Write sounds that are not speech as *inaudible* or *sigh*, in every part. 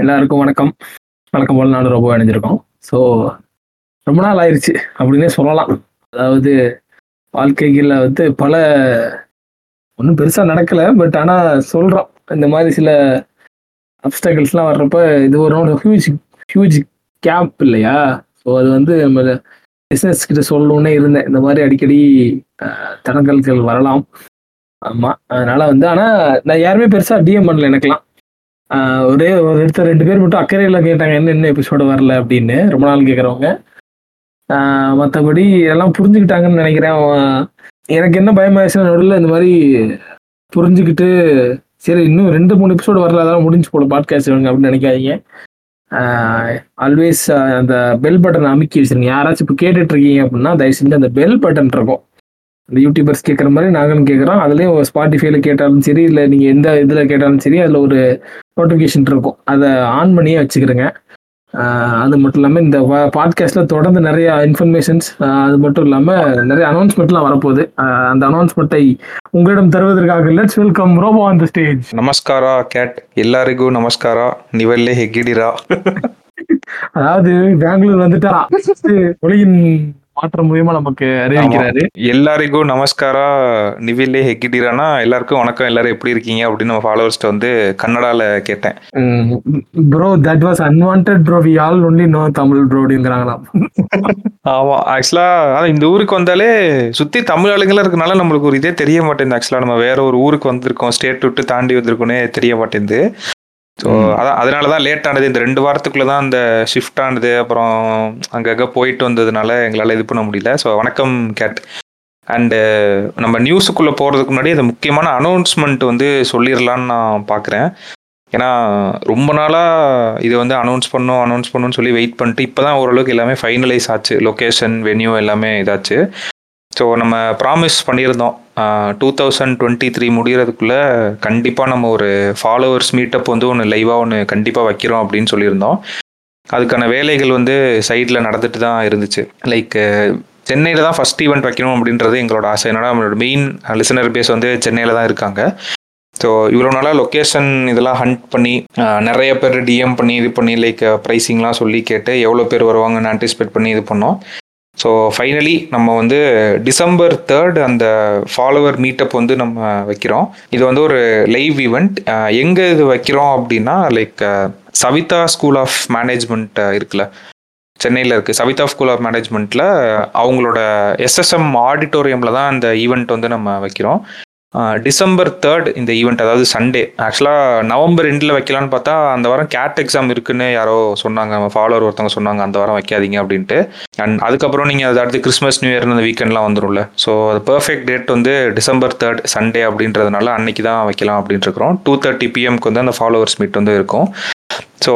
எல்லாருக்கும் வணக்கம். வணக்கம் போல நானும் ரொம்ப அணிஞ்சிருக்கோம் ஸோ ரொம்ப நாள் ஆயிடுச்சு அப்படின்னே சொல்லலாம். அதாவது வாழ்க்கைகளில் வந்து பல ஒன்றும் பெருசாக நடக்கலை பட் ஆனால் சொல்கிறோம் இந்த மாதிரி சில அப்டக்கல்ஸ்லாம் வர்றப்ப இது ஒரு ஹியூஜ் ஹியூஜ் கேப் இல்லையா? ஸோ அது வந்து நம்ம பிஸ்னஸ் கிட்ட சொல்லணுன்னே இருந்தேன். இந்த மாதிரி அடிக்கடி தடங்கல்கள் வரலாம். ஆமாம் அதனால வந்து ஆனால் நான் யாருமே பெருசாக டிஎம் பண்ணல எனக்கெல்லாம். ஒரே ஒரு இடத்த ரெண்டு பேர் மட்டும் அக்கறையில் கேட்டாங்க என்ன என்ன எபிசோடு வரல? அப்படின்னு. ரொம்ப நாள் கேட்குறவங்க மற்றபடி எல்லாம் புரிஞ்சுக்கிட்டாங்கன்னு நினைக்கிறேன். எனக்கு என்ன பயமாயிருச்சுன்னா நடுவில் இந்த மாதிரி புரிஞ்சுக்கிட்டு சரி இன்னும் ரெண்டு மூணு எபிசோடு வரல அதெல்லாம் முடிஞ்சு போல பாட்காஸ்ட் அப்படின்னு நினைக்காதீங்க. ஆல்வேஸ் அந்த பெல் பட்டன் அமுக்கி வச்சிருங்க. யாராச்சும் இப்போ கேட்டுட்டு இருக்கீங்க அப்படின்னா தயவு செஞ்சு அந்த பெல் பட்டன் இருக்கும். இந்த யூடியூபர்ஸ் கேட்குற மாதிரி நாங்களும் கேட்குறோம் அதுலேயும் ஸ்பாட்டிஃபைல கேட்டாலும் சரி இல்லை நீங்கள் எந்த இதில் கேட்டாலும் சரி அதில் ஒரு நோட்டிஃபிகேஷன் இருக்கும். அதை ஆன் பண்ணியே வச்சுக்கிறேங்க. அது மட்டும் இல்லாமல் இந்த பாட்காஸ்ட்ல தொடர்ந்து நிறைய இன்ஃபர்மேஷன்ஸ் அது மட்டும் இல்லாமல் நிறைய அனௌன்ஸ்மெண்ட்லாம் வரப்போகுது. அந்த அனௌன்ஸ்மெண்ட்டை உங்களிடம் தருவதற்காக let's welcome Robo on the stage நமஸ்காரா கேட். எல்லாருக்கும் நமஸ்காரா. நிவல்லே ஹெகிடிரா அதாவது பெங்களூர் வந்துட்டாரா உலகின் மாற்றம் மூலியமா நமக்கு அறிவிக்கிறாரு. எல்லாருக்கும் நமஸ்காரா நிவிலே ஹெக்கிடிரானா எல்லாருக்கும் வணக்கம் எல்லாரும் எப்படி இருக்கீங்க அப்படின்னு நம்ம ஃபாலோவர்ஸ்ட வந்து கன்னடால கேட்டேன். Bro that was unwanted bro we all only know Tamil bro அப்படிங்கிறாங்களாம். ஆமா ஆக்சுவலா இந்த ஊருக்கு வந்தாலே சுத்தி தமிழ் ஆளுங்களா இருக்கனால நம்மளுக்கு ஒரு இதே தெரிய மாட்டேங்குது. ஆக்சுவலா நம்ம வேற ஒரு ஊருக்கு வந்திருக்கோம் ஸ்டேட் விட்டு தாண்டி வந்திருக்கோன்னே தெரிய மாட்டேங்குது. ஸோ. அதான் அதனால தான் லேட் ஆனது. இந்த ரெண்டு வாரத்துக்குள்ள தான் அந்த ஷிஃப்ட் ஆனது. அப்புறம் அங்கங்கே போயிட்டு வந்ததுனால எங்களால் இது பண்ண முடியல. ஸோ வணக்கம் கேட் அண்டு நம்ம நியூஸுக்குள்ளே போகிறதுக்கு முன்னாடி அந்த முக்கியமான அனௌன்ஸ்மெண்ட் வந்து சொல்லிடலான்னு நான் பார்க்குறேன் ஏன்னா ரொம்ப நாளாக இது வந்து அனௌன்ஸ் பண்ணணும் அனௌன்ஸ் பண்ணணும்னு சொல்லி வெயிட் பண்ணிட்டு இப்போ தான் ஓரளவுக்கு எல்லாமே ஃபைனலைஸ் ஆச்சு. லொக்கேஷன் வென்யூ எல்லாமே இதாச்சு. ஸோ நம்ம ப்ராமிஸ் பண்ணியிருந்தோம். டூ தௌசண்ட் டுவெண்ட்டி த்ரீ முடிகிறதுக்குள்ளே கண்டிப்பாக நம்ம ஒரு ஃபாலோவர்ஸ் மீட்டப் வந்து ஒன்று லைவாக ஒன்று கண்டிப்பாக வைக்கிறோம் அப்படின்னு சொல்லியிருந்தோம். அதுக்கான வேலைகள் வந்து சைடில் நடந்துட்டு தான் இருந்துச்சு. லைக் சென்னையில் தான் ஃபஸ்ட் ஈவெண்ட் வைக்கணும் அப்படின்றது எங்களோட ஆசை. என்னன்னா நம்மளோட மெயின் லிசனர் பேஸ் வந்து சென்னையில் தான் இருக்காங்க. ஸோ இவ்வளோ நாளாக லொக்கேஷன் இதெல்லாம் ஹண்ட் பண்ணி நிறைய பேர் டிஎம் பண்ணி இது பண்ணி லைக் ப்ரைஸிங்லாம் சொல்லி கேட்டு எவ்வளோ பேர் வருவாங்கன்னு ஆன்டிசிபேட் பண்ணி இது பண்ணோம். ஸோ ஃபைனலி நம்ம வந்து டிசம்பர் தேர்ட் அந்த ஃபாலோவர் மீட்டப் வந்து நம்ம வைக்கிறோம். இது வந்து ஒரு லைவ் ஈவெண்ட் எங்கே இது வைக்கிறோம் அப்படின்னா like Saveetha school of management இருக்குல்ல. சென்னையில் இருக்குது சவிதா ஸ்கூல் ஆஃப் மேனேஜ்மெண்ட்டில் அவங்களோட எஸ்எஸ்எம் ஆடிட்டோரியமில் தான் அந்த ஈவெண்ட் வந்து நம்ம வைக்கிறோம். டிசம்பர் தேர்ட் இந்த ஈவெண்ட் அதாவது சண்டே ஆக்சுவலாக நவம்பர் எண்டில் வைக்கலான்னு பார்த்தா அந்த வாரம் கேட் எக்ஸாம் இருக்குன்னு யாரோ சொன்னாங்க. ஃபாலோவர் ஒருத்தவங்க சொன்னாங்க அந்த வாரம் வைக்காதீங்க அப்படின்ட்டு. அண்ட் அதுக்கப்புறம் நீங்கள் அது அடுத்து கிறிஸ்மஸ் நியூ இயர் அந்த வீக்கெண்ட்லாம் வந்துரும்ல. ஸோ அது பர்ஃபெக்ட் டேட் வந்து டிசம்பர் தேர்ட் சண்டே அப்படின்றதுனால அன்னைக்கு தான் வைக்கலாம் அப்படின்ட்டு இருக்கிறோம். டூ தேர்ட்டி பிஎம்க்கு வந்து அந்த ஃபாலோவர்ஸ் மீட் வந்து இருக்கும். ஸோ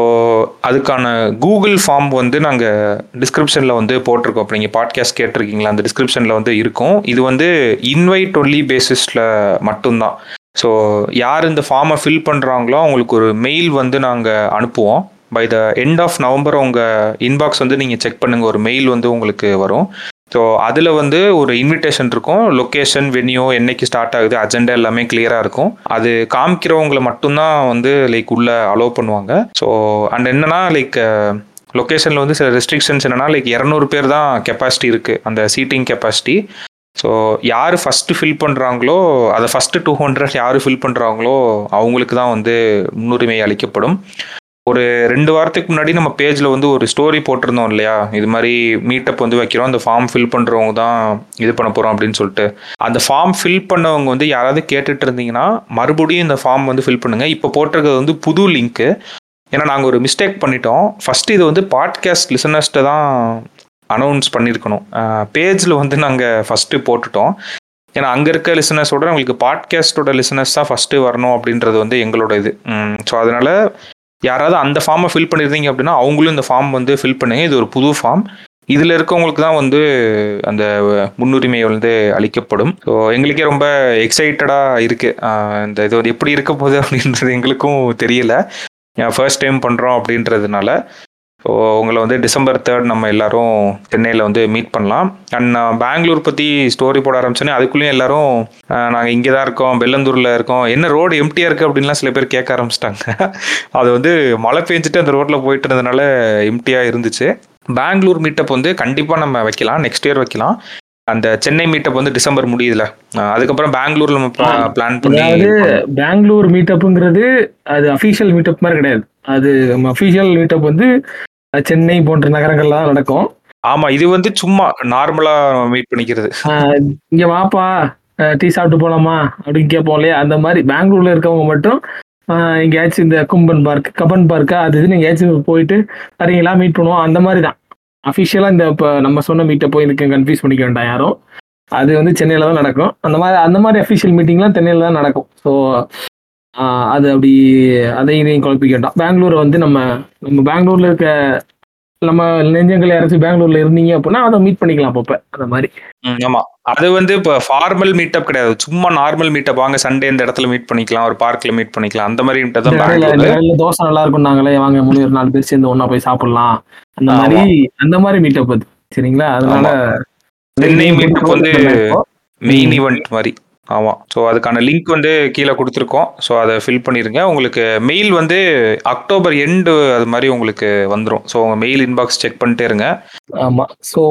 அதுக்கான கூகுள் ஃபார்ம் வந்து நாங்கள் டிஸ்கிரிப்ஷனில் வந்து போட்டிருக்கோம். இப்போ நீங்கள் பாட்காஸ்ட் கேட்டிருக்கீங்களா? அந்த டிஸ்கிரிப்ஷனில் வந்து இருக்கும். இது வந்து இன்வைட் ஒன்லி பேசிஸில் மட்டும்தான். ஸோ யார் இந்த ஃபார்மை ஃபில் பண்ணுறாங்களோ அவங்களுக்கு ஒரு மெயில் வந்து நாங்கள் அனுப்புவோம். By the end of November உங்கள் இன்பாக்ஸ் வந்து நீங்கள் செக் பண்ணுங்கள் ஒரு மெயில் வந்து உங்களுக்கு வரும். ஸோ அதில் வந்து ஒரு இன்விடேஷன் இருக்கும். லொக்கேஷன் வென்யூ என்னைக்கு ஸ்டார்ட் ஆகுது அஜெண்டா எல்லாமே கிளியராக இருக்கும். அது காமிக்கிறவங்கள மட்டும்தான் வந்து லைக் உள்ளே அலோவ் பண்ணுவாங்க. ஸோ அண்ட் என்னன்னா லைக் லொக்கேஷனில் வந்து சில ரெஸ்ட்ரிக்ஷன்ஸ் என்னென்னா லைக் இரநூறு பேர் தான் கெப்பாசிட்டி இருக்குது அந்த சீட்டிங் கெப்பாசிட்டி ஸோ யார் ஃபஸ்ட்டு ஃபில் பண்ணுறாங்களோ அதை ஃபஸ்ட்டு டூ ஹண்ட்ரட் யார் ஃபில் பண்ணுறாங்களோ அவங்களுக்கு தான் வந்து முன்னுரிமை அளிக்கப்படும். ஒரு ரெண்டு வாரத்துக்கு முன்னாடி நம்ம பேஜில் வந்து ஒரு ஸ்டோரி போட்டிருந்தோம் இல்லையா? இது மாதிரி மீட்டப் வந்து வைக்கிறோம். அந்த ஃபார்ம் ஃபில் பண்ணுறவங்க தான் இது பண்ண போகிறோம் அப்படின்னு சொல்லிட்டு. அந்த ஃபார்ம் ஃபில் பண்ணவங்க வந்து யாராவது கேட்டுட்டு இருந்தீங்கன்னா மறுபடியும் இந்த ஃபார்ம் வந்து ஃபில் பண்ணுங்கள் இப்போ போட்டிருக்கிறது வந்து புது லிங்க்கு ஏன்னா நாங்கள் ஒரு மிஸ்டேக் பண்ணிட்டோம். ஃபஸ்ட்டு இது வந்து பாட்காஸ்ட் லிசனர்ஸ்ட்டை தான் அனௌன்ஸ் பண்ணியிருக்கணும் பேஜில் வந்து நாங்கள் ஃபஸ்ட்டு போட்டுட்டோம். ஏன்னா அங்கே இருக்க லிசனர்ஸோட உங்களுக்கு பாட்காஸ்டோட லிசனர்ஸ் தான் ஃபஸ்ட்டு வரணும் அப்படின்றது வந்து எங்களோட இது. ஸோ அதனால் யாராவது அந்த ஃபார்மை ஃபில் பண்ணியிருந்தீங்க அப்படின்னா அவங்களும் இந்த ஃபார்ம் வந்து ஃபில் பண்ணுங்க. இது ஒரு புது ஃபார்ம் இதில் இருக்கவங்களுக்கு தான் வந்து அந்த முன்னுரிமை வந்து அளிக்கப்படும். ஸோ எங்களுக்கே ரொம்ப எக்ஸைட்டடாக இருக்குது இந்த இது வந்து எப்படி இருக்க போகுது அப்படின்றது எங்களுக்கும் தெரியல. ஃபர்ஸ்ட் டைம் பண்ணுறோம் அப்படின்றதுனால. ஸோ உங்களை வந்து டிசம்பர் தேர்ட் நம்ம எல்லாரும் சென்னையில் வந்து மீட் பண்ணலாம். அண்ட் நான் பெங்களூர் பற்றி ஸ்டோரி போட ஆரம்பிச்சோன்னே அதுக்குள்ளேயும் எல்லாரும் நாங்கள் இங்கே தான் இருக்கோம் வெள்ளந்தூரில் இருக்கோம். என்ன ரோடு எம்டியாக இருக்குது அப்படின்லாம் சில பேர் கேட்க ஆரம்பிச்சிட்டாங்க. *laughs* அது வந்து மழை பெஞ்சிட்டு அந்த ரோட்டில் போயிட்டு இருந்ததுனால எம்டியாக இருந்துச்சு. பெங்களூர் மீட்டப் வந்து கண்டிப்பாக நம்ம வைக்கலாம் நெக்ஸ்ட் இயர் வைக்கலாம். அந்த சென்னை மீட்டப் வந்து டிசம்பர் முடியுதுல. அதுக்கப்புறம் பெங்களூர்ல நம்ம பிளான் பண்ணி அதாவது பெங்களூர் மீட்டப்புங்கிறது அது அஃபீஷியல் மீட்டப் மாதிரி கிடையாது. அது அஃபீஷியல் மீட்டப் வந்து சென்னை போன்ற நகரங்கள்ல தான் நடக்கும். ஆமா இது வந்து சும்மா நார்மலா மீட் பண்ணிக்கிறது. இங்க வாப்பா டீ சாப்பிட்டு போலாமா அப்படின்னு கேட்போம் இல்லையா? அந்த மாதிரி பெங்களூர்ல இருக்கவங்க மட்டும் எங்கேயாச்சும் இந்த கும்பன் பார்க் கபன் பார்க்கா அது இதுன்னு எங்கேயாச்சும் போயிட்டு வரீங்களா மீட் பண்ணுவோம். அந்த மாதிரி தான். அஃபிஷியலாக இந்த இப்போ நம்ம சொன்ன மீட்டை போய் இதுக்கு கன்ஃபியூஸ் பண்ணிக்க வேண்டாம் யாரும். அது வந்து சென்னையில் தான் நடக்கும். அந்த மாதிரி அந்த மாதிரி அஃபிஷியல் மீட்டிங்லாம் சென்னையில் தான் நடக்கும். ஸோ அது அப்படி அதை இதையும் குழப்பிக்க வேண்டாம் பெங்களூரை வந்து நம்ம நம்ம பெங்களூர்ல இருக்க நம்ம நெஞ்சங்கள் யாராச்சும் பெங்களூர்ல இருந்தீங்க அப்படின்னா அதை மீட் பண்ணிக்கலாம் அப்பப்போ அந்த மாதிரி. ஆமா. அது வந்து இப்போ ஃபார்மல் மீட்டப் கிடையாது. சும்மா நார்மல் மீட்டப் வாங்க சண்டே இந்த இடத்துல மீட் பண்ணிக்கலாம். ஒரு பார்க்ல மீட் பண்ணிக்கலாம். அந்த மாதிரி மீட்டப் தான் தோசை நல்லா இருக்கும் நாங்களே. வாங்க மூணு பேர் நாலு பேர் சேர்ந்து ஒண்ணா போய் சாப்பிடலாம். அந்த. மாதிரி அந்த மாதிரி மீட்டப் அது. சரிங்களா? அதனால சென்னை meetup வந்து மெயின். ஈவெண்ட் மாதிரி. ஆமாம் ஸோ அதுக்கான லிங்க் வந்து கீழே கொடுத்துருக்கோம். ஸோ அதை ஃபில் பண்ணிடுங்க உங்களுக்கு மெயில் வந்து அக்டோபர் எண்டு அது மாதிரி உங்களுக்கு வந்துடும் ஸோ உங்கள் மெயில் இன்பாக்ஸ் செக் பண்ணிட்டே இருங்க. ஆமாம் ஸோ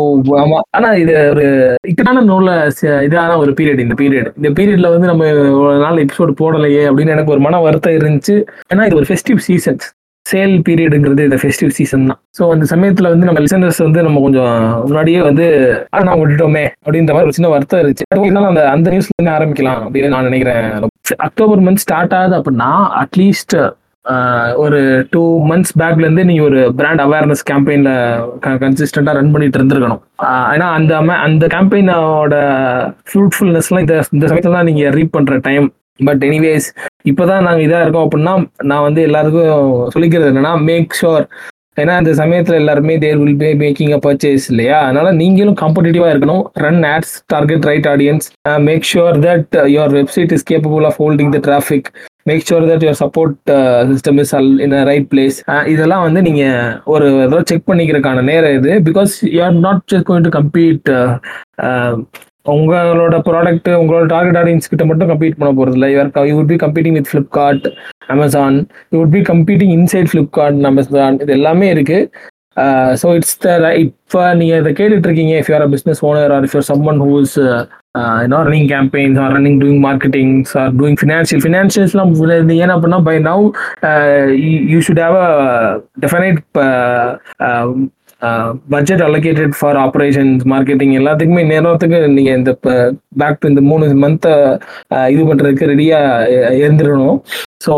ஆமாம் ஆனால் இது ஒரு இக்கட்டான நூலில் இதான ஒரு பீரியட் இந்த பீரியட் இந்த பீரியடில் வந்து நம்ம ஒரு நாள் எபிசோடு போடலையே அப்படின்னு எனக்கு ஒரு மன வருத்தம் இருந்துச்சு. ஏன்னா இது ஒரு ஃபெஸ்டிவ் சீசன் சேல் பீரியடுங்கிறது இந்த ஃபெஸ்டிவ் சீசன் தான். ஸோ அந்த சமயத்துல வந்து நம்ம லிசனர்ஸ் வந்து நம்ம கொஞ்சம் முன்னாடியே வந்து ஆனால் நான் விட்டுட்டோமே அப்படின்ற மாதிரி ஒரு சின்ன வருத்தம் இருந்துச்சு. இருந்தாலும் அந்த அந்த நியூஸ்ல இருந்து ஆரம்பிக்கலாம் அப்படின்னு நான் நினைக்கிறேன். அக்டோபர் மந்த் ஸ்டார்ட் ஆகுது அப்படின்னா அட்லீஸ்ட் ஒரு டூ மந்த்ஸ் பேக்ல இருந்து நீங்க ஒரு பிராண்ட் அவேர்னஸ் கேம்பெயின்ல கன்சிஸ்டண்டா ரன் பண்ணிட்டு இருந்திருக்கணும். ஆஹ் ஏன்னா அந்த அந்த கேம்பெயினோட ஃப்ரூட்ஃபுல்னஸ்லாம் இந்த இந்த சமயத்துல தான் நீங்க ரீட் பண்ற டைம் பட் எனிவேஸ் இப்போதான் நாங்கள் இதாக இருக்கோம் அப்படின்னா நான் வந்து எல்லாருக்கும் சொல்லிக்கிறது என்னன்னா மேக் ஷோர் ஏன்னா இந்த சமயத்தில் எல்லாருமே there will be making a purchase இல்லையா? அதனால நீங்களும் காம்படிட்டிவாக இருக்கணும். Run ads target right audience make sure that your website is capable of holding the traffic make sure that your support system is all in a right place இதெல்லாம் வந்து நீங்கள் ஒரு ஏதோ செக் பண்ணிக்கிறதுக்கான நேரம் இது. Because you are not just going to complete உங்களோட product உங்களோட டார்கெட் ஆடியன்ஸ் கிட்ட மட்டும் கம்பீட் பண்ண போறது இல்லை. You're you would be competing with Flipkart Amazon you would be competing inside Flipkart Amazon இது எல்லாமே இருக்கு. ஸோ இட்ஸ் த இப்போ நீங்கள் இதை கேட்டுட்டு இருக்கீங்க. If you're business owner or if you're someone who's you know running campaigns or running doing marketings or doing financial ஃபினான்ஷியல்ஸ்லாம் ஏன்னா அப்படின்னா by now you should have a definite budget allocated for operations marketing எல்லாத்துக்குமே நேரத்துக்கு நீங்கள் இந்த back to இந்த மூணு மந்த்தை இது பண்ணுறதுக்கு ரெடியாக இருந்துடணும் ஸோ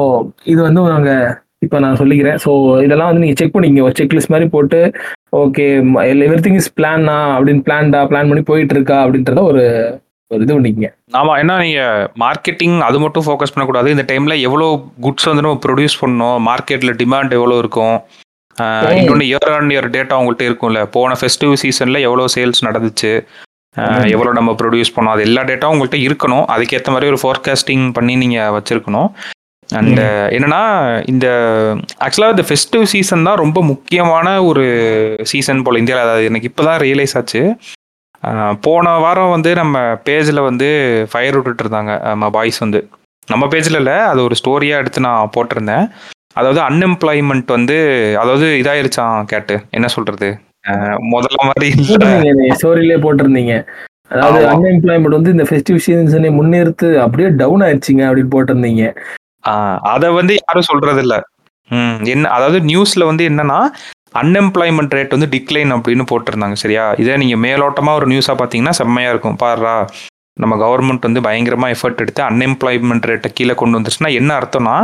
இது வந்து நாங்கள் இப்போ நான் சொல்லிக்கிறேன். ஸோ இதெல்லாம் வந்து நீங்கள் செக் பண்ணிக்கங்க. ஒரு செக்லிஸ்ட் மாதிரி போட்டு ஓகே எவ்ரி திங் இஸ் பிளானா அப்படின்னு பிளான்டா பிளான் பண்ணி போயிட்டு இருக்கா அப்படின்றத ஒரு ஒரு இது பண்ணிக்கங்க. ஆமா ஏன்னா நீங்க மார்க்கெட்டிங் அது மட்டும் ஃபோக்கஸ் பண்ணக்கூடாது. இந்த டைம்ல எவ்வளோ குட்ஸ் வந்து நம்ம ப்ரொடியூஸ் பண்ணணும் மார்க்கெட்ல டிமாண்ட் எவ்வளோ இருக்கும் இன்னொன்று இயர் ஆன் இயர் டேட்டா உங்கள்கிட்ட இருக்கும்ல. போன ஃபெஸ்டிவ் சீசன்ல எவ்வளோ சேல்ஸ் நடந்துச்சு. எவ்வளோ நம்ம ப்ரொடியூஸ் பண்ணோம்? அது எல்லா டேட்டாவும் உங்கள்கிட்ட இருக்கணும். அதுக்கேற்ற மாதிரி ஒரு ஃபோர்காஸ்டிங் பண்ணி நீங்க வச்சிருக்கணும். அண்ட் என்னன்னா இந்த ஆக்சுவலாக இந்த ஃபெஸ்டிவ் சீசன் தான் ரொம்ப முக்கியமான ஒரு சீசன் போல இந்தியாவில் அதாவது எனக்கு இப்போ தான் ரியலைஸ் ஆச்சு போன வாரம் வந்து நம்ம பேஜில் வந்து ஃபயர் விட்டுட்டு இருந்தாங்க. நம்ம பாய்ஸ் வந்து. நம்ம பேஜில் இல்லை அது ஒரு ஸ்டோரியாக எடுத்து நான் போட்டிருந்தேன். அதாவது அன்எம்ப்ளாய்மெண்ட் வந்து அதாவது இதாயிருச்சான் கேட்டு. என்ன சொல்றது? முதல்ல மாதிரி ஸ்டோரியிலே போட்டிருந்தீங்க. அதாவது. அன்எம்ப்ளாய்மெண்ட் வந்து இந்த ஃபெஸ்டிவ் சீசனை முன்னிறுத்து அப்படியே டவுன் ஆயிடுச்சுங்க அப்படின்னு போட்டிருந்தீங்க. அதை வந்து யாரும் சொல்றது இல்ல ம் என்ன அதாவது நியூஸ்ல வந்து என்னன்னா அன்எம்ப்ளாய்மெண்ட் ரேட் வந்து டிக்ளைன் அப்படின்னு போட்டிருந்தாங்க சரியா? இதே நீங்க மேலோட்டமா ஒரு நியூஸா பாத்தீங்கன்னா செம்மையா இருக்கும். பாருடா நம்ம கவர்மெண்ட் வந்து பயங்கரமா எஃபர்ட் எடுத்து அன்எம்ப்ளாய்மெண்ட் ரேட்டை கீழே கொண்டு வந்துருச்சுன்னா என்ன அர்த்தம்னா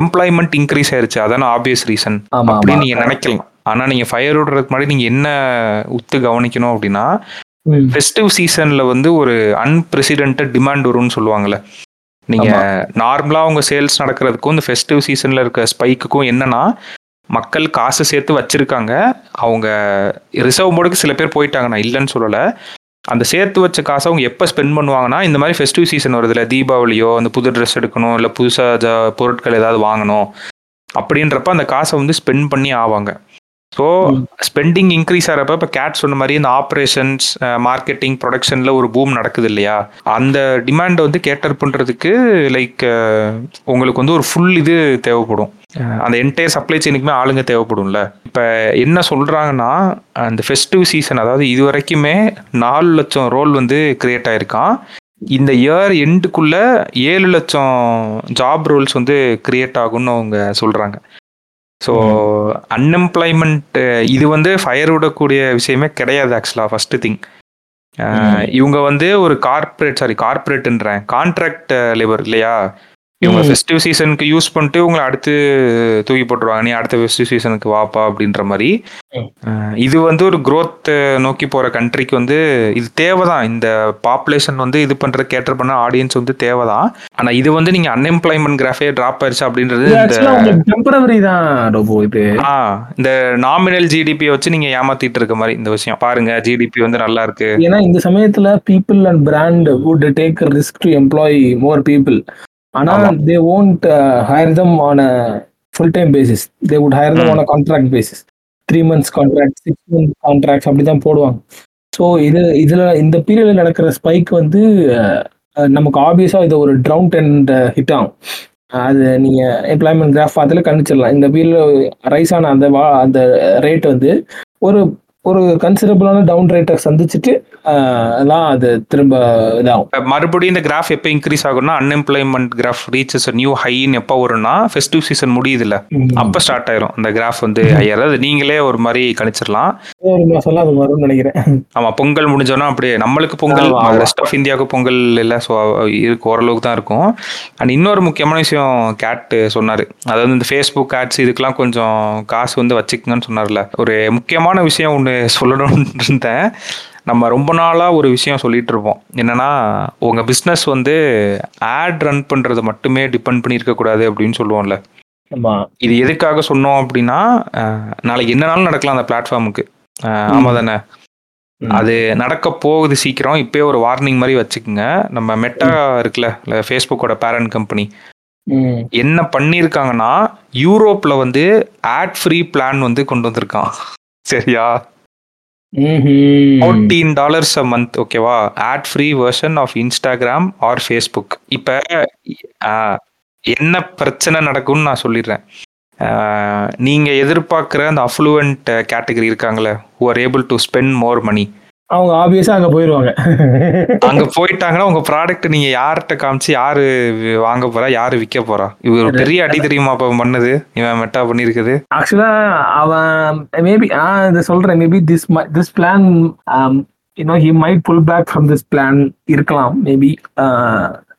எம்ப்ளாய்மெண்ட் இன்க்ரீஸ் ஆயிருச்சு. அதான ஆபியஸ் ரீசன் அப்படின்னு நீங்க நினைக்கலாம். ஆனா நீங்க ஃபயர் விடுறதுக்கு முன்னாடி நீங்க என்ன உத்து கவனிக்கணும் அப்படின்னா. ஃபெஸ்டிவ் சீசன்ல வந்து ஒரு அன்பிரசிடென்டட் டிமாண்ட் வரும்னு சொல்லுவாங்கல்ல. நீங்க நார்மலா உங்க சேல்ஸ் நடக்கிறதுக்கும் இந்த ஃபெஸ்டிவ் சீசன்ல இருக்க ஸ்பைக்குக்கும் என்னன்னா மக்கள் காசு சேர்த்து வச்சிருக்காங்க. அவங்க ரிசர்வ் போர்டுக்கு சில பேர் போயிட்டாங்க. நான் இல்லைன்னு சொல்லல. அந்த சேர்த்து வச்ச காசை அவங்க எப்போ ஸ்பெண்ட் பண்ணுவாங்கன்னா இந்த மாதிரி ஃபெஸ்டிவ் சீசன் வருதுல தீபாவளியோ அந்த புது ட்ரெஸ் எடுக்கணும் இல்லை புதுசாக பொருட்கள் ஏதாவது வாங்கணும் அப்படின்றப்ப அந்த காசை வந்து ஸ்பெண்ட் பண்ணி ஆவாங்க. ஸோ. ஸ்பெண்டிங் இன்க்ரீஸ் ஆகிறப்ப இப்போ கேட் சொன்ன மாதிரி இந்த ஆப்ரேஷன்ஸ் மார்க்கெட்டிங் ப்ரொடக்ஷனில் ஒரு பூம் நடக்குது இல்லையா? அந்த டிமாண்டை வந்து கேட்டர் பண்ணுறதுக்கு லைக் உங்களுக்கு வந்து ஒரு ஃபுல் இது தேவைப்படும். அந்த என்டையர் சப்ளை செயினுக்குமே ஆளுங்க தேவைப்படும்ல. இப்போ என்ன சொல்கிறாங்கன்னா அந்த ஃபெஸ்டிவ் சீசன் அதாவது இது வரைக்குமே நாலு லட்சம் ரோல் வந்து கிரியேட் ஆயிருக்கான். இந்த இயர் எண்டுக்குள்ள ஏழு லட்சம் ஜாப் ரோல்ஸ் வந்து கிரியேட் ஆகும்னு அவங்க சொல்கிறாங்க ஸோ அன்எம்ப்ளாய்மெண்ட் இது வந்து ஃபயர் விடக்கூடிய விஷயமே கிடையாது ஆக்சுவலாக ஃபர்ஸ்ட் திங் இவங்க வந்து ஒரு கார்ப்பரேட் சாரி கார்ப்பரேட்ன்றேன் கான்ட்ராக்ட் லேபர் இல்லையா? இவங்க. ஃபெஸ்டிவ் சீசனுக்கு யூஸ் பண்ணிட்டு உங்களை அடுத்து தூக்கி போட்டுருவாங்க. நீ அடுத்த ஃபெஸ்டிவ் சீசனுக்கு வாப்பா அப்படின்ற மாதிரி. இது வந்து ஒரு growth நோக்கி போற கண்ட்ரிக்கு வந்து இது தேவைதான். இந்த பாப்புலேஷன் வந்து இது பண்ற கேட்டர் பண்ண ஆடியன்ஸ் வந்து தேவைதான். ஆனா இது வந்து நீங்க அன்எம்ப்ளாய்மெண்ட் கிராஃபே டிராப் ஆயிருச்சு அப்படின்றது இந்த டெம்பரவரி தான் ரோபோ இது. ஆ இந்த நாமினல் ஜிடிபி வச்சு நீங்க ஏமாத்திட்டு இருக்க மாதிரி இந்த விஷயம். பாருங்க ஜிடிபி வந்து நல்லா இருக்கு. ஏன்னா இந்த சமயத்துல people and brand would take risk to employ more people ஆனா. They won't hire them on a full time basis they would hire them. On a contract basis three months contract six month contracts அப்படிதான் போடுவாங்க. So இது இதுல இந்த பீரியட்ல நடக்கிற spike வந்து நமக்கு ஆப்வியஸா இது ஒரு ட்ரவுன் டென்ட் ஹிட் ஆகும். அது நீங்க எம்ப்ளாய்மெண்ட் கிராஃப் பார்த்தாலே கணிச்சிடலாம் இந்த பீரியட்ல ரைஸ் ஆன அந்த வா அந்த ரேட் வந்து ஒரு ஒரு கன்சிடபிளான டவுன் ரேட்டை சந்திச்சுட்டு எல்லாம் அது திரும்ப இதாகும். மறுபடியும் இந்த கிராஃப் எப்போ இன்க்ரீஸ் ஆகும்னா அன்எம்ப்ளாய்மெண்ட் கிராஃப் ரீச்சஸ் நியூ ஹைன்னு எப்போ வரும்னா ஃபெஸ்டிவ் சீசன் முடியுதுல்ல. அப்போ ஸ்டார்ட் ஆயிரும். அந்த கிராஃப் வந்து ஹையர் அதாவது நீங்களே ஒரு மாதிரி கணிச்சிடலாம். ஒரு மாசம் அது வரும்னு நினைக்கிறேன். ஆமா பொங்கல் முடிஞ்சோன்னா அப்படியே நம்மளுக்கு பொங்கல். ரெஸ்ட் ஆஃப் இந்தியாவுக்கு பொங்கல் இல்லை ஸோ இருக்கு ஓரளவுக்கு தான் இருக்கும். அண்ட் இன்னொரு முக்கியமான விஷயம் கேட் சொன்னார். அதாவது இந்த ஃபேஸ்புக் ஆட்ஸ் இதுக்கெல்லாம் கொஞ்சம் காசு வந்து வச்சுக்கங்கன்னு சொன்னார்ல. ஒரு முக்கியமான விஷயம் ஒன்று சொல்லணும்னு இருந்தேன் நம்ம ரொம்ப நாளாக ஒரு விஷயம் சொல்லிட்டு இருப்போம் என்னன்னா உங்கள் பிஸ்னஸ் வந்து ஆட் ரன் பண்ணுறது மட்டுமே டிபெண்ட் பண்ணி இருக்கக்கூடாது அப்படின்னு சொல்லுவோம்ல. இது எதுக்காக சொன்னோம் அப்படின்னா நாளைக்கு என்னனாலும் நடக்கலாம் அந்த பிளாட்ஃபார்முக்கு ஆமா தானே. அது நடக்க போகுது சீக்கிரம். இப்பயே ஒரு வார்னிங் மாதிரி வச்சுக்கோங்க. நம்ம மெட்டா இருக்குல்ல ஃபேஸ்புக்கோட பேரண்ட் கம்பெனி. என்ன பண்ணியிருக்காங்கன்னா யூரோப்ல வந்து ஆட் ஃப்ரீ பிளான் வந்து கொண்டு வந்திருக்கான். சரியா. ஃபோர்டீன் டாலர்ஸ் அ மந்த் ஓகேவா ad free version of Instagram or Facebook இப்போ என்ன பிரச்சனை நடக்கும்னு நான் சொல்லிடுறேன். ஆஹ், நீங்க எதிர்பார்க்குற அந்த அஃப்ளூவன்ட் கேட்டகரி இருக்காங்களே who are able to spend more money அவங்க ஆப்வியஸா அங்க போயிருவாங்க. அங்க போயிட்டாங்கன்னா உங்க ப்ராடக்ட் நீங்க யார்கிட்ட காமிச்சு யாரு வாங்க போறா யாரு விற்க போறா? இது ஒரு பெரிய அடி தெரியுமா அப்ப பண்ணது இவன் மெட்டா பண்ணிருக்குது ஆக்சுவலா அவன் மேபி நான் இதை சொல்றேன். Maybe this this plan you know he might pull back from this plan இருக்கலாம். மேபி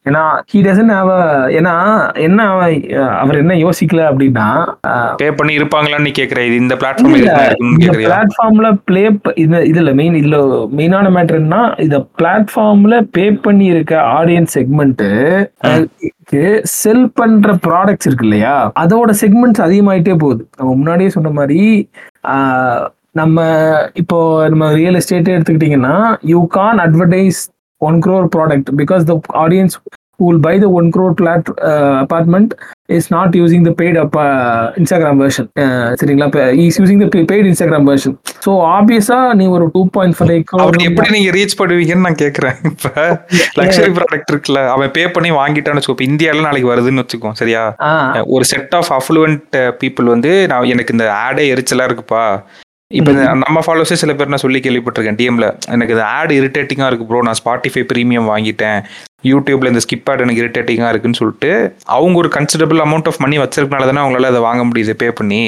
ஏன்னா ஹி டசன் அவ ஏன்னா என்ன அவர் என்ன யோசிக்கல அப்படின்னா பே பண்ணி இருப்பாங்களான்னு கேக்குற இது இந்த கேக்குறியா? பிளாட்ஃபார்ம்ல ப்ளே இது இதுல மெயின் இதுல மெயினான மேட்டர் என்ன இந்த பிளாட்ஃபார்ம்ல பே பண்ணி இருக்க ஆடியன்ஸ் செக்மெண்ட் செல் பண்ற ப்ராடக்ட்ஸ் இருக்கு இல்லையா? அதோட செக்மெண்ட்ஸ் அதிகமாயிட்டே போகுது. நம்ம முன்னாடியே சொன்ன மாதிரி நம்ம இப்போ நம்ம ரியல் எஸ்டேட் எடுத்துக்கிட்டீங்கன்னா you can advertise one crore product because the audience who will buy the one crore plat uh, apartment is not using the paid up uh, Instagram version. Uh, சரிங்களா? Is using the paid Instagram version so ஆப்வியஸா நீ ஒரு two point five அப்படி எப்படி நீங்க reach பண்ணுவீங்கன்னு நான் கேக்குறேன். இப்ப லக்ஸரி ப்ராடக்ட் இருக்குல்ல அவன் பே பண்ணி வாங்கிட்டான்னு வச்சுக்கோ இப்ப இந்தியால நாளைக்கு வருதுன்னு வச்சுக்கோ சரியா? ஒரு செட் ஆஃப் அஃப்ளூவன்ட் பீப்புள் வந்து நான் எனக்கு இந்த ஆடே எரிச்சலா இருக்குப்பா. இப்போ நம்ம ஃபாலோவர்ஸே சில பேர் நான் சொல்லி கேள்விப்பட்டிருக்கேன் டிஎம்ல எனக்கு இந்த ஆட் இரிட்டேட்டிங்காக இருக்கு ப்ரோ நான் ஸ்பாட்டிஃபை ப்ரீமியம் வாங்கிட்டேன். யூடியூப்ல இந்த ஸ்கிப் ஆட் எனக்கு இரிட்டேட்டிங்காக இருக்குன்னு சொல்லிட்டு அவங்க ஒரு கன்சிடபிள் அமௌண்ட் ஆஃப் மணி வச்சிருக்கனால தானே அவங்களால அதை வாங்க முடியுது பே பண்ணி.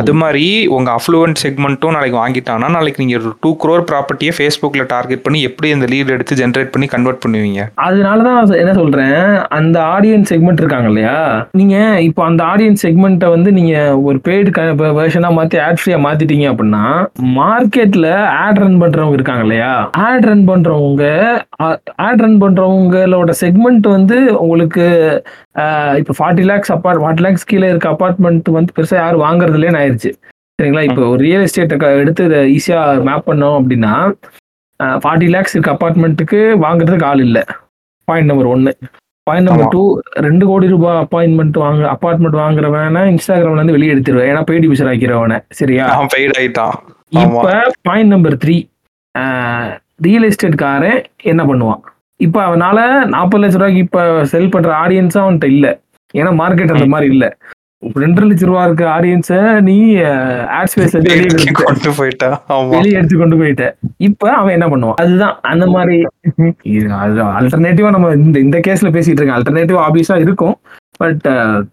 அது மாதிரி உங்க அஃப்ளூவன்ட் செக்மெண்ட்டும் நாளைக்கு வாங்கிட்டாங்கன்னா நாளைக்கு நீங்க ஒரு டூ க்ரோர் ப்ராப்பர்ட்டியை ஃபேஸ்புக்ல டார்கெட் பண்ணி எப்படி இந்த லீட் எடுத்து ஜென்ரேட் பண்ணி கன்வெர்ட் பண்ணுவீங்க? அதனால தான் என்ன சொல்றேன் அந்த ஆடியன்ஸ் செக்மெண்ட் இருக்காங்க இல்லையா? நீங்க இப்போ அந்த ஆடியன்ஸ் செக்மெண்ட்டை வந்து நீங்க ஒரு பெய்டு வெர்ஷனா மாத்தி ஆட் ஃப்ரீயா மாத்திட்டீங்க அப்படின்னா மார்க்கெட்ல ஆட் ரன் பண்றவங்க இருக்காங்க இல்லையா? ஆட் ரன் பண்றவங்க ஆட் ரன் பண்றவங்களோட செக்மெண்ட் வந்து உங்களுக்கு இப்போ forty lakhs apart forty lakhs கீழே இருக்க அபார்ட்மெண்ட் வந்து பெருசா யாரும் வாங்குறது இல்லைன்னு ஆயிருச்சு. சரிங்களா? இப்போ ஒரு ரியல் எஸ்டேட்டை எடுத்து இதை ஈஸியா மேப் பண்ணோம் அப்படின்னா ஃபார்ட்டி லேக்ஸ் இருக்க அப்பார்ட்மெண்ட்டுக்கு வாங்குறதுக்கு ஆள் இல்லை. பாயிண்ட் நம்பர் ஒன்று பாயிண்ட் நம்பர். டூ ரெண்டு கோடி ரூபாய் அப்பாயின்மெண்ட் வாங்க அப்பார்ட்மெண்ட் வாங்குறவன இன்ஸ்டாகிராம்ல இருந்து வெளியே எடுத்துருவேன். ஏன்னா பெய்டு யூசர் ஆக்கிறவன சரியா? பெய்ட் ஆயிட்டான். இப்ப பாயிண்ட் நம்பர் த்ரீ ரியல் எஸ்டேட்காரன் என்ன பண்ணுவான்? இப்ப அவனால நாற்பது லட்ச ரூபாய்க்கு இப்ப செல் பண்ற ஆடியன்ஸா அவன்கிட்ட இல்ல. ஏன்னா மார்க்கெட் அந்த மாதிரி இல்ல. ரெண்டரை லட்ச ரூபா இருக்க ஆடியன்ஸ நீ ஆட் ஸ்பேஸ். கொண்டு போயிட்டான் ஆமா. வெளியே எடுத்து கொண்டு போயிட்ட. இப்ப அவன் என்ன பண்ணுவான்? அதுதான். அந்த மாதிரி. அல்டர்னேட்டிவா நம்ம இந்த இந்த கேஸ்ல பேசிட்டு இருக்கேன். அல்டர்னேட்டிவ் ஆப்வியஸா இருக்கும். பட்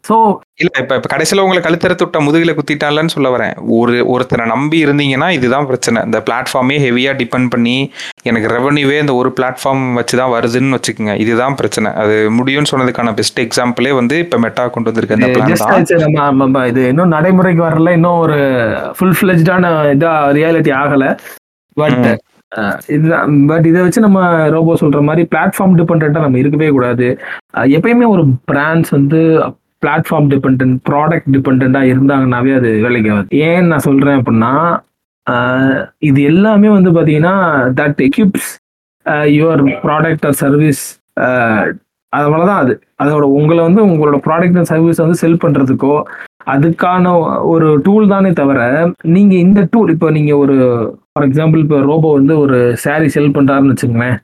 சோ இல்ல இப்ப இப்ப கடைசியில உங்களை கழுத்தறுத்து விட்ட முதுகுல குத்திட்டான்லன்னு சொல்ல வரேன். ஒரு ஒருத்தரை நம்பி இருந்தீங்கன்னா இதுதான் பிரச்சனை. இந்த பிளாட்ஃபார்மே ஹெவியா டிபெண்ட் பண்ணி எனக்கு ரெவன்யூவே இந்த ஒரு பிளாட்ஃபார்ம் வச்சுதான் வருதுன்னு வச்சுக்கோங்க. இதுதான் பிரச்சனை. அது முடியும்னு சொன்னதுக்கான பெஸ்ட் எக்ஸாம்பிளே வந்து இப்ப மெட்டா கொண்டு வந்திருக்க இந்த பிளான் just தான். ஆச்சு நம்ம நம்ம இது இன்னும் நடைமுறைக்கு வரல. இன்னும் ஒரு ஃபுல் ஃபிளஜ்டான இதா ரியாலிட்டி ஆகல. பட். இதுதான் பட் இதை வச்சு நம்ம ரோபோ சொல்ற மாதிரி பிளாட்ஃபார்ம் டிபெண்டா நம்ம இருக்கவே கூடாது. எப்பயுமே ஒரு பிராண்ட்ஸ் வந்து பிளாட்ஃபார்ம் டிபெண்ட் ப்ராடக்ட் டிபெண்டா இருந்தாங்கன்னாவே அது வேலைக்கு ஆகுது. ஏன் நான் சொல்றேன் அப்படின்னா இது எல்லாமே வந்து பாத்தீங்கன்னா that equips your product or service அவ்வளவுதான் அது. அதோட உங்களை வந்து உங்களோட ப்ராடக்ட் அண்ட் சர்வீஸ் வந்து செல் பண்றதுக்கோ அதுக்கான ஒரு டூல் தானே தவிர நீங்க இந்த டூல் இப்போ நீங்க ஒரு ஃபார் எக்ஸாம்பிள் இப்போ ரோபோ வந்து ஒரு saree செல் பண்றாருன்னு வச்சுக்கோங்களேன்.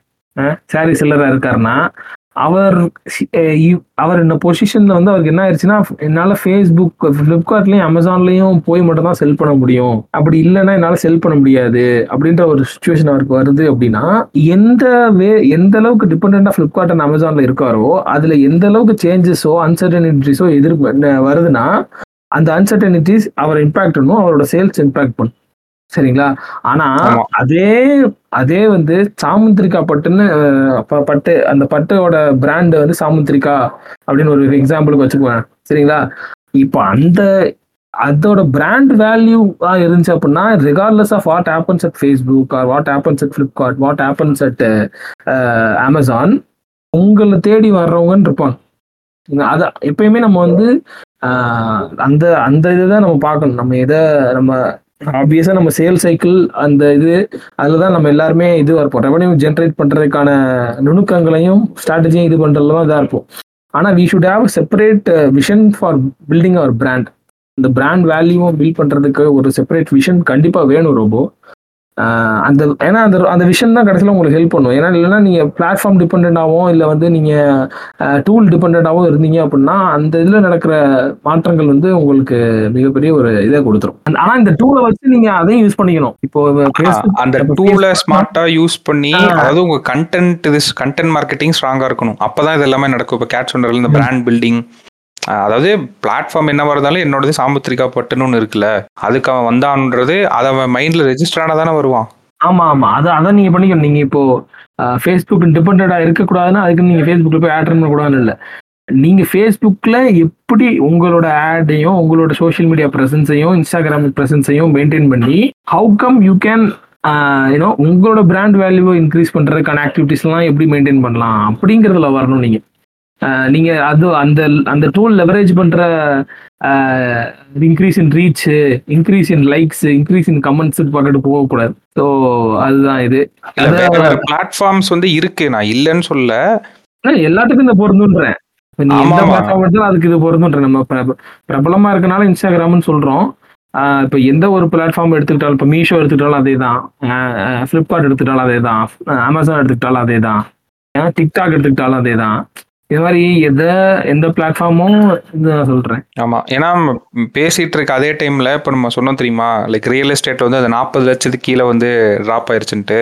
saree செல்லரா இருக்காருன்னா அவர் அவர் இந்த பொசிஷன்ல வந்து அவருக்கு என்ன ஆயிடுச்சுன்னா என்னால ஃபேஸ்புக் ஃப்ளிப்கார்ட்லயும் அமேசான்லயும் போய் மட்டும் தான் செல் பண்ண முடியும். அப்படி இல்லைன்னா என்னால செல் பண்ண முடியாது அப்படின்ற ஒரு சுச்சுவேஷன் அவருக்கு வருது அப்படின்னா எந்த வே எந்த அளவுக்கு டிபெண்டா ஃப்ளிப்கார்ட் அண்ட் அமேசான்ல இருக்காரோ அதுல எந்த அளவுக்கு சேஞ்சஸோ அன்சர்டனிட்டிஸோ எதிர்ப்பு வருதுன்னா அந்த அன்சர்டனிட்டிஸ் அவர் இம்பாக்ட் பண்ணும் அவரோட சேல்ஸ் இம்பாக்ட் பண்ணும் சரிங்களா ஆனா. அதே அதே வந்து சாமுந்திரிகா பட்டுன்னு பட்டு அந்த பட்டோட பிராண்ட் வந்து சாமுந்திரிகா அப்படின்னு ஒரு எக்ஸாம்பிளுக்கு வச்சுக்குவேன் சரிங்களா இப்போ அந்த அதோட பிராண்ட் வேல்யூ இருந்துச்சு அப்படின்னா regardless of what happens at Facebook or what happens at Flipkart what happens at Amazon உங்களை தேடி வர்றவங்கன்னு இருப்பாங்க? அதான் எப்பயுமே நம்ம வந்து ஆஹ், அந்த அந்த இதுதான் நம்ம பார்க்கணும். நம்ம எதை நம்ம ஆப்வியஸா நம்ம சேல் சைக்கிள் அந்த இது அதில் தான் நம்ம எல்லாருமே இதுவாக இருப்போம். ரெவன்யூ ஜென்ரேட் பண்ணுறதுக்கான நுணுக்கங்களையும் ஸ்ட்ராட்டஜியும் இது பண்ணுறதுல தான் இதாக இருப்போம் ஆனால் we should have separate vision for building our brand இந்த பிராண்ட் வேல்யூவும் பில்ட் பண்ணுறதுக்கு ஒரு செப்பரேட் விஷன் கண்டிப்பாக வேணும் ரொம்ப அந்த ஏன்னா அந்த அந்த விஷன் தான் கடைசியில் உங்களுக்கு ஹெல்ப் பண்ணும். ஏன்னா இல்லைன்னா நீங்கள் பிளாட்ஃபார்ம் டிபெண்டாகவும் இல்லை வந்து நீங்கள் டூல் டிபெண்டாகவும் இருந்தீங்க அப்படின்னா அந்த இதில் நடக்கிற மாற்றங்கள் வந்து உங்களுக்கு மிகப்பெரிய ஒரு இதை கொடுத்துரும். ஆனால் இந்த டூலை வச்சு நீங்கள் அதையும் யூஸ் பண்ணிக்கணும். இப்போ அந்த டூல Facebook- ஸ்மார்ட்டா யூஸ் பண்ணி. அதாவது உங்க கண்டென்ட் இது கண்டென்ட் மார்க்கெட்டிங் ஸ்ட்ராங்கா இருக்கணும். அப்பதான் இது எல்லாமே நடக்கும். இப்போ கேட் சொன்னதுல இந்த. பிராண்ட் பில்டிங் அதாவது பிளாட்ஃபார்ம் என்ன வரதாலும் என்னோடது சாமுத்திரிகா பட்டுன்னு ஒன்று இருக்குல்ல அதுக்கு அவன் வந்தான்ன்றது அதை அவன் மைண்ட்ல ரெஜிஸ்டர் ஆனா தானே வருவான். ஆமா ஆமா. அது அதான் நீங்க பண்ணிக்கணும் நீங்க இப்போ ஃபேஸ்புக் டிபெண்டா இருக்கக்கூடாதுன்னா அதுக்கு நீங்க ஃபேஸ்புக்ல போய் ஆட் பண்ணக்கூடாதுன்னு இல்லை. நீங்க ஃபேஸ்புக்ல எப்படி உங்களோட ஆடையும் உங்களோட சோஷியல் மீடியா ப்ரெசன்ஸையும் இன்ஸ்டாகிராம் பிரசன்ஸையும் மெயின்டைன் பண்ணி how come you can you know உங்களோட பிராண்ட் வேல்யூவை இன்க்ரீஸ் பண்றதுக்கான ஆக்டிவிட்டிஸ்லாம் எப்படி மெயின்டைன் பண்ணலாம் அப்படிங்கிறதுல வரணும் நீங்கள் நீங்க அது அந்த அந்த டூல் லெவரேஜ் பண்ற increase in reach increase in likes increase in comments பக்கத்து போகக்கூடாது ஸோ அதுதான் இது. பிளாட்ஃபார்ம்ஸ் வந்து இருக்கு. நான் இல்லைன்னு சொல்ல. எல்லாத்துக்கும் இந்த பொருந்துன்றேன். அதுக்கு இது பொருந்துன்றேன். நம்ம பிர- பிரபலமா இருக்கனால இன்ஸ்டாகிராம்னு சொல்றோம். இப்ப எந்த ஒரு பிளாட்ஃபார்ம் எடுத்துக்கிட்டாலும் இப்ப மீஷோ எடுத்துக்கிட்டாலும் அதே தான் ஃப்ளிப்கார்ட் எடுத்துக்கிட்டாலும் அதே தான் அமேசான் எடுத்துக்கிட்டாலும் அதே தான் டிக்டாக் எடுத்துக்கிட்டாலும் அதே தான் இது மாதிரி எதை எந்த பிளாட்ஃபார்மும் நான் சொல்றேன். ஆமா. ஏன்னா பேசிட்டு இருக்க அதே டைம்ல இப்ப நம்ம சொன்னோம் தெரியுமா? லைக் ரியல் எஸ்டேட் வந்து அந்த நாற்பது லட்சத்துக்கு கீழே வந்து டிராப் ஆயிருச்சுன்ட்டு.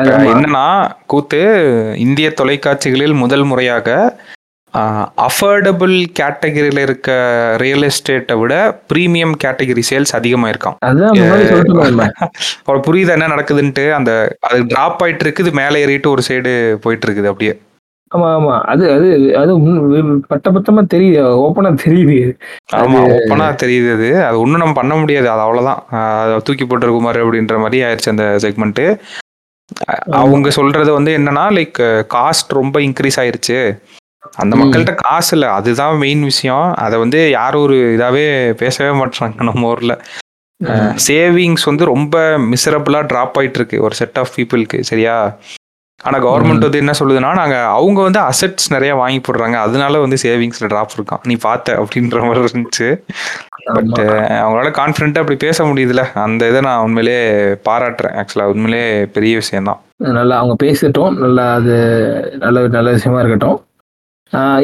அது. என்னன்னா கூத்து இந்திய தொலைக்காட்சிகளில் முதல் முறையாக அஃபோர்டபுள் கேட்டகரியில இருக்க ரியல் எஸ்டேட்டை விட ப்ரீமியம் கேட்டகரி சேல்ஸ். அப்புறம் புரியுது என்ன நடக்குதுன்ட்டு? அந்த அது டிராப் ஆயிட்டு இருக்குது மேலே ஏறிட்டு ஒரு சைடு போயிட்டு இருக்குது அப்படியே. ஆமா ஆமா. அது அது அது பட்ட பத்தமா தெரியுது. ஓப்பனா தெரியுது ஆமா ஓப்பனா தெரியுது அது. அது ஒன்றும் நம்ம பண்ண முடியாது. அது அவ்வளவுதான். தூக்கி போட்டு குமார் அப்படின்ற மாதிரி ஆயிடுச்சு அந்த செக்மெண்ட் அவங்க சொல்றது வந்து என்னன்னா லைக் காஸ்ட் ரொம்ப இன்க்ரீஸ் ஆயிருச்சு. அந்த. மக்கள்கிட்ட காசு இல்லை. அதுதான் மெயின் விஷயம். அதை வந்து யாரும் ஒரு இதாவே பேசவே மாட்டாங்க நம்ம ஊர்ல. சேவிங்ஸ் வந்து ரொம்ப மிசரபிளா டிராப் ஆயிட்டு இருக்கு ஒரு செட் ஆஃப் பீப்புளுக்கு சரியா? ஆனா கவர்மெண்ட் வந்து என்ன சொல்லுதுன்னா நாங்க அவங்க வந்து அசெட்ஸ் நிறைய வாங்கி போடுறாங்க. அதனால வந்து சேவிங்ஸ்ல டிராப் இருக்கான். நீ பார்த்த அப்படின்ற மாதிரி இருந்துச்சு. பட் அவங்களால கான்ஃபிடென்ட்டா அப்படி பேச முடியுதுல அந்த இதை நான் உண்மையிலேயே பாராட்டுறேன். ஆக்சுவலா உண்மையிலேயே பெரிய விஷயம் தான் நல்லா அவங்க பேசட்டும். நல்லா அது நல்ல நல்ல விஷயமா இருக்கட்டும்.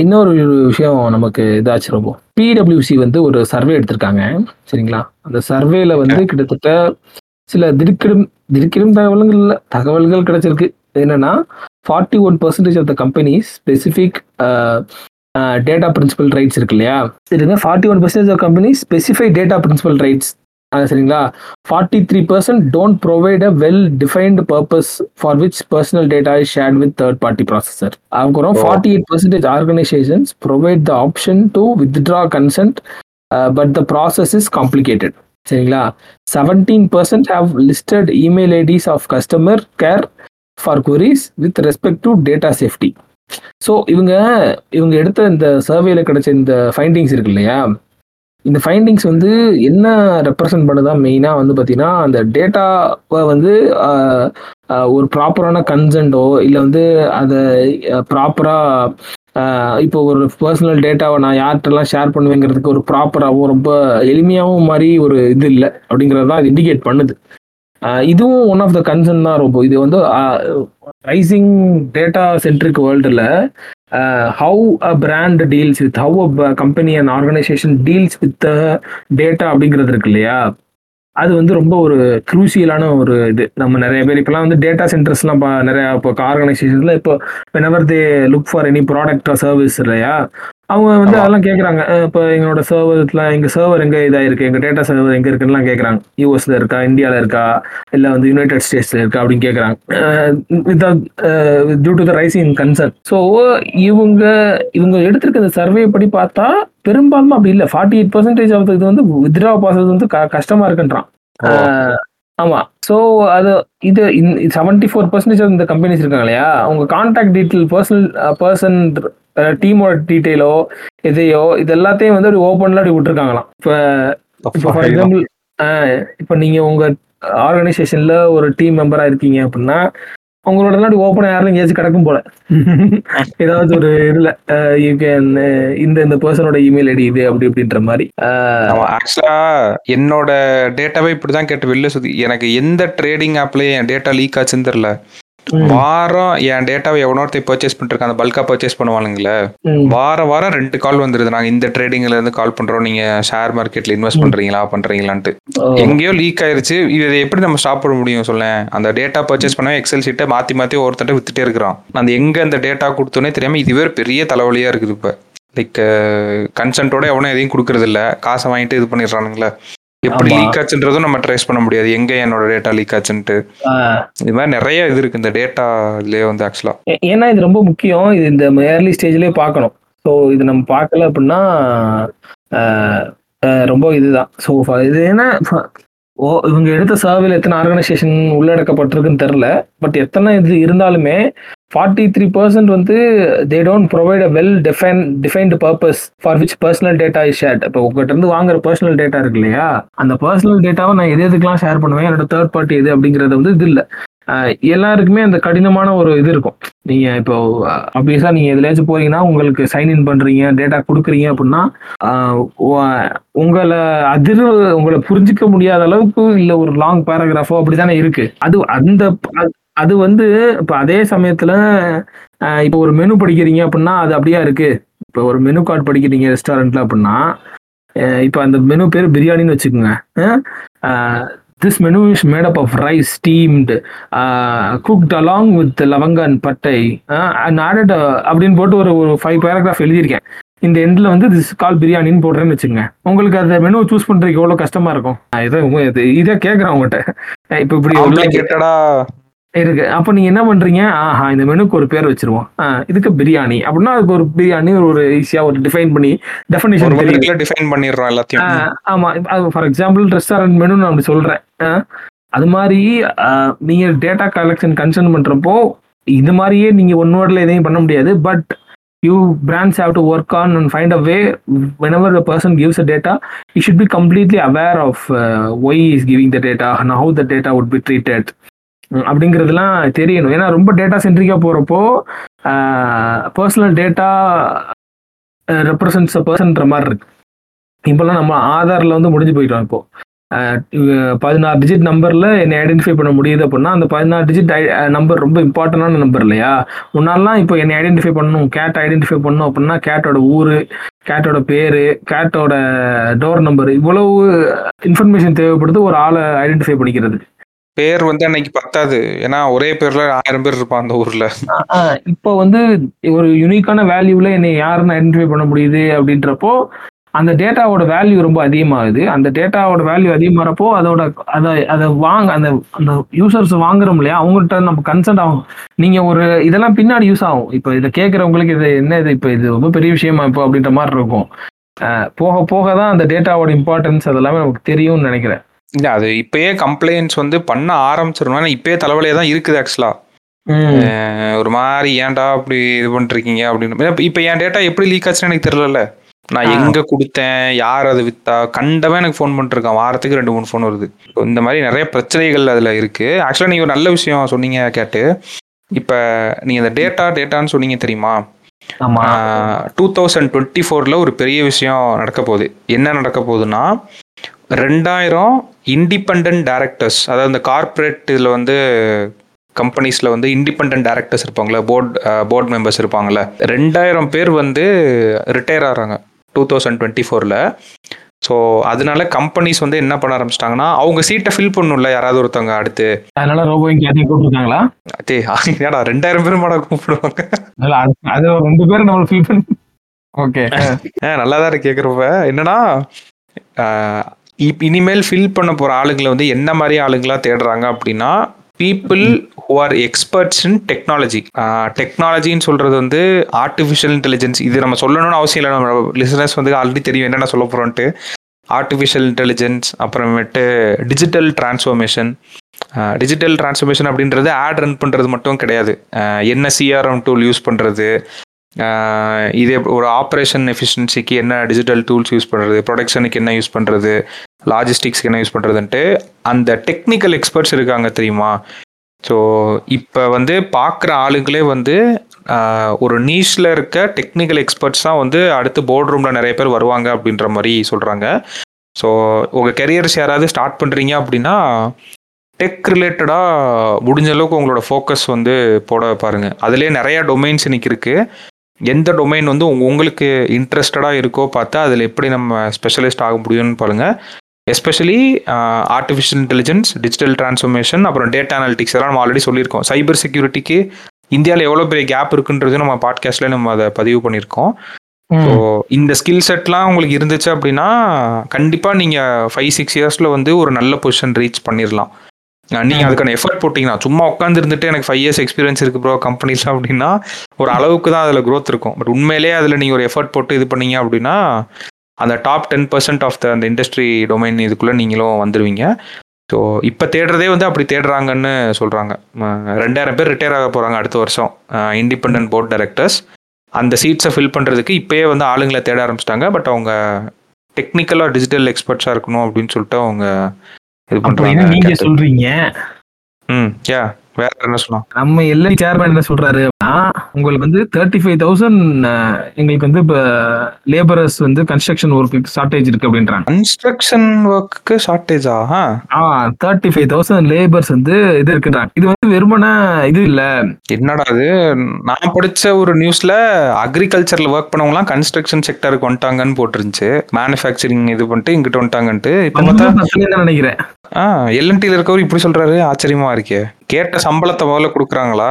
இன்னொரு விஷயம் நமக்கு இதாச்சு ரொம்ப. பிடபிள்யூசி வந்து ஒரு சர்வே எடுத்திருக்காங்க. சரிங்களா? அந்த சர்வேல வந்து கிட்டத்தட்ட சில திடுக்கிடும் திடுக்கிடும் தகவல்கள் இல்ல தகவல்கள் கிடைச்சிருக்கு. என்னன்னா forty one percentage of the company specific data principal rights இருக்கு இல்லையா? சரிங்க forty one percentage of company specify data principal rights சரிங்களா? Forty three percent don't provide a well defined purpose for which personal data is shared with third party processor Oh. Forty eight percentage organisations provide the option to withdraw consent but the process is complicated சரிங்களா seventeen percent have listed email IDs of customer care for queries with respect to data safety so இவங்க இவங்க எடுத்த இந்த சர்வேல கிடைச்ச இந்த findings இருக்கு இல்லையா? இந்த ஃபைண்டிங்ஸ் வந்து என்ன ரெப்ரசன்ட் பண்ணுதா மெயினாக வந்து பார்த்தீங்கன்னா அந்த டேட்டாவை வந்து ஆஹ், ஆஹ், ஒரு ப்ராப்பரான கன்சென்ட்டோ இல்லை வந்து அதை ப்ராப்பராக இப்போ ஒரு பர்சனல் டேட்டாவை நான் யார்கிட்டலாம் ஷேர் பண்ணுவேங்கிறதுக்கு ஒரு ப்ராப்பராகவும் ரொம்ப எளிமையாகவும் மாதிரி ஒரு இது இல்லை அப்படிங்கிறது தான் இது இண்டிகேட் பண்ணுது. இதுவும் ஒன் ஆஃப் த கன்சர்ன் தான் ரொம்ப. இது வந்து ரைசிங் டேட்டா சென்ட்ரிக் வேர்ல்டில் how a brand deals with how a company and organisation deals with data அப்படிங்கிறது இருக்கு இல்லையா? அது வந்து ரொம்ப ஒரு க்ரூசியலான ஒரு இது. நம்ம நிறைய பேர் இப்போலாம் வந்து டேட்டா சென்டர்ஸ்லாம் இப்போ நிறையா இப்போ ஆர்கனைசேஷன்ஸ்ல இப்போ whenever they look for any product service இல்லையா? அவங்க வந்து. அதெல்லாம் கேட்குறாங்க இப்போ எங்களோட சர்வர்ஸ்ல எங்க சர்வர் எங்க இதா இருக்கு எங்க டேட்டா சர்வர் எங்க இருக்குன்னுலாம் கேட்குறாங்க யூஎஸ்ல இருக்கா? இந்தியாவில் இருக்கா? இல்லை வந்து யுனைடெட் ஸ்டேட்ஸ்ல இருக்கா? அப்படின்னு கேட்குறாங்க due to the rising concern so இவங்க இவங்க எடுத்திருக்க இந்த சர்வே படி பார்த்தா பெரும்பாலும் அப்படி இல்லை. ஃபார்ட்டி எயிட் பர்சன்டேஜ் ஆஃப் இது வந்து வித்ரா பாசஸ் வந்து கஷ்டமா இருக்குன்றான். ஆமா. ஸோ அது இது செவன்டி ஃபோர் பர்சன்டேஜ் இந்த கம்பெனிஸ் இருக்காங்க இல்லையா? அவங்க கான்டாக்ட் டீட்டெயில் பர்சனல் பர்சன் டீமோட டீட்டெயிலோ எதையோ இது எல்லாத்தையும் வந்து அப்படி ஓப்பன்ல அப்படி விட்டுருக்காங்களாம். இப்போ இப்போ ஃபார் எக்ஸாம்பிள் இப்போ நீங்க உங்க ஆர்கனைசேஷன்ல ஒரு டீம் மெம்பரா இருக்கீங்க அப்படின்னா உங்களோட அப்படி ஓப்பனா யாரும் எங்கேயாச்சும் கிடக்கும் போல. *laughs* ஏதாவது ஒரு இதுல யூ கேன் இந்த இந்த பர்சனோட இமெயில் ஐடி இது அப்படி இப்படின்ற மாதிரி. ஆக்சுவலா என்னோட டேட்டாவே இப்படிதான் கேட்டு வெளில சுத்தி எனக்கு எந்த ட்ரேடிங் ஆப்லயும் என் டேட்டா லீக் ஆச்சுன்னு தெரியல. வாரம் என் டேட்டாவை எவனோ ஒருத்தன் பர்ச்சேஸ் பண்ணிருக்கான் அந்த பல்கா பர்ச்சேஸ் பண்ணுவானுங்களே. வார வாரம் ரெண்டு கால் வந்துருது. நாங்க இந்த ட்ரேடிங்ல இருந்து கால் பண்றோம். நீங்க ஷேர் மார்க்கெட்ல இன்வெஸ்ட் பண்றீங்களா பண்றீங்களான்ட்டு. எங்கேயோ லீக் ஆயிருச்சு. இதை எப்படி நம்ம ஸ்டாப் பண்ண முடியும் சொல்லேன். அந்த டேட்டா பர்ச்சேஸ் பண்ண எக்ஸல் ஷீட்டை மாத்தி மாத்தி ஒருத்தன்ட்ட வித்துட்டே இருக்கிறான். அந்த எங்க அந்த டேட்டா கொடுத்தோனே தெரியாம இதுவே பெரிய தலைவலியா இருக்குது இப்ப. லைக் கன்சென்ட்டோட எவனும் எதையும் கொடுக்கறது இல்ல காசை வாங்கிட்டு இது பண்ணிடுறானுங்களே. எப்படி. லீக் ஆச்சுன்றதும் நம்ம ட்ரேஸ் பண்ண முடியாது. எங்க என்னோட டேட்டா லீக் ஆச்சுன்ட்டு. இது மாதிரி நிறைய இது இருக்கு. இந்த டேட்டா இதுலயே வந்து ஆக்சுவலா ஏன்னா இது ரொம்ப முக்கியம். இது இந்த ஏர்லி ஸ்டேஜ்லயே பார்க்கணும். ஸோ இது நம்ம பார்க்கல அப்படின்னா ரொம்ப இதுதான். ஸோ இது ஃப- ஓ இவங்க எடுத்த சர்வேல எத்தனை ஆர்கனைசேஷன் உள்ளடக்கப்பட்டிருக்குன்னு தெரில பட் எத்தனை இது இருந்தாலுமே ஃபார்ட்டி த்ரீ பர்சன்ட் வந்து they don't provide a well define defined purpose for which personal data is shared இப்போ உங்ககிட்ட இருந்து வாங்குற பர்சனல் டேட்டா இருக்கு இல்லையா? அந்த பர்சனல் டேட்டாவை நான் எது எதுக்கெல்லாம் ஷேர் பண்ணுவேன்? என்னோட தேர்ட் பார்ட்டி எது அப்படிங்கிறது வந்து இது இல்லை. எல்லாருக்குமே அந்த கடினமான ஒரு இது இருக்கும். நீங்க இப்போ ஆப்வியஸா நீங்க எதுலயாச்சும் போறீங்கன்னா உங்களுக்கு சைன் இன் பண்றீங்க டேட்டா கொடுக்குறீங்க அப்படின்னா உங்களை அதிர் உங்களை புரிஞ்சுக்க முடியாத அளவுக்கு இல்லை ஒரு லாங் பேராகிராஃபோ அப்படித்தானே இருக்கு. அது அந்த அது- வந்து இப்போ அதே சமயத்துல இப்போ ஒரு மெனு படிக்கிறீங்க அப்படின்னா அது அப்படியா இருக்கு? இப்போ ஒரு மெனு கார்டு படிக்கிறீங்க ரெஸ்டாரண்ட்ல அப்படின்னா இப்போ அந்த மெனு பேர் பிரியாணின்னு வச்சுக்கோங்க. This menu is made up of rice steamed cooked along with lavanga and pattai and added அப்படின்னு போட்டு ஒரு ஒரு ஃபைவ் பேராகிராஃப் எழுதியிருக்கேன். இந்த எண்டில் வந்து திஸ் கால் பிரியாணின்னு போடுறேன்னு வச்சுங்க உங்களுக்கு அந்த மெனு சூஸ் பண்றதுக்கு எவ்வளோ கஷ்டமா இருக்கும்? இதை இது- கேட்குறேன் உங்கள்கிட்ட இப்போ இப்படி காம்ப்ளிகேட்டடா இருக்கு. அப்போ நீங்க என்ன பண்றீங்க? ஆஹா இந்த மெனுக்கு ஒரு பேர் வச்சிருவோம். இதுக்கு பிரியாணி. அப்படின்னா அதுக்கு ஒரு பிரியாணி ஒரு ஈஸியா ஒரு டிஃபைன் பண்ணி டெஃபினேஷன் டிஃபைன் பண்ணிடுறோம் எல்லாத்தையும். ஆமா. ஃபார் எக்ஸாம்பிள் ரெஸ்டாரண்ட் மெனு நான் அப்படி சொல்றேன். அது மாதிரி நீங்க டேட்டா கலெக்ஷன் கன்சர்ன் பண்றப்போ இது மாதிரியே நீங்க ஒன் வேர்ட்ல எதையும் பண்ண முடியாது. But you brands have to work on and find a way a data you should be completely aware of uh, why he is giving the data and how the data would be treated. ம், அப்படிங்கிறதுலாம் தெரியணும். ஏன்னா ரொம்ப data சென்ட்ரிக்கா போறப்போ personal data represents பர்சன்ற மாதிரி இருக்கு. இப்போல்லாம் நம்ம ஆதாரில் வந்து முடிஞ்சு போயிட்டோம் இப்போ. பதினாறு டிஜிட் நம்பரில் என்னை ஐடென்டிஃபை பண்ண முடியுது அப்படின்னா அந்த பதினாறு டிஜிட் நம்பர் ரொம்ப இம்பார்ட்டண்டான நம்பர் இல்லையா? முன்னாலாம் இப்போ என்னை ஐடென்டிஃபை பண்ணணும் கேட் ஐடென்டிஃபை பண்ணணும் அப்படின்னா கேட்டோட ஊர் கேட்டோட பேர் கேட்டோட டோர் நம்பர் இவ்வளவு இன்ஃபர்மேஷன் தேவைப்படுது ஒரு ஆளை ஐடென்டிஃபை பண்ணிக்கிறது. பேர் வந்து அன்னைக்கு பத்தாது. ஏன்னா ஒரே பேர்ல ஆயிரம் பேர் இருப்பான் அந்த ஊர்ல. இப்போ வந்து ஒரு யூனிக்கான வேல்யூல என்னை யாருன்னு ஐடென்டிஃபை பண்ண முடியுது அப்படின்றப்போ அந்த டேட்டாவோட வேல்யூ ரொம்ப அதிகமாகுது. அந்த டேட்டாவோட வேல்யூ அதிகமாகிறப்போ அதோட அதை அதை வாங்க அந்த அந்த யூசர்ஸ் வாங்குறோம் இல்லையா? அவங்கள்ட்ட நம்ம கன்சென்ட் ஆகும். நீங்கள் ஒரு இதெல்லாம் பின்னாடி யூஸ் ஆகும். இப்போ இதை கேட்குறவங்களுக்கு இது என்ன இது? இப்போ இது ரொம்ப பெரிய விஷயமா இப்போ அப்படின்ற மாதிரி இருக்கும். போக போக தான் அந்த டேட்டாவோட இம்பார்ட்டன்ஸ் அதெல்லாமே நமக்கு தெரியும்னு நினைக்கிறேன். இல்ல அது இப்பயே கம்ப்ளைண்ட்ஸ் வந்து பண்ண ஆரம்பிச்சிடணும். இப்பயே தலைவலியா தான் இருக்குது ஆக்சுவலா ஒரு மாதிரி ஏன்டா அப்படி இது பண்ணிருக்கீங்க அப்படின்னு. இப்ப என் டேட்டா எப்படி லீக் ஆச்சுன்னு எனக்கு தெரியல நான். எங்க கொடுத்தேன் யார் அது வித்தா? கண்டவன் எனக்கு ஃபோன் பண்ணிருக்கான். வாரத்துக்கு ரெண்டு மூணு ஃபோன் வருது. இந்த மாதிரி நிறைய பிரச்சனைகள் அதுல இருக்கு. ஆக்சுவலா நீங்க ஒரு நல்ல விஷயம் சொன்னீங்க கேட்டு. இப்ப நீங்க இந்த டேட்டா டேட்டான்னு சொன்னீங்க தெரியுமா? டூ தௌசண்ட் டுவெண்ட்டி ஃபோரில் ஒரு பெரிய விஷயம் நடக்க போகுது. என்ன நடக்க போகுதுன்னா ரெண்டாயிரம் இண்டிபெண்ட் டேரக்டர்ஸ் அதாவது இந்த கார்ப்பரேட் இதில் வந்து கம்பெனிஸில் வந்து இண்டிபெண்ட் டேரக்டர்ஸ் இருப்பாங்களே போர்ட் போர்ட் மெம்பர்ஸ் இருப்பாங்கல்ல. ரெண்டாயிரம் பேர் வந்து ரிட்டையர் ஆகிறாங்க டூ தௌசண்ட் டுவெண்ட்டி ஃபோரில் ஸோ அதனால கம்பெனிஸ் வந்து என்ன பண்ண ஆரம்பிச்சிட்டாங்கன்னா அவங்க சீட்டை ஃபில் பண்ணும்ல யாராவது ஒருத்தவங்க அடுத்து. அதனால ரோபோயும் கேட்டையும் கூப்பிட்டுருக்காங்களா? டே ஏடா ரெண்டாயிரம் பேர் மாடா கூப்பிடுவாங்க. அது- அது ரெண்டு பேரும் நம்ம ஃபீல் பண்ணி *laughs* ஓகே ஆ நல்லா தான் இருக்கு கேட்குறப்ப என்னன்னா இப் இனிமேல் ஃபில் பண்ண போகிற ஆளுங்களை வந்து என்ன மாதிரி ஆளுங்களா தேடுறாங்க அப்படின்னா people who are experts in technology டெக்னாலஜின்னு சொல்கிறது வந்து ஆர்டிஃபிஷியல் இன்டெலிஜென்ஸ் இது நம்ம சொல்லணும்னு அவசியம் இல்லை. நம்ம லிசனர்ஸ் வந்து ஆல்ரெடி தெரியும் என்னென்ன சொல்ல போகிறோன்ட்டு ஆர்டிஃபிஷியல் இன்டெலிஜென்ஸ் அப்புறமேட்டு டிஜிட்டல் டிரான்ஸ்ஃபர்மேஷன் டிஜிட்டல் டிரான்ஸ்ஃபர்மேஷன் அப்படின்றது ஆட் ரன் பண்ணுறது மட்டும் கிடையாது. என்ன சிஆர்எம் டூல் யூஸ் பண்ணுறது இதே ஒரு ஆப்ரேஷன் எஃபிஷியன்சிக்கு என்ன டிஜிட்டல் டூல்ஸ் யூஸ் பண்ணுறது ப்ரொடக்ஷனுக்கு என்ன யூஸ் பண்ணுறது லாஜிஸ்டிக்ஸ்க்கு என்ன யூஸ் பண்ணுறதுன்ட்டு அந்த டெக்னிக்கல் எக்ஸ்பர்ட்ஸ் இருக்காங்க தெரியுமா? ஸோ இப்போ வந்து பார்க்குற ஆளுங்களே வந்து ஒரு நீஷில் இருக்க டெக்னிக்கல் எக்ஸ்பர்ட்ஸ் தான் வந்து அடுத்து போர்ட் ரூமில் நிறைய பேர் வருவாங்க அப்படின்ற மாதிரி சொல்கிறாங்க ஸோ உங்கள் கெரியர்ஸ் யாராவது ஸ்டார்ட் பண்ணுறீங்க அப்படின்னா டெக் ரிலேட்டடாக முடிஞ்ச அளவுக்கு உங்களோட ஃபோக்கஸ் வந்து போட பாருங்கள் அதுலேயே நிறையா டொமைன்ஸ் இன்றைக்கி இருக்குது எந்த டொமைன் வந்து உங்க- உங்களுக்கு இன்ட்ரெஸ்டடாக இருக்கோ பார்த்து அதில் எப்படி நம்ம ஸ்பெஷலிஸ்ட் ஆக முடியும்னு பாருங்க. Especially artificial intelligence digital transformation அப்புறம் டேட்டா அனாலிட்டிக்ஸ் எல்லாம் நம்ம ஆல்ரெடி சொல்லியிருக்கோம். சைபர் செக்யூரிட்டிக்கு இந்தியாவில் எவ்வளோ பெரிய கேப் இருக்குன்றது நம்ம பாட்காஸ்ட்லேயே நம்ம அதை பதிவு பண்ணியிருக்கோம். ஸோ இந்த ஸ்கில் செட்லாம் உங்களுக்கு இருந்துச்சு அப்படின்னா கண்டிப்பாக நீங்கள் ஃபைவ் சிக்ஸ் இயர்ஸில் வந்து ஒரு நல்ல பொசிஷன் ரீச் பண்ணிடலாம் நீங்கள் அதுக்கான எஃபர்ட் போட்டிங்கன்னா சும்மா உட்காந்து இருந்துட்டு எனக்கு ஃபைவ் இயர்ஸ் எக்ஸ்பீரியன்ஸ் இருக்குது ப்ரோ கம்பெனிஸ் அப்படின்னா ஒரு அளவுக்கு தான் அதில் க்ரோத் இருக்கும். பட் உண்மையிலேயே அதில் நீங்கள் ஒரு எஃபர்ட் போட்டு இது பண்ணீங்க அப்படின்னா அந்த top ten percent of the அந்த இண்டஸ்ட்ரி டொமைன் இதுக்குள்ளே நீங்களும் வந்துடுவீங்க ஸோ இப்போ தேடுறதே வந்து அப்படி தேடுறாங்கன்னு சொல்கிறாங்க ரெண்டாயிரம் பேர் ரிட்டையர் ஆக போகிறாங்க அடுத்த வருஷம். இண்டிபெண்ட் போர்ட் டைரக்டர்ஸ் அந்த சீட்ஸை ஃபில் பண்ணுறதுக்கு இப்போயே வந்து ஆளுங்களை தேட ஆரம்பிச்சிட்டாங்க. பட் அவங்க டெக்னிக்கலாக டிஜிட்டல் எக்ஸ்பர்ட்ஸாக இருக்கணும் அப்படின்னு சொல்லிட்டு அவங்க இது அப்படின்னு நீங்க சொல்றீங்க? ம் யா. வேற என்ன சொல்லலாம்? நம்ம எல்ஐ சேர்மன் என்ன சொல்றாரு உங்களுக்கு வந்து தேர்ட்டி ஃபைவ் தௌசண்ட் எங்களுக்கு வந்து இப்போ லேபரர்ஸ் வந்து கன்ஸ்ட்ரக்ஷன் ஒர்க்கு ஷார்டேஜ் இருக்கு அப்படின்றாங்க. கன்ஸ்ட்ரக்ஷன் ஒர்க்கு ஷார்ட்டேஜா ஆ? தேர்ட்டி ஃபைவ் தௌசண்ட் லேபர்ஸ் வந்து இது இருக்குன்றாங்க. இது வந்து வெறுமனே இது இல்ல. என்னடா அது நான் படிச்ச ஒரு நியூஸ்ல அக்ரிகல்ச்சர்ல ஒர்க் பண்ணவங்கலாம் கன்ஸ்ட்ரக்ஷன் செக்டருக்கு வந்துட்டாங்கன்னு போட்டிருந்துச்சு. மேனுஃபேக்சரிங் இது பண்ணிட்டு இங்கிட்ட வந்துட்டாங்கன்ட்டு. இப்போ நினைக்கிறேன். ஆ எல்என்டில இருக்கவர் இப்படி சொல்றாரு. ஆச்சரியமா இருக்கே. கேட்ட சம்பளத்தை முதல்ல கொடுக்குறாங்களா?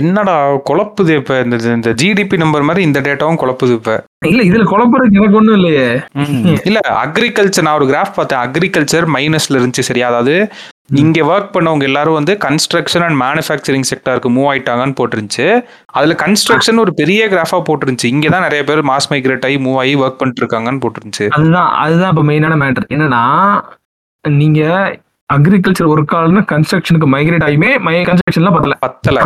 என்னடா குழப்புது இப்ப? இந்த இந்த ஜிடிபி நம்பர் மாதிரி இந்த டேட்டாவும் குழப்புது இப்ப. இல்ல இதுல குழப்பறதுக்கு எனக்கு ஒண்ணும் இல்லையே. இல்ல அக்ரிகல்ச்சர் நான் ஒரு கிராஃப் பார்த்தேன். அக்ரிகல்ச்சர் மைனஸ்ல இருந்துச்சு சரியா? அதாவது இங்க ஒர்க் பண்ணவங்க எல்லாரும் வந்து கன்ஸ்ட்ரக்ஷன் அண்ட் மேனுஃபேக்சரிங் செக்டருக்கு மூவ் ஆயிட்டாங்கன்னு போட்டிருந்துச்சு. அதுல கன்ஸ்ட்ரக்ஷன் ஒரு பெரிய கிராஃபா போட்டிருந்துச்சு. இங்க தான் நிறைய பேர் மாஸ் மைக்ரேட் ஆகி மூவ் ஆகி ஒர்க் பண்ணிட்டு இருக்காங்கன்னு போட்டிருந்துச்சு. அதுதான் அதுதான் இப்ப மெயினான மேட்டர் என்னன்னா நீங்க அக்ரிகல்ச்சர் ஒர்க் ஆளுன்னு கன்ஸ்ட்ரக்ஷனுக்கு மைக்ரேட் ஆகியுமே மை கன்ஸ்ட்ரக்ஷன்ல பத்தல. பத்தல.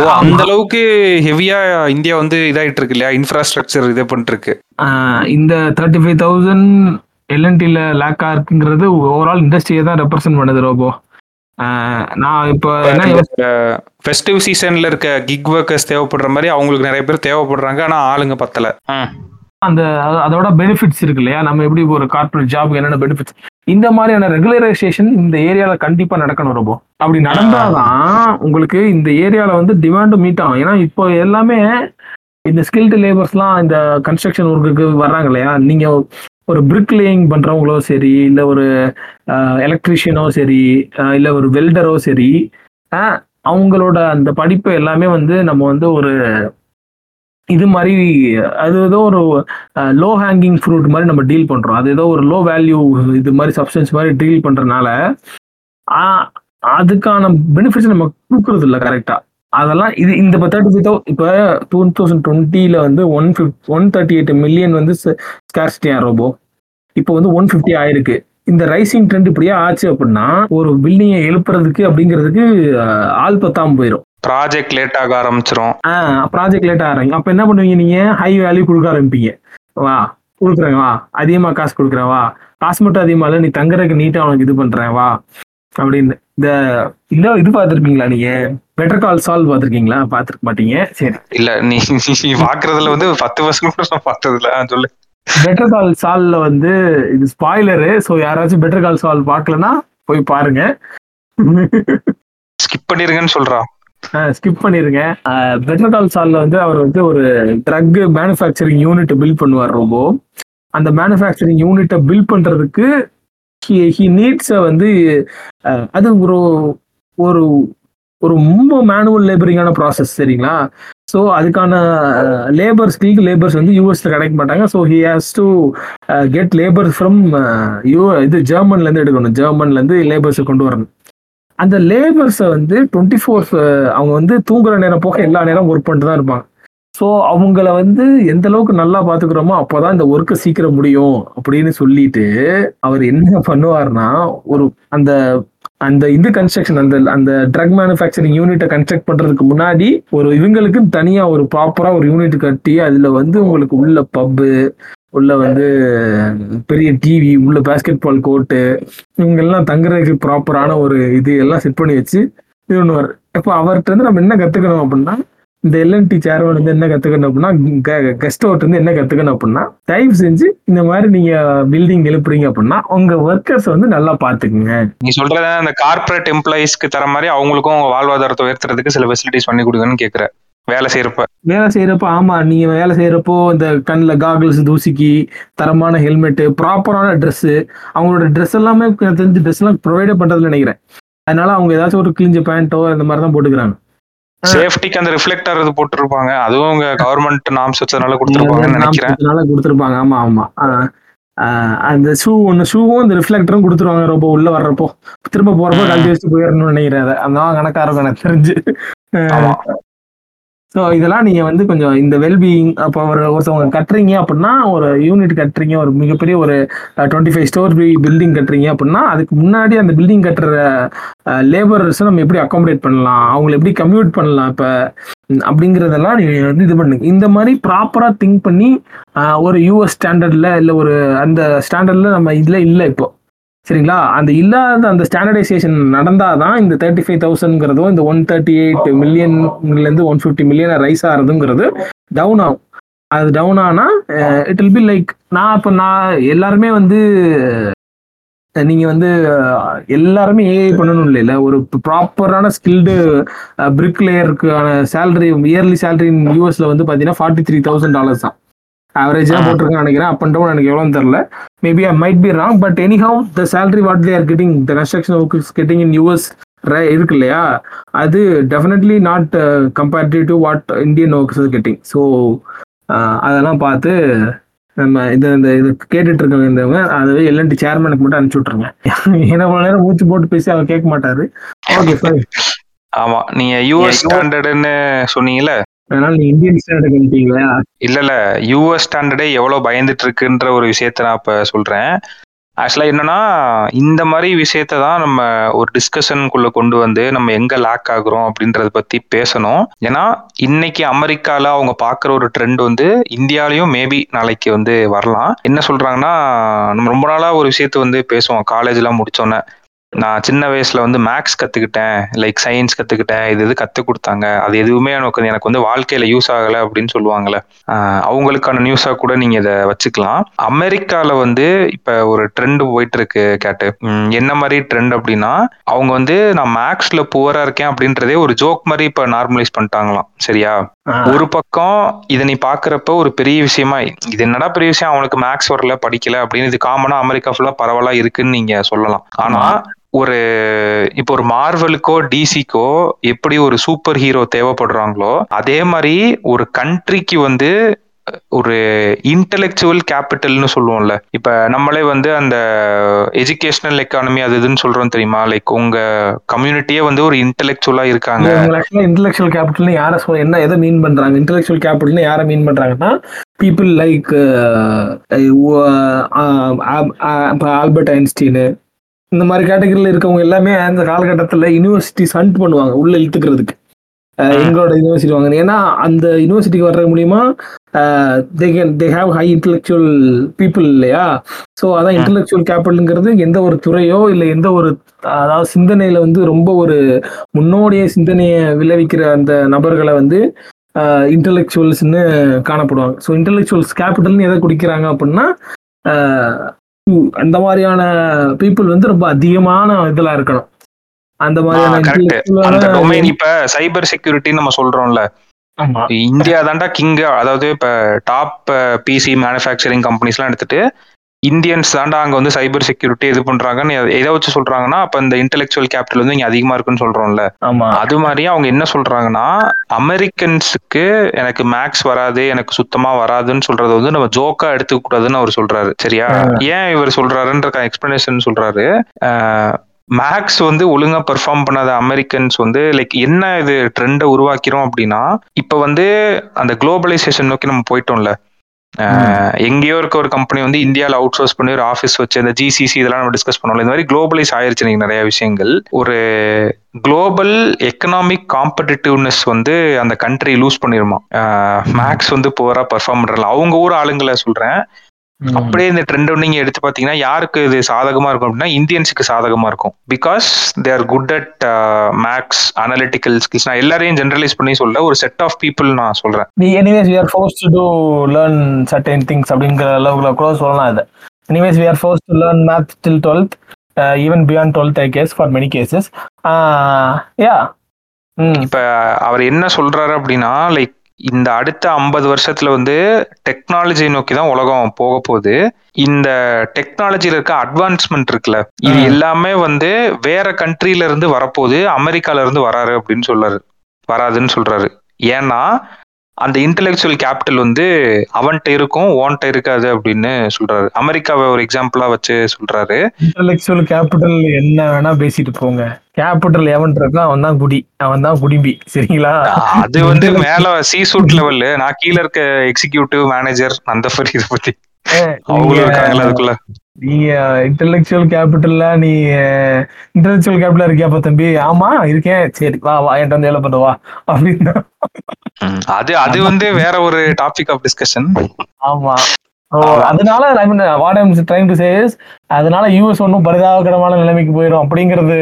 ஓ அந்த அளவுக்கு ஹெவியா இந்தியா வந்து இதாயிட்டு இருக்கு இல்லையா? இன்ஃப்ராஸ்ட்ரக்சர் இது பண்ணிட்டு இருக்கு ஆஹ் இந்த தேர்ட்டி ஃபைவ் தௌசண்ட் எல்என்டில லேக்கா இருக்குங்கிறது ஓவரால் இண்டஸ்ட்ரியை தான் ரெப்ரசென்ட் பண்ணுது ரோபோ. ஆஹ் நான் இப்போ ஃபெஸ்டிவ் சீசன்ல இருக்க கிக் ஒர்க்கர்ஸ் தேவைப்படுற மாதிரி அவங்களுக்கு நிறைய பேர் தேவைப்படுறாங்க ஆனா ஆளுங்க பத்தல. அந்த அது- அதோட பெனிஃபிட்ஸ் இருக்கு இல்லையா? நம்ம எப்படி ஒரு கார்ப்பரேட் ஜாப் என்னென்ன பெனிஃபிட்ஸ் இந்த மாதிரியான ரெகுலரைசேஷன் இந்த ஏரியாவில் கண்டிப்பாக நடக்கணும் ரொம்ப அப்படி நடந்தாதான் உங்களுக்கு இந்த ஏரியாவில் வந்து டிமாண்டும் மீட் ஆகும். ஏன்னா இப்போ எல்லாமே இந்த ஸ்கில்டு லேபர்ஸ்லாம் இந்த கன்ஸ்ட்ரக்ஷன் ஒர்க்குக்கு வர்றாங்க இல்லையா? நீங்கள் ஒரு பிரிக் லேயிங் பண்ணுறவங்களோ சரி இல்லை ஒரு எலக்ட்ரிஷியனோ சரி இல்லை ஒரு வெல்டரோ சரி அவங்களோட அந்த படிப்பு எல்லாமே வந்து நம்ம வந்து ஒரு இது மாதிரி அது ஏதோ ஒரு லோ ஹேங்கிங் ஃப்ரூட் மாதிரி நம்ம டீல் பண்றோம். அது ஏதோ ஒரு லோ வேல்யூ இது மாதிரி சப்ஸ்டன்ஸ் மாதிரி டீல் பண்றதுனால அதுக்கான பெனிஃபிட்ஸ் நம்ம கொடுக்கறது இல்லை கரெக்டா அதெல்லாம் இது இந்த தேர்ட்டி ஃபைவ் தௌ இப்போ டூ தௌசண்ட் டுவெண்ட்டியில் வந்து ஒன் ஃபிஃப் ஒன் தேர்ட்டி எயிட் மில்லியன் வந்து ஸ்கேர்ஸ்டியா ரோபோ. இப்போ வந்து ஒன் ஃபிஃப்டி ஆயிருக்கு. இந்த ரைசிங் ட்ரெண்ட் இப்படியே ஆச்சு அப்படின்னா ஒரு பில்டிங்கை எழுப்புறதுக்கு அப்படிங்கிறதுக்கு ஆள் பத்தாம போயிடும் ப்ராஜெக்ட் லேட் ஆக ஆரம்பிச்சிரும். ப்ராஜெக்ட் லேட் ஆகிறீங்க அப்போ என்ன பண்ணுவீங்க நீங்க? ஹை வேல்யூ கொடுக்க ஆரம்பிப்பீங்க. வா கொடுக்குறேன் வா. அதிகமா காசு கொடுக்குறேன் வா. காசு மட்டும் அதிகமா இல்லை நீ தங்குறதுக்கு நீட்டா உனக்கு இது பண்றேன் வா. அப்படின்னு. இந்த இந்த இது பார்த்துருப்பீங்களா நீங்க? பெட்டர் கால் சால்வ் பார்த்துருக்கீங்களா? பார்த்துருக்க மாட்டீங்க. சரி. இல்ல நீ பாக்குறதுல வந்து பத்து வருஷம் கூட நான் பார்த்ததுல சொல்லு. பெட்டர் கால் சால்வ்ல வந்து இது ஸ்பாய்லரு ஸோ யாராச்சும் பெட்டர் கால் சால்வ் பார்க்கலன்னா போய் பாருங்க. ஸ்கிப் பண்ணிருங்கன்னு சொல்றா. ஸ்கிப் பண்ணிருங்க. பெட்டர் கால் சால்ல வந்து அவர் வந்து ஒரு ட்ரக் மேனுஃபேக்சரிங் யூனிட் பில்ட் பண்ணுவார் ரொம்ப அந்த மேனுஃபேக்சரிங் யூனிட்டை பில்ட் பண்றதுக்கு ஹி நீட்ஸ் வந்து அது ஒரு ஒரு ஒரு ரொம்ப மேனுவல் லேபரிங்கான ப்ராசஸ் சரிங்களா? ஸோ அதுக்கான லேபர் ஸ்கில்டு லேபர்ஸ் வந்து யூஎஸ்ல கிடைக்க மாட்டாங்க so he has to get labour from you இது ஜெர்மன்ல இருந்து எடுக்கணும். ஜெர்மன்ல இருந்து லேபர்ஸை கொண்டு வரணும். அந்த லேபர்ஸை வந்து டுவெண்ட்டி ஃபோர்ஸ் அவங்க வந்து தூங்குற நேரம் போக எல்லா நேரம் ஒர்க் பண்ணிட்டு தான் இருப்பாங்க. ஸோ அவங்கள வந்து எந்த அளவுக்கு நல்லா பார்த்துக்கிறோமோ அப்போதான் இந்த ஒர்க்கை சீக்கிரம் முடியும் அப்படின்னு சொல்லிட்டு அவர் என்ன *laughs* பண்ணுவார்னா ஒரு அந்த அந்த இது கன்ஸ்ட்ரக்ஷன் அந்த அந்த ட்ரக் மேனுஃபேக்சரிங் யூனிட்டை கன்ஸ்ட்ரக்ட் பண்றதுக்கு முன்னாடி ஒரு இவங்களுக்கு தனியா ஒரு ப்ராப்பரா ஒரு யூனிட் கட்டி அதுல வந்து உங்களுக்கு உள்ள பப்பு உள்ள வந்து பெரிய டிவி உள்ள பேஸ்கெட் பால் கோர்ட்டு இவங்கெல்லாம் தங்குறதுக்கு ப்ராப்பரான ஒரு இது எல்லாம் செட் பண்ணி வச்சு இது பண்ணுவார் இப்போ அவர்கிட்ட இருந்து நம்ம என்ன கத்துக்கணும் அப்படின்னா இந்த எல்என்டி சேர்மன் வந்து என்ன கத்துக்கணும் அப்படின்னா கெஸ்ட் அவுட் வந்து என்ன கத்துக்கணும் அப்படின்னா தயவு செஞ்சு இந்த மாதிரி நீங்க பில்டிங் எழுப்புறீங்க அப்படின்னா உங்க ஒர்க்கர்ஸ் வந்து நல்லா பாத்துக்குங்க. நீ சொல்கிறத அந்த கார்பரேட் எம்ப்ளாயிஸ்க்கு தர மாதிரி அவங்களுக்கும் அவங்க வாழ்வாதாரத்தை உயர்த்துறதுக்கு சில ஃபெசிலிட்டிஸ் பண்ணி கொடுங்கன்னு கேட்குறேன் வேலை செய்யறப்ப வேலை செய்யறப்ப ஆமா நீங்க வேலை செய்யறப்போ இந்த கண்ணில் காகிள்ஸ் தூசிக்கு தரமான ஹெல்மெட்டு ப்ராப்பரான Dress அவங்களோட ட்ரெஸ் எல்லாமே தெரிஞ்சு ட்ரெஸ் எல்லாம் ப்ரொவைடே பண்றதுன்னு நினைக்கிறேன். அதனால அவங்க ஏதாச்சும் ஒரு கிழிஞ்ச பேண்ட்டோ இந்த மாதிரி தான் போட்டுக்கிறாங்க. சேஃப்டிக்கு அந்த ரிஃப்ளெக்டர் இது போட்டுருப்பாங்க. அதுவும் உங்க கவர்மெண்ட் நாம்ஸ் வச்சதுனால கொடுத்துருப்பாங்கன்னு நினைக்கிறேன். கொடுத்துருப்பாங்க. ஆமா ஆமா. அந்த ஷூ ஒன்று ஷூவும் இந்த ரிஃப்ளெக்டரும் கொடுத்துருவாங்க. ரொம்ப உள்ள வர்றப்போ. திரும்ப போறப்போ. கழட்டி வச்சுட்டு போயிடணும்னு நினைக்கிறேன். அதை அந்த கணக்கா இருக்கும் எனக்கு தெரிஞ்சு ஸோ இதெல்லாம் நீங்கள் வந்து கொஞ்சம் இந்த வெல்பீயிங் அப்போ ஒரு ஒருத்தவங்க கட்டுறீங்க அப்படின்னா ஒரு யூனிட் கட்டுறீங்க ஒரு மிகப்பெரிய ஒரு டுவெண்ட்டி ஃபைவ் ஸ்டோர் பில்டிங் கட்டுறீங்க அப்படின்னா அதுக்கு முன்னாடி அந்த பில்டிங் கட்டுற லேபரர்ஸை நம்ம எப்படி அக்காமடேட் பண்ணலாம்? அவங்களை எப்படி கம்யூட் பண்ணலாம் இப்போ? அப்படிங்கிறதெல்லாம் நீங்கள் வந்து இது பண்ணுங்க. இந்த மாதிரி ப்ராப்பராக திங்க் பண்ணி ஒரு யூஎஸ் ஸ்டாண்டர்டில் இல்லை ஒரு அந்த ஸ்டாண்டர்டில் நம்ம இதில் இல்லை இப்போ. சரிங்களா? அந்த இல்லாத அந்த ஸ்டாண்டர்டைசேஷன் நடந்தால் தான் இந்த தேர்ட்டி ஃபைவ் தௌசண்ட்ங்கிறதும் இந்த ஒன் தேர்ட்டி எயிட் மில்லியன்லேருந்து ஒன் ஃபிஃப்டி மில்லியனை ரைஸ் ஆகிறதுங்கிறது டவுன் ஆகும். அது டவுன் ஆனால் இட் வில் பி லைக் நான் இப்போ நான் எல்லாருமே வந்து நீங்கள் வந்து எல்லாருமே ஏஐ பண்ணணும் இல்லைல்ல. ஒரு ப்ராப்பரான ஸ்கில்டு பிரிக் லேயருக்கான சேலரி இயர்லி சேலரி யூஎஸில் வந்து பார்த்தீங்கன்னா ஃபார்ட்டி த்ரீ தௌசண்ட் டாலர்ஸ் தான். ஆவரேஜாக ஆ. போட்டிருக்கேன் நினைக்கிறேன். அப் அண்ட் டவுன் எனக்கு எவ்வளோன்னு தெரில maybe I might be wrong but anyhow the salary what they are getting the construction work is getting in US இருக்கு இல்லையா? அது definitely not comparative to what Indian works is getting so அதெல்லாம் பார்த்து நம்ம இந்த இந்த இது கேட்டுட்டு இருக்கவங்க இருந்தவங்க அதுவே எல்என்டி சேர்மனுக்கு மட்டும் அனுப்பிச்சு விட்ருங்க ஏன்னா இவ்வளவு நேரம் மூச்சு போட்டு பேசி அவர் கேட்க மாட்டாரு. ஓகே ஃபைன் ஆமா நீங்க யூஎஸ் ஸ்டாண்டர்டுன்னு சொன்னீங்கல்ல? அதனால நீ இந்தியன் ஸ்டாண்டர்ட் பண்ணிட்டீங்களா இல்ல இல்ல. யூஎஸ் ஸ்டாண்டர்டே எவ்வளவு பயந்துட்டு இருக்குன்ற ஒரு விஷயத்த நான் இப்ப சொல்றேன். ஆக்சுவலா என்னன்னா இந்த மாதிரி விஷயத்த தான் நம்ம ஒரு டிஸ்கஷனுக்குள்ள கொண்டு வந்து நம்ம எங்க லாக் ஆகுறோம் அப்படின்றத பத்தி பேசணும். ஏன்னா இன்னைக்கு அமெரிக்கால அவங்க பாக்குற ஒரு ட்ரெண்ட் வந்து இந்தியாலையும் மேபி நாளைக்கு வந்து வரலாம். என்ன சொல்றாங்கன்னா நம்ம ரொம்ப நாளா ஒரு விஷயத்த வந்து பேசுவோம். காலேஜ் எல்லாம் முடிச்சோன்னே. நான் சின்ன வயசுல வந்து மேக்ஸ் கத்துக்கிட்டேன். லைக் சயின்ஸ் கத்துக்கிட்டேன். இது இது கத்து கொடுத்தாங்க. அது எதுவுமே எனக்கு எனக்கு வந்து வாழ்க்கையில யூஸ் ஆகல அப்படின்னு சொல்லுவாங்கல்ல. அவங்களுக்கான நியூஸா கூட நீங்க இதை வச்சுக்கலாம். அமெரிக்கால வந்து இப்ப ஒரு ட்ரெண்ட் போயிட்டு இருக்கு கேட்டு என்ன மாதிரி ட்ரெண்ட் அப்படின்னா அவங்க வந்து நான் மேக்ஸ்ல புவரா இருக்கேன் அப்படின்றதே ஒரு ஜோக் மாதிரி இப்ப நார்மலைஸ் பண்ணிட்டாங்களாம். சரியா? ஒரு பக்கம் இதை நீ பாக்குறப்ப ஒரு பெரிய விஷயமா இது என்னடா பெரிய விஷயம்? அவனுக்கு மேக்ஸ் வரல படிக்கல அப்படின்னு இது காமனா அமெரிக்கா ஃபுல்லா பரவலா இருக்குன்னு நீங்க சொல்லலாம். ஆனா ஒரு இப்போ ஒரு மார்வலுக்கோ டிசிக்கோ எப்படி ஒரு சூப்பர் ஹீரோ தேவைப்படுறாங்களோ அதே மாதிரி ஒரு கண்ட்ரிக்கு வந்து ஒரு இன்டெலெக்சுவல் கேபிட்டல்னு சொல்லுவோம்ல இப்ப நம்மளே வந்து அந்த எஜுகேஷனல் எக்கானமி அது இதுன்னு சொல்றோம் தெரியுமா லைக் உங்க கம்யூனிட்டியே வந்து ஒரு இன்டலெக்சுவலா இருக்காங்க இன்டலெக்சுவல் கேபிட்டல்னு யார சொல்ல என்ன எதை மீன் பண்றாங்க இன்டலெக்சுவல் கேபிட்டல்னு யார மீன் பண்றாங்கன்னா பீப்புள் லைக் ஆல்பர்ட் ஐன்ஸ்டீனு இந்த மாதிரி கேட்டகரியில் இருக்கவங்க எல்லாமே அந்த காலகட்டத்தில் யூனிவர்சிட்டிஸ் ஹண்ட் பண்ணுவாங்க உள்ள இழுத்துக்கிறதுக்கு. எங்களோட யூனிவர்சிட்டி வாங்க. ஏன்னா அந்த யூனிவர்சிட்டிக்கு வர்றது மூலியமா they can they have high intellectual people இல்லையா? ஸோ அதான் இன்டெலெக்சுவல் கேபிட்டலுங்கிறது எந்த ஒரு துறையோ இல்லை எந்த ஒரு அதாவது சிந்தனையில வந்து ரொம்ப ஒரு முன்னோடிய சிந்தனையை விளைவிக்கிற அந்த நபர்களை வந்து இன்டெலெக்சுவல்ஸ்னு காணப்படுவாங்க. ஸோ இன்டெலெக்சுவல்ஸ் கேபிட்டல்னு எதை குடிக்கிறாங்க அப்படின்னா அந்த மாதிரியான பீப்புள் வந்து ரொம்ப அதிகமான இதுல இருக்கணும். அந்த மாதிரியான இப்ப சைபர் செக்யூரிட்டி நம்ம சொல்றோம்ல. இந்தியா தாண்டா கிங் அதாவது இப்ப டாப் பிசி மேனுஃபேக்சரிங் கம்பெனிஸ்லாம் எடுத்துட்டு இந்தியன்ஸ் தாண்டா அங்க வந்து சைபர் செக்யூரிட்டி இது பண்றாங்கன்னு எதை வச்சு சொல்றாங்கன்னா அப்ப இந்த இன்டெலெக்சுவல் கேபிட்டல் வந்து இங்க அதிகமா இருக்குன்னு சொல்றோம்ல. அது மாதிரி அவங்க என்ன சொல்றாங்கன்னா அமெரிக்கன்ஸுக்கு எனக்கு மேக்ஸ் வராது எனக்கு சுத்தமா வராதுன்னு சொல்றது வந்து நம்ம ஜோக்கா எடுத்துக்க கூடாதுன்னு அவர் சொல்றாரு. சரியா? ஏன் இவர் சொல்றாருன்ற எக்ஸ்பிளனேஷன் சொல்றாரு. மேக்ஸ் வந்து ஒழுங்கா பெர்ஃபார்ம் பண்ணாத அமெரிக்கன்ஸ் வந்து லைக் என்ன இது ட்ரெண்டை உருவாக்கிறோம் அப்படின்னா இப்ப வந்து அந்த குளோபலைசேஷன் நோக்கி நம்ம போயிட்டோம்ல. எங்கேயோ இருக்க ஒரு கம்பெனி வந்து இந்தியாவில் அவுட் சோர்ஸ் பண்ணி ஒரு ஆஃபீஸ் வச்சு அந்த ஜிசிசி இதெல்லாம் நம்ம டிஸ்கஸ் பண்ணோம்ல இந்த மாதிரி குளோபலைஸ் ஆயிருச்சு நீங்க நிறைய விஷயங்கள். ஒரு குளோபல் எக்கனாமிக் காம்படிட்டிவ்னஸ் வந்து அந்த கண்ட்ரி லூஸ் பண்ணிருமா. மேக்ஸ் வந்து போரா பெர்ஃபார்ம் பண்றல அவங்க ஊர் ஆளுங்களை சொல்றேன். ம். அப்படியே இந்த ட்ரெண்ட் நீங்க எடுத்து பாத்தீங்கன்னா யாருக்கு இது சாதகமா இருக்கும் அப்படின்னா இந்தியன்ஸுக்கு சாதகமா இருக்கும். Because they are good at maths analytical skills நான் எல்லாரையும் ஜென்ரலைஸ் பண்ணி சொல்ல ஒரு செட் ஆஃப் பீப்புள் நான் சொல்றேன். Anyways we are forced to do learn certain things அப்படிங்கிற அளவுக்குல கூட சொல்லலாம் இது. Anyways we are forced to learn math till 12th uh, even beyond 12th i guess for many cases. Uh, yeah. ம் இப்ப அவர் என்ன சொல்றாரு அப்படின்னா லைக் இந்த அடுத்த ஐம்பது வருஷத்துல வந்து டெக்னாலஜி நோக்கி தான் உலகம் போக போகுது இந்த டெக்னாலஜில இருக்க அட்வான்ஸ்மெண்ட் இருக்குல்ல இது. எல்லாமே வந்து வேற கண்ட்ரில இருந்து வரப்போகுது அமெரிக்கால இருந்து வராரு அப்படின்னு சொல்றாரு வராதுன்னு சொல்றாரு ஏன்னா அந்த இன்டெலெக்சுவல் கேபிட்டல் வந்து அவன்கிட்ட இருக்கும் ஓன்ட்ட இருக்காது அப்படின்னு சொல்றாரு. அமெரிக்காவை ஒரு எக்ஸாம்பிளா வச்சு சொல்றாரு. இன்டெலெக்சுவல் கேபிட்டல் என்ன வேணா பேசிட்டு போங்க. கேபிட்டல் எவன் இருக்கோ அவன் தான் குடி. அவன் தான் குடிம்பி. சரிங்களா? அது வந்து மேல சி சூட் லெவல் நான் கீழ இருக்க எக்ஸிகியூட்டிவ் மேனேஜர் அந்த மாதிரி இதை பத்தி. அவங்களும் இருக்காங்களா அதுக்குள்ள. நீங்க இன்டெலெக்சுவல் கேபிட்டல்ல நீ இன்டெலெக்சுவல் கேபிட்டல் இருக்கியாப்பா தம்பி? ஆமா இருக்கேன். சரி வா வா என்கிட்ட வந்து வேலை பண்ணு வா. அப்படின்னு. அது அது வந்து வேற ஒரு டாபிக் ஆஃப் டிஸ்கஷன் ஆமா. அதனால I mean what I'm trying to say அதனால யூஎஸ் ஒன்றும் பரிதாபகரமான நிலைமைக்கு போயிடும் அப்படிங்கிறது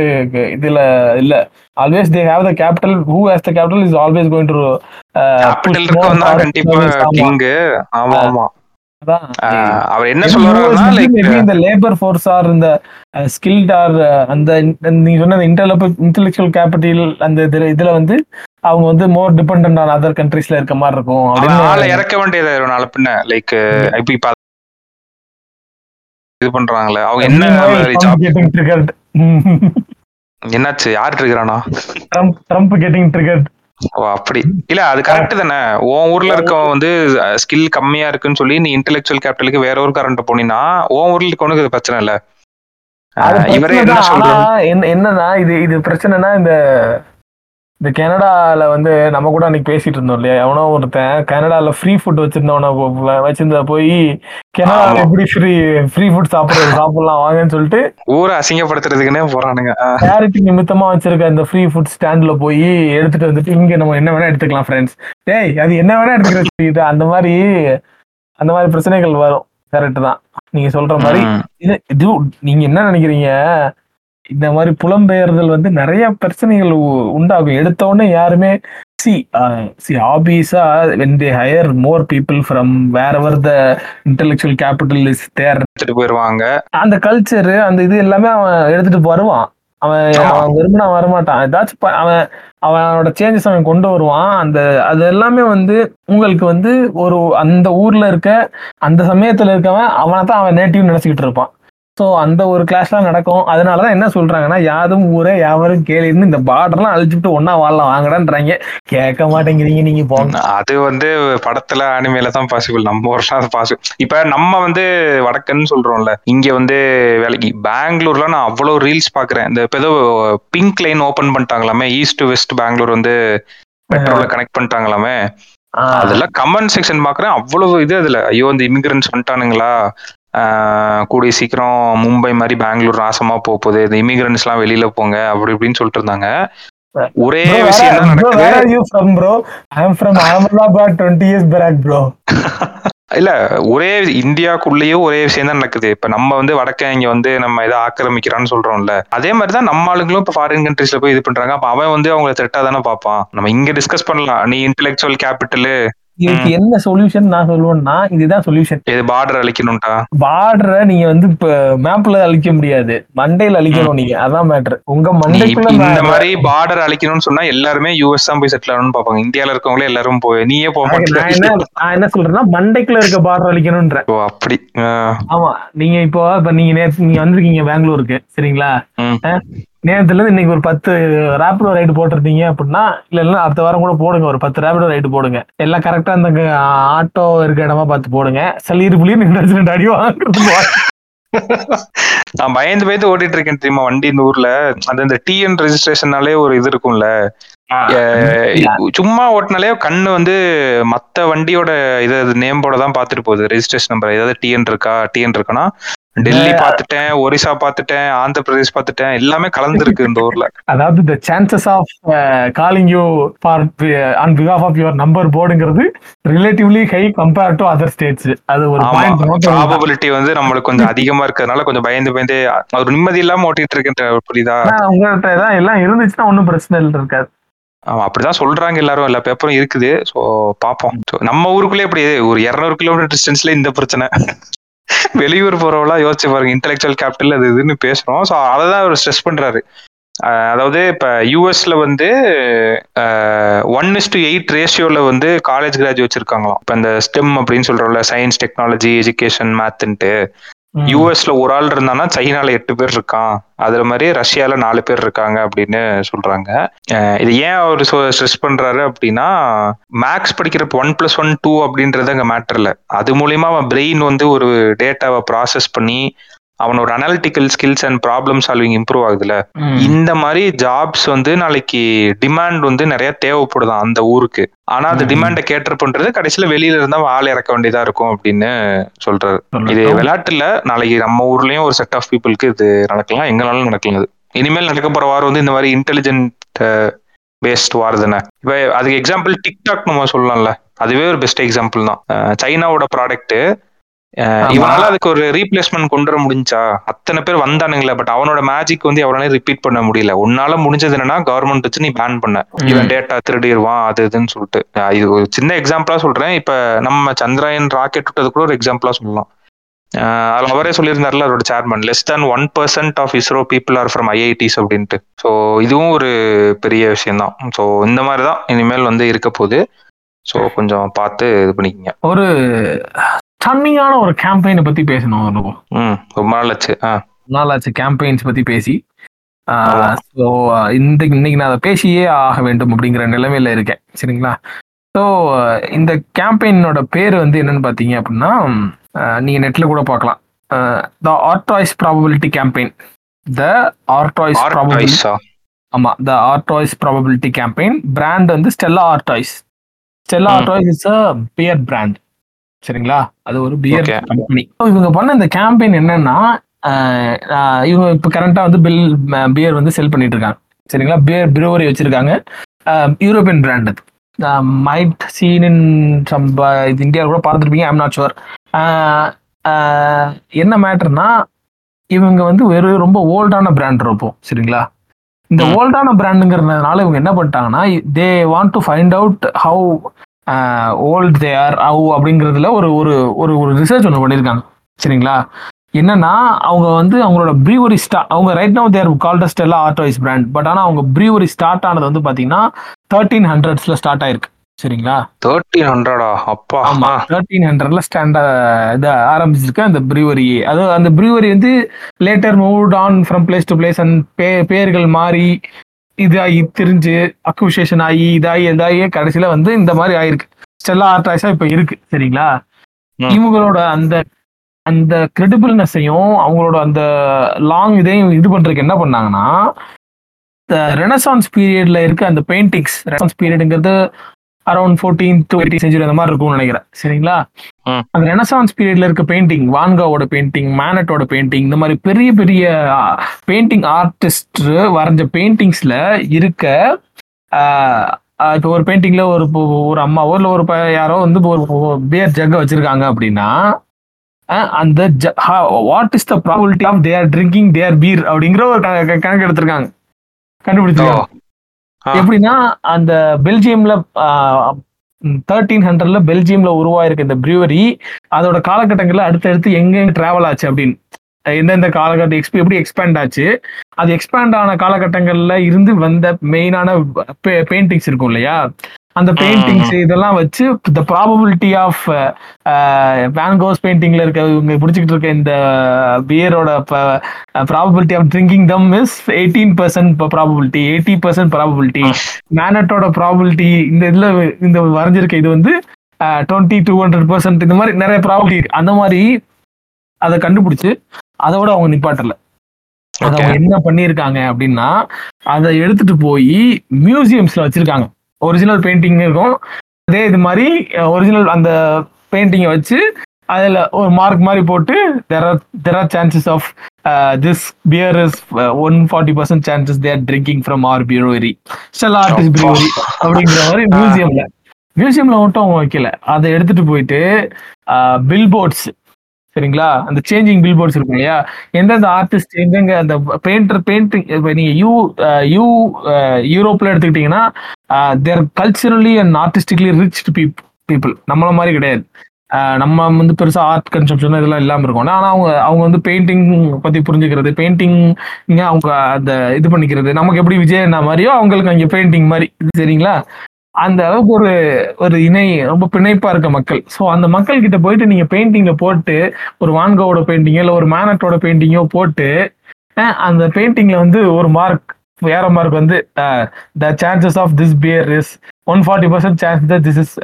இதுல இல்ல. Always they have the capital who has the capital is always going to capital இருக்கவன் தான் கண்டிப்பா கிங் ஆமா ஆமா. அவர் என்ன சொல்றாருன்னா லைக் இந்த லேபர் ஃபோர்ஸ் ஆர் இந்த ஸ்கில்ட் ஆர் அந்த நீங்க சொன்ன இன்டெலெக்சுவல் கேபிட்டல் அந்த இதுல வந்து அவங்க வந்து மோர் டிபெண்ட் ஆன் அதர் கண்ட்ரீஸ்ல இருக்க மாதிரி இருக்கும் அப்படின்னு இறக்க வேண்டியது நாளை பின்ன லைக் இப்ப இப்ப இது பண்றாங்களே அவங்க என்ன என்னாச்சு யார் இருக்கிறானா? ட்ரம்ப் ட்ரம்ப் கெட்டிங் ட்ரிகர்ட் ஓ அப்படி. இல்ல அது கரெக்ட் தானே. உன் ஊர்ல இருக்கவன் வந்து ஸ்கில் கம்மியா இருக்குன்னு சொல்லி நீ இன்டெலெக்சுவல் கேபிட்டலுக்கு வேற ஒரு கரண்ட் போனீங்கன்னா உன் ஊர்ல இருக்கவனுக்கு இது பிரச்சனை இல்ல. இவரே என்ன என்ன- என்னன்னா இது இது பிரச்சனைனா இந்த இந்த கனடால வந்து நம்ம கூட அன்னைக்கு பேசிட்டு இருந்தோம் இல்லையா? எவனோ ஒருத்தன் கனடால ஃப்ரீ ஃபுட் வச்சிருந்தவன வச்சிருந்த போய் கனடால ஆமா. எப்படி ஃப்ரீ ஃப்ரீ ஃபுட் சாப்பிடுறது *laughs* சாப்பிடலாம் வாங்கன்னு சொல்லிட்டு ஊரை அசிங்கப்படுத்துறதுக்குன்னே போறானுங்க. சேரிட்டி நிமித்தமா வச்சிருக்க இந்த ஃப்ரீ ஃபுட் ஸ்டாண்ட்ல போய் எடுத்துட்டு வந்துட்டு இங்க நம்ம என்ன வேணா எடுத்துக்கலாம் ஃப்ரெண்ட்ஸ் டேய் அது என்ன வேணா எடுத்துக்கிற இது அந்த மாதிரி அந்த மாதிரி பிரச்சனைகள் வரும். கரெக்ட் தான். நீங்க சொல்ற மாதிரி இது நீங்க என்ன நினைக்கிறீங்க? இந்த மாதிரி புலம்பெயர்தல் வந்து நிறைய பிரச்சனைகள் உண்டாகும். எடுத்த உடனே யாருமே C C ஆபீஸா when they hire more people from wherever the intellectual capital is there எடுத்துட்டு போயிருவாங்க. அந்த கல்ச்சர் அந்த இது எல்லாமே அவன் எடுத்துட்டு வருவான். அவன். அவன் விரும்பினா வரமாட்டான். ஏதாச்சும் அவன் அவனோட சேஞ்சஸ் அவன் கொண்டு வருவான். அந்த அது எல்லாமே வந்து உங்களுக்கு வந்து ஒரு அந்த ஊர்ல இருக்க அந்த சமயத்துல இருக்கவன் அவனை தான் அவன் நேட்டிவ் நினைச்சுக்கிட்டு இருப்பான். ஸோ அந்த ஒரு கிளாஸ்லாம் நடக்கும். அதனாலதான் என்ன சொல்றாங்கன்னா யாதும் ஊரே யாவரும் கேளின்னு இந்த பார்டர்லாம் அழிச்சுட்டு ஒன்னா வாழலாம். வாங்கடான்றாங்க. கேட்க மாட்டேங்கிறீங்க நீங்க போங்க அது வந்து படத்துல அனிமேல தான் பாசிபிள் நம்ம வருஷம் அது பாசிபிள் இப்ப நம்ம வந்து வடக்குன்னு சொல்றோம்ல இங்க வந்து வேலைக்கு பெங்களூர்ல நான் அவ்வளவு ரீல்ஸ் பாக்குறேன். இந்த இப்ப ஏதோ பிங்க் லைன் ஓபன் பண்ணிட்டாங்களாமே ஈஸ்ட் வெஸ்ட் பெங்களூர் வந்து மெட்ரோல கனெக்ட் பண்ணிட்டாங்களாமே. அதெல்லாம் கமெண்ட் செக்ஷன் பாக்குறேன். அவ்வளவு இது அதுல. ஐயோ இந்த இமிகிரன்ஸ் வந்துட்டானுங்களா? கூடிய சீக்கிரம் மும்பை மாதிரி பெங்களூர் நாசமா போக போகுது. இந்த இமிகிரன்ஸ் எல்லாம் வெளியில போங்க அப்படி இப்படின்னு சொல்லிட்டு இருந்தாங்க. ஒரே விஷயம் தான் where, bro, நடக்குது. where are you from, bro? I'm from Ahmedabad 20 years back, bro. *laughs* இல்ல ஒரே இந்தியாக்குள்ளேயே ஒரே விஷயம் தான் நடக்குது. இப்ப நம்ம வந்து வடக்க இங்க வந்து நம்ம இதை ஆக்கிரமிக்கிறான்னு சொல்றோம்ல அதே மாதிரி தான் நம்ம ஆளுங்களும் இப்ப ஃபாரின் கண்ட்ரீஸ்ல போய் இது பண்றாங்க. அப்ப அவன் வந்து அவங்களை த்ரெட்டா தானே பார்ப்பான். நம்ம இங்க டிஸ்கஸ் பண்ணலாம். நீ இன்டெலெக்சுவல் கேபிட்டல் இதுக்கு என்ன சொல்யூஷன் நான் சொல்லுவேன்னா இதுதான் சொல்யூஷன் இது பார்டர் அழிக்கணும்டா. பார்டரை நீங்க வந்து இப்ப மேப்ல அழிக்க முடியாது. மண்டையில அழிக்கணும் நீங்க. அதான் மேட்ரு உங்க மண்டைக்குள்ள இந்த மாதிரி பார்டர் அழிக்கணும்னு சொன்னா எல்லாருமே யூஎஸ் தான் போய் செட்டில் ஆகணும்னு பாப்பாங்க இந்தியால இருக்கவங்களே எல்லாரும் போய் நீயே போக நான் என்ன நான் என்ன சொல்றேன்னா மண்டைக்குள்ள இருக்க பார்டர் அழிக்கணும்ன்ற. ஓ அப்படி. ஆமா. நீங்க இப்போ இப்ப நீங்க நேத்து நீங்க வந்திருக்கீங்க பெங்களூருக்கு சரிங்களா? இருந்து இன்னைக்கு ஒரு பத்து ரேபிடோ ரைடு போட்டிருந்தீங்க அப்படின்னா இல்ல இல்ல அடுத்த வாரம் கூட போடுங்க. ஒரு பத்து ரேபிடோ ரைடு போடுங்க. எல்லாம் கரெக்டா அந்த ஆட்டோ இருக்க இடமா பார்த்து போடுங்க. சளீர் புளிர் ரெண்டு ரெண்டு அடி வாங்குறது *laughs* நான் பயந்து பயந்து ஓட்டிட்டு இருக்கேன் தெரியுமா வண்டி இந்த ஊர்ல. அது இந்த டிஎன் ரெஜிஸ்ட்ரேஷன்னாலே ஒரு இது இருக்கும்ல. சும்மா ஓட்டினாலே கண்ணு வந்து மத்த வண்டியோட இது நேம் போர்டை தான் பார்த்துட்டு போகுது. ரெஜிஸ்ட்ரேஷன் நம்பர் ஏதாவது டிஎன் இருக்கா டிஎன் இருக்கானா டெல்லி பார்த்துட்டேன் ஒரிசா பார்த்துட்டேன் ஆந்திர பிரதேஷ் பார்த்துட்டேன் எல்லாமே கலந்துருக்கு இந்த ஊர்ல. அதாவது the chances of calling you for on pickoff of your number போர்டுங்கிறது relatively high compare to other states அது ஒரு ப்ராபபிலிட்டி வந்து நம்மளுக்கு கொஞ்சம் அதிகமா இருக்கிறதுனால கொஞ்சம் பயந்து பயந்து ஒரு நிம்மதி இல்லாம ஓட்டிட்டு இருக்கேன் புரியுதா உங்கள்கிட்ட தான் எல்லாம் இருந்துச்சுன்னா ஒன்றும் பிரச்சனை இல்லை இருக்காது. ஆமா அப்படிதான் சொல்றாங்க எல்லாரும் எல்லா பேப்பரும் இருக்குது. சோ பாப்போம் நம்ம ஊருக்குள்ளே இப்படி ஒரு இருநூறு கிலோமீட்டர் டிஸ்டன்ஸ்ல இந்த பிரச்சனை. வெளியூர் போறவங்களா யோசிச்சு பாருங்க இன்டெலெக்சுவல் கேபிட்டல் அது இதுன்னு பேசுறோம். ஸோ அதை தான் அவர் ஸ்ட்ரெஸ் பண்றாரு. அதாவது இப்ப யூஎஸ்ல வந்து ஒன் இஸ் டு எயிட் ரேஷியோல வந்து காலேஜ் கிராஜுவேட்ஸ் இருக்காங்களாம். இப்ப இந்த ஸ்டெம் அப்படின்னு சொல்றோம்ல சயின்ஸ் டெக்னாலஜி எஜுகேஷன் மேத்ன்ட்டு யூஎஸ்ல ஒரு ஆள் இருந்தானா சைனால எட்டு பேர் இருக்கான். அதுல மாதிரி ரஷ்யால நாலு பேர் இருக்காங்க அப்படின்னு சொல்றாங்க. இது ஏன் அவர் ஸ்ட்ரெஸ் பண்றாரு அப்படின்னா மேக்ஸ் படிக்கிறப்ப ஒன் பிளஸ் ஒன் டூ அப்படின்றது அங்க மேட்டர் அது மூலியமா அவன் பிரெயின் வந்து ஒரு டேட்டாவை ப்ராசஸ் பண்ணி அவனோட analytical skills and problem solving improve ஆகுதுல. இந்த மாதிரி ஜாப்ஸ் வந்து நாளைக்கு டிமாண்ட் வந்து நிறைய தேவைப்படுதான் அந்த ஊருக்கு. ஆனா அந்த. டிமாண்டை கேட்டர் பண்றது கடைசியில வெளியில இருந்தா ஆள் இறக்க வேண்டியதா இருக்கும் அப்படின்னு சொல்றாரு. இது விளையாட்டு இல்ல நாளைக்கு நம்ம ஊர்லயும் ஒரு செட் ஆஃப் பீப்புளுக்கு இது நடக்கலாம். எங்கனாலும் நடக்கலாம் இனிமேல் நடக்க போற வாரம் வந்து இந்த மாதிரி இன்டெலிஜென்ட் பேஸ்ட் வார் தானே. இப்ப அதுக்கு எக்ஸாம்பிள் டிக்டாக் நம்ம சொல்லலாம்ல. அதுவே ஒரு பெஸ்ட் எக்ஸாம்பிள் தான். சைனாவோட ப்ராடக்ட். இவனால அதுக்கு ஒரு ரீப்ளேஸ்மெண்ட் கொண்டு வர முடிஞ்சா? அத்தனை பேர் வந்தானுங்களே பட் அவனோட மேஜிக் வந்து எவனால ரிப்பீட் பண்ண முடியல. உன்னால முடிஞ்சது என்னன்னா கவர்மெண்ட் வச்சு நீ பேன் பண்ண. இவன் டேட்டா திருடிடுவான் அது இதுன்னு சொல்லிட்டு. இது ஒரு சின்ன எக்ஸாம்பிளா சொல்றேன். இப்ப நம்ம சந்திராயன் ராக்கெட் விட்டது கூட ஒரு எக்ஸாம்பிளா சொல்லலாம். அதுல அவரே சொல்லியிருந்தாருல அவரோட chairman less than one percent of ISRO people are from IITs அப்படின்ட்டு. ஸோ இதுவும் ஒரு பெரிய விஷயம் தான் ஸோ இந்த மாதிரி தான் இனிமேல் வந்து இருக்க போகுது. ஸோ கொஞ்சம் பார்த்து இது பண்ணிக்கங்க. ஒரு ஸ்டன்னிங்கான ஒரு கேம்பெயினை பத்தி பேசணும் அனுபவம் ம் ரொம்ப நாள் ஆச்சு ஆ. நாளாச்சு கேம்பெயின்ஸ் பத்தி பேசி. ஸோ இந்த இன்னைக்கு நான் அதை பேசியே ஆக வேண்டும் அப்படிங்கிற நிலைமையில இருக்கேன் சரிங்களா? ஸோ இந்த கேம்பெயினோட பேர் வந்து என்னன்னு பார்த்தீங்க அப்படின்னா அஹ், நீங்க நெட்ல கூட பார்க்கலாம். The Artois probability campaign the Artois probability ஆர்டாய்ஸா ஆமா the Artois probability campaign brand வந்து Stella Artois Stella. Artois is a beer brand சரிங்களா? அது ஒரு பியர். கம்பெனி இவங்க பண்ண இந்த கேம்பெயின் என்னன்னா இவங்க இப்போ கரண்டா வந்து பில் பியர் வந்து செல் பண்ணிட்டு இருக்காங்க. சரிங்களா? பியர் பிரூவரி வச்சிருக்காங்க. யூரோப்பியன் பிராண்ட் அது. மைட் சீன் இன் சம் இது இந்தியா கூட பார்த்துருப்பீங்க ஐம் நாட் ஷுவர் என்ன மேட்டர்னா இவங்க வந்து ஒரு ரொம்ப ஓல்டான பிராண்ட் இருப்போம் சரிங்களா? இந்த. ஓல்டான பிராண்டுங்கிறதுனால இவங்க என்ன பண்ணிட்டாங்கன்னா they want to find out how old they are how அப்படிங்கிறதுல ஒரு ஒரு ஒரு ஒரு ரிசர்ச் ஒன்று பண்ணியிருக்காங்க. சரிங்களா? என்னன்னா அவங்க வந்து அவங்களோட ப்ரீவரி ஸ்டா அவங்க right no there called Stella Artois brand but ஆனால் அவங்க ப்ரீவரி ஸ்டார்ட் ஆனது வந்து பார்த்தீங்கன்னா தேர்ட்டீன் ஹண்ட்ரட்ஸ்ல ஸ்டார்ட் ஆயிருக்கு. சரிங்களா? தேர்ட்டீன் ஹண்ட்ரடா அப்பா. ஆமா. தேர்ட்டீன் ஹண்ட்ரட்ல ஸ்டாண்ட் இது ஆரம்பிச்சிருக்கு அந்த ப்ரீவரி அது அந்த ப்ரீவரி வந்து later moved on from place to place and பே பேர்கள் மாறி இதாகி திரிஞ்சு அக்விசேஷன் ஆகி இதாகி இதாகி கடைசியில வந்து இந்த மாதிரி ஆயிருக்கு ஸ்டெல்லா ஆர்டாய்ஸா இப்ப இருக்கு சரிங்களா. இவங்களோட அந்த அந்த கிரெடிபிள்னஸையும் அவங்களோட அந்த லாங் இதையும் இது பண்றதுக்கு என்ன பண்ணாங்கன்னா ரெனசான்ஸ் பீரியட்ல இருக்க அந்த paintings renaissance பீரியடுங்கிறது around fourteen to eighteen century அந்த மாதிரி இருக்கும்னு நினைக்கிறேன் சரிங்களா. அந்த ரெனசான்ஸ் பீரியட்ல இருக்க பெயிண்டிங் வான்காவோட பெயிண்டிங் மேனட்டோட பெயிண்டிங் இந்த மாதிரி பெரிய பெரிய பெயிண்டிங் ஆர்டிஸ்ட் வரைஞ்ச பெயிண்டிங்ஸ்ல இருக்க இப்போ ஒரு பெயிண்டிங்ல ஒரு ஒரு அம்மாவோ இல்லை ஒரு யாரோ வந்து ஒரு பியர் ஜக்க வச்சிருக்காங்க அப்படின்னா அந்த what is the probability of their drinking their beer அப்படிங்கிற ஒரு கணக்கு எடுத்திருக்காங்க கண்டுபிடிச்சிருக்காங்க. எப்படின்னா அந்த பெல்ஜியம்ல தேர்ட்டீன் ஹண்ட்ரட்ல பெல்ஜியம்ல உருவாயிருக்கு இந்த ப்ரூவரி அதோட காலகட்டங்கள்ல அடுத்தடுத்து எங்க டிராவல் ஆச்சு அப்படின்னு. எந்தெந்த காலகட்டம் எக்ஸ்பி எப்படி எக்ஸ்பேண்ட் ஆச்சு. அது எக்ஸ்பேண்ட் ஆன காலகட்டங்கள்ல இருந்து வந்த மெயினான பெயிண்டிங்ஸ் இருக்கும் இல்லையா? அந்த பெயிண்டிங்ஸ் இதெல்லாம் வச்சு த ப்ராபபிலிட்டி ஆஃப் வேன்கோஸ் பெயிண்டிங்ல இருக்க இவங்க பிடிச்சிக்கிட்டு இருக்க இந்த பியரோட probability of drinking them is eighteen percent probability eighty percent probability மேனட்டோட probability இந்த இதுல இந்த வரைஞ்சிருக்க இது வந்து டுவெண்ட்டி டூ ஹண்ட்ரட் பர்சன்ட் இந்த மாதிரி நிறைய ப்ராபபிலிட்டி அந்த மாதிரி அதை கண்டுபிடிச்சு அதோட அவங்க நிப்பாட்டல. அதை அவங்க என்ன பண்ணியிருக்காங்க அப்படின்னா அதை எடுத்துட்டு போய் மியூசியம்ஸ்ல வச்சிருக்காங்க. ஒரிஜினல் பெயிண்டிங் இருக்கும். அதே இது மாதிரி ஒரிஜினல் அந்த பெயிண்டிங்கை வச்சு அதில் ஒரு மார்க் மாதிரி போட்டு there are there are chances of this beer is one forty percent chances they're drinking from our pure Stella Artois pure அப்படிங்கிற மாதிரி மியூசியம்ல மியூசியம்ல மட்டும் அவங்க வைக்கல. அதை எடுத்துட்டு போயிட்டு பில் போர்ட்ஸ் சரிங்களா? அந்த சேஞ்சிங் பில் போர்ட்ஸ் இருக்கும் இல்லையா? எந்தெந்த ஆர்டிஸ்ட் எங்கெங்க அந்த பெயிண்டர் பெயிண்டிங் இப்போ நீங்க யூ யூ யூரோப்ல எடுத்துக்கிட்டீங்கன்னா their culturally and artistically rich people நம்மள மாதிரி கிடையாது. நம்ம வந்து பெருசா ஆர்ட் கன்செப்ஷன் இதெல்லாம் இல்லாம இருக்கும். ஆனா அவங்க அவங்க வந்து பெயிண்டிங் பத்தி புரிஞ்சுக்கிறது பெயிண்டிங் அவங்க அந்த இது பண்ணிக்கிறது நமக்கு எப்படி விஜய் என்ன மாதிரியோ அவங்களுக்கு அங்க பெயிண்டிங் மாதிரி. சரிங்களா? அந்த அளவுக்கு ஒரு ஒரு இணை ரொம்ப பிணைப்பா இருக்க மக்கள். ஸோ அந்த மக்கள் கிட்ட போயிட்டு நீங்க பெயிண்டிங்க போட்டு ஒரு வான்கோவோட பெயிண்டிங்கோ இல்லை ஒரு மேனட்டோட பெயிண்டிங்கோ போட்டு அந்த பெயிண்டிங்ல வந்து ஒரு மார்க் வேற மார்க் வந்து the chances of this beer is one forty percent chance that this is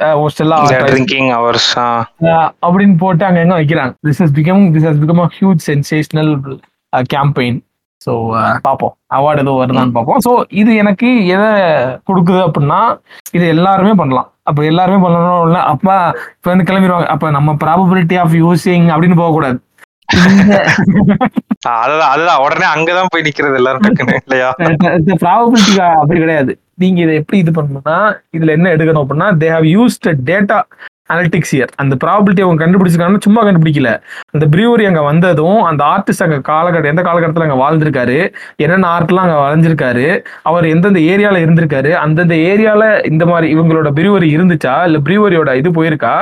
drinking ours அப்படின்னு போட்டு அங்க எங்க வைக்கிறாங்க. This is become this has become huge sensational campaign so பார்ப்போம் அவார்டு எதுவும் வருதான்னு பார்ப்போம் ஸோ இது எனக்கு எதை கொடுக்குது அப்படின்னா இது எல்லாருமே பண்ணலாம். அப்போ எல்லாருமே பண்ணணும் இல்லை அப்பா இப்போ வந்து கிளம்பிடுவாங்க அப்போ நம்ம ப்ராபபிலிட்டி ஆஃப் யூசிங் அப்படின்னு போகக்கூடாது. *laughs* அதுதான் அதுதான். உடனே அங்கதான் போய் நிக்கிறது எல்லாரும் டக்குன்னு இல்லையா? ப்ராபபிலிட்டி அப்படி கிடையாது. நீங்க இதை எப்படி இது பண்ணணும்னா இதுல என்ன எடுக்கணும் அப்படின்னா they have used data analytics year அந்த ப்ராபிலிட்டி அவங்க கண்டுபிடிச்சிருக்காங்கன்னா சும்மா கண்டுபிடிக்கல. அந்த ப்ரீவரி அங்கே வந்ததும் அந்த ஆர்டிஸ்ட் அங்கே காலகட்டம் எந்த காலகட்டத்தில் அங்கே வாழ்ந்திருக்காரு என்னென்ன ஆர்ட்லாம் அங்கே வளைஞ்சிருக்காரு அவர் எந்தெந்த ஏரியாவில் இருந்திருக்காரு அந்தந்த ஏரியாவில் இந்த மாதிரி இவங்களோட ப்ரீவரி இருந்துச்சா இல்லை ப்ரீவரியோட இது போயிருக்கா?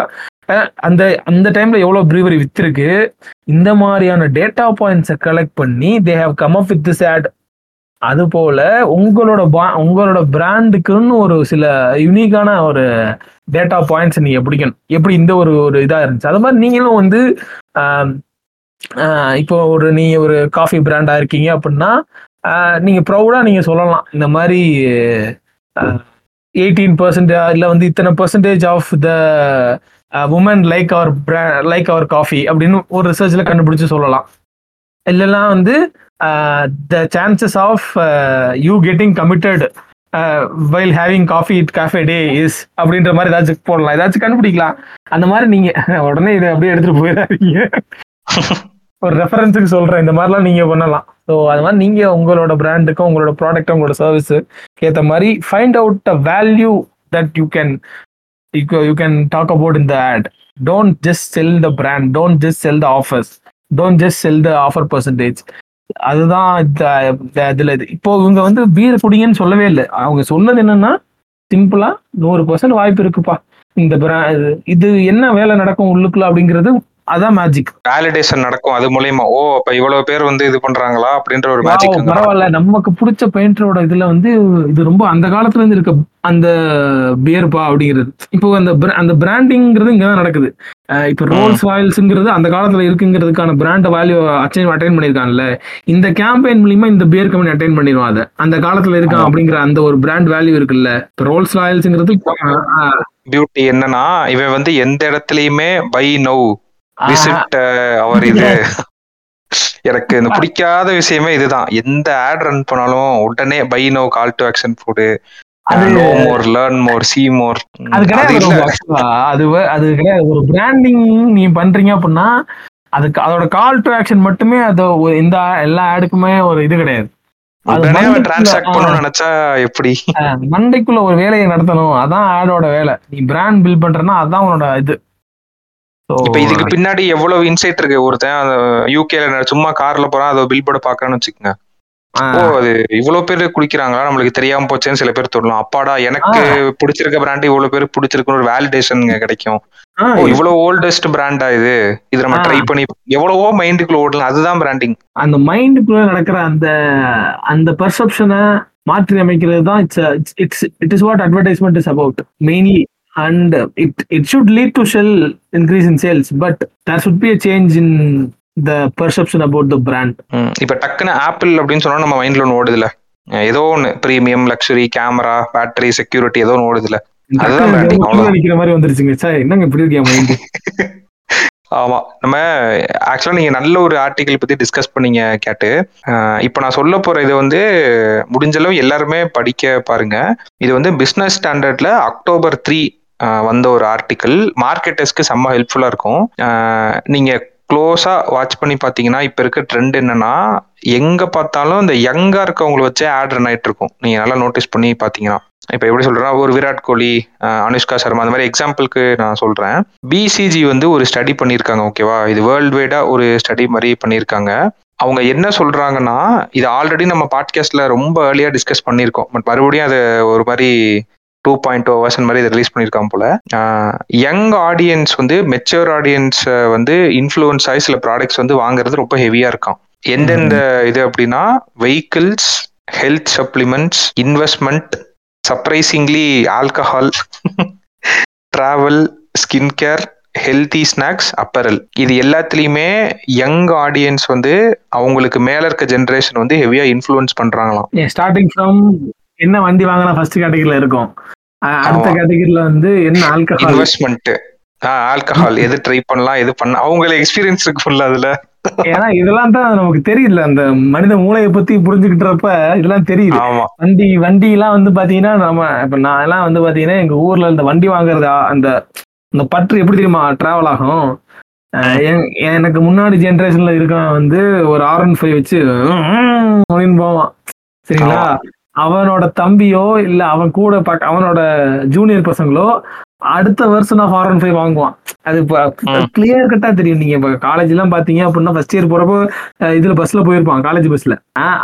அந்த அந்த டைம்ல எவ்வளவு ப்ரீவரி வித்திருக்கு? இந்த மாதிரியான டேட்டா பாயிண்ட்ஸை கலெக்ட் பண்ணி they have come up with this ad அது போல உங்களோட உங்களோட பிராண்டுக்குன்னு ஒரு சில யூனிக்கான ஒரு டேட்டா பாயிண்ட்ஸ் நீங்க பிடிக்கணும். எப்படி இந்த ஒரு ஒரு இதா இருந்துச்சு. அது மாதிரி நீங்களும் வந்து இப்போ ஒரு நீங்க ஒரு காஃபி பிராண்டா இருக்கீங்க அப்படின்னா நீங்க ப்ரௌடா நீங்க சொல்லலாம். இந்த மாதிரி எயிட்டீன் பர்சன்ட் இல்லை வந்து இத்தனை percentage of the women like our like our coffee அப்படின்னு ஒரு ரிசர்ச்ல கண்டுபிடிச்சு சொல்லலாம். இல்லைன்னா வந்து the chances of you getting committed while having coffee it Cafe Day is அப்படின்ற மாதிரி ஏதாச்சும் போடலாம். ஏதாச்சும் கண்டுபிடிக்கலாம். அந்த மாதிரி நீங்க *laughs* உடனே இதை அப்படியே எடுத்துட்டு போயிடாதீங்க. *laughs* ஒரு ரெஃபரன்ஸுக்கு சொல்றேன். இந்த மாதிரிலாம் நீங்க பண்ணலாம். ஸோ அது மாதிரி நீங்க உங்களோட பிராண்டுக்கும் உங்களோட ப்ராடக்ட் உங்களோட சர்வீஸ் ஏற்ற மாதிரி find out a value that you can you can talk about in the ad don't just sell the brand don't just sell the offers don't just sell the offer percentage அதுதான் இதுல இது. இப்போ இவங்க வந்து beer குடிங்கன்னு சொல்லவே இல்லை. அவங்க சொன்னது என்னன்னா சிம்பிளா நூறு பர்சன்ட் வாய்ப்பு இருக்குப்பா. இந்த இது- என்ன வேலை நடக்கும் உள்ளுக்குள்ள அப்படிங்கிறது அதான் மேஜிக் வேலிடேஷன் நடக்கும். அது மூலியமா ஓ அப்ப இவ்வளவு பேர் வந்து இது பண்றாங்களா அப்படின்ற ஒரு மேஜிக் பரவாயில்ல. நமக்கு பிடிச்ச பெயிண்டரோட இதுல வந்து இது ரொம்ப அந்த காலத்துல இருந்து இருக்க அந்த பியர்பா அப்படிங்கிறது. இப்போ அந்த அந்த பிராண்டிங்கிறது இங்கதான் நடக்குது. இப்போ ரோல்ஸ் ராயல்ஸ்ங்கிறது அந்த காலத்துல இருக்குங்கிறதுக்கான பிராண்ட் வேல்யூ அச்சைன் அட்டைன் பண்ணிருக்காங்கல்ல இந்த கேம்பெயின் மூலியமா இந்த பியர் கம்பெனி அட்டைன் பண்ணிடுவோம் அதை. அந்த காலத்துல இருக்கான். அப்படிங்கிற அந்த ஒரு பிராண்ட் வேல்யூ இருக்குல்ல. இப்போ ரோல்ஸ் ராயல்ஸ்ங்கிறது பியூட்டி என்னன்னா இவன் வந்து எந்த இடத்துலயுமே பை நோ விசிட் அவர் இது. *laughs* எனக்கு இந்த பிடிக்காத விஷயமே இதுதான். எந்த ஆட் ரன் பண்ணாலும் உடனே buy no call to action போடு. அது கிடையாது ஒரு பிராண்டிங் நீ பண்றீங்க அப்படின்னா அதுக்கு அதோட கால் டு ஆக்ஷன் மட்டுமே அது இந்த எல்லா ஆடுக்குமே ஒரு இது கிடையாது. நினைச்சா எப்படி? மண்டைக்குள்ள ஒரு வேலையை நடத்தணும். அதான் ஆடோட வேலை. நீ பிராண்ட் பில்ட் பண்றன்னா அதான் உன்னோட இது. இப்ப இதுக்கு பின்னாடி எவ்வளவு இன்சைட் இருக்கு? ஒருத்தன் யூகேல சும்மா கார்ல போறான் அதை பில் போர்டு பாக்குறான்னு வச்சுக்கோங்க. ஓ அது இவ்வளவு பேர் குடிக்கிறாங்களா நம்மளுக்கு தெரியாம போச்சேன்னு சில பேர் சொல்லலாம் அப்பாடா எனக்கு பிடிச்சிருக்க பிராண்ட் இவ்வளவு பேர் பிடிச்சிருக்குன்னு ஒரு வேலிடேஷன் கிடைக்கும். ஓ இவ்வளவு ஓல்டஸ்ட் பிராண்டா இது? இது நம்ம. ட்ரை பண்ணி எவ்வளவோ மைண்டுக்குள்ள ஓடலாம். அதுதான் பிராண்டிங் அந்த மைண்டுக்குள்ள நடக்கிற அந்த அந்த பெர்செப்ஷனை மாற்றி அமைக்கிறது தான் it's it's it is what advertisement is about mainly and it it should lead to sell increase in sales but there should be a change in the perception about the brand இப்ப டக்குன்னு apple அப்படின்னு சொன்னா நம்ம மைண்ட்ல ஒன்று ஓடுதுல ஏதோ ஒன்று premium luxury camera battery security ஏதோ ஒன்று ஓடுதுல அதுதான். நிக்கிற மாதிரி வந்துருச்சுங்க. சார் என்னங்க இப்படி இருக்கியா மைண்ட் *laughs* ஆமா நம்ம ஆக்சுவலா நீங்க நல்ல ஒரு ஆர்டிகல் பத்தி டிஸ்கஸ் பண்ணீங்க கேட்டு. இப்ப நான் சொல்ல போற இது வந்து முடிஞ்ச அளவு எல்லாருமே படிக்க பாருங்க. இது வந்து பிசினஸ் ஸ்டாண்டர்ட்ல அக்டோபர் த்ரீ வந்த ஒரு ஆர்டிக்கல் மார்க்கெட்டர்ஸ்க்கு செம்ம ஹெல்ப்ஃபுல்லா இருக்கும். நீங்க க்ளோஸாக வாட்ச் பண்ணி பார்த்தீங்கன்னா இப்போ இருக்க ட்ரெண்ட் என்னன்னா எங்கே பார்த்தாலும் இந்த யங்காக இருக்கவங்கள வச்சே ஆட் ரன் ஆகிட்டு இருக்கும். நீங்கள் நல்லா நோட்டீஸ் பண்ணி பார்த்தீங்கன்னா இப்போ எப்படி சொல்கிறேன்னா ஒரு விராட் கோலி அனுஷ்கா சர்மா அந்த மாதிரி எக்ஸாம்பிளுக்கு நான் சொல்கிறேன் பிசிஜி வந்து ஒரு ஸ்டடி பண்ணியிருக்காங்க ஓகேவா இது வேர்ல்டு வைடாக ஒரு ஸ்டடி மாதிரி பண்ணியிருக்காங்க. அவங்க என்ன சொல்கிறாங்கன்னா இது ஆல்ரெடி நம்ம பாட்காஸ்ட்டில் ரொம்ப ஏர்லியாக டிஸ்கஸ் பண்ணியிருக்கோம். பட் மறுபடியும் அது ஒரு மாதிரி டூ பாயிண்ட் ஓ வருஷன் மாதிரி இதை ரிலீஸ் பண்ணியிருக்காங்க போல. யங் ஆடியன்ஸ் வந்து மெச்சூர் ஆடியன்ஸ் வந்து இன்ஃப்ளூயன்ஸ் ஆகி சில ப்ராடக்ட்ஸ் வந்து வாங்குறது ரொம்ப ஹெவியா இருக்கும் எந்தெந்த இது அப்படின்னா vehicles health supplements investment surprisingly alcohol travel skin care healthy snacks apparel இது எல்லாத்துலேயுமே யங் ஆடியன்ஸ் வந்து அவங்களுக்கு மேல இருக்க ஜென்ரேஷன் வந்து ஹெவியா இன்ஃப்ளூயன்ஸ் பண்றாங்களாம். ஸ்டார்டிங் ஃப்ரம் என்ன வண்டி வாங்கினா ஃபர்ஸ்ட் கேட்டகரியில இருக்கும். அடுத்த. கேட்டகரியில வந்து என்ன ஆல்கஹால் இன்வெஸ்ட்மெண்ட் ஆல்கஹால் எது ட்ரை பண்ணலாம் எது பண்ண அவங்களுக்கு எக்ஸ்பீரியன்ஸ் இருக்கும்ல அதுல. ஏன்னா இதெல்லாம் தான் நமக்கு தெரியல அந்த மனித மூளையை பத்தி புரிஞ்சுக்கிட்டப்ப இதெல்லாம் தெரியுது. வண்டி வண்டி எல்லாம் வந்து பாத்தீங்கன்னா நம்ம இப்ப நான் எல்லாம் வந்து பாத்தீங்கன்னா எங்க ஊர்ல இந்த வண்டி வாங்குறது அந்த அந்த பற்று எப்படி தெரியுமா டிராவல் ஆகும். எனக்கு முன்னாடி ஜெனரேஷன்ல இருக்கவன் வந்து ஒரு ஆர் ஒன் ஃபைவ் வச்சு அப்படின்னு போவான். சரிங்களா? அவனோட தம்பியோ இல்ல அவன் கூட பாக்க அவனோட ஜூனியர் பசங்களோ அடுத்த வருஷம் நான் ஃபார் ஒன் ஃபைவ் வாங்குவான். அது. கிளியர் கட்டா தெரியும். நீங்க இப்ப காலேஜ் எல்லாம் பாத்தீங்க அப்படின்னா ஃபர்ஸ்ட் இயர் போறப்போ இதுல பஸ்ல போயிருப்பான் காலேஜ் பஸ்ல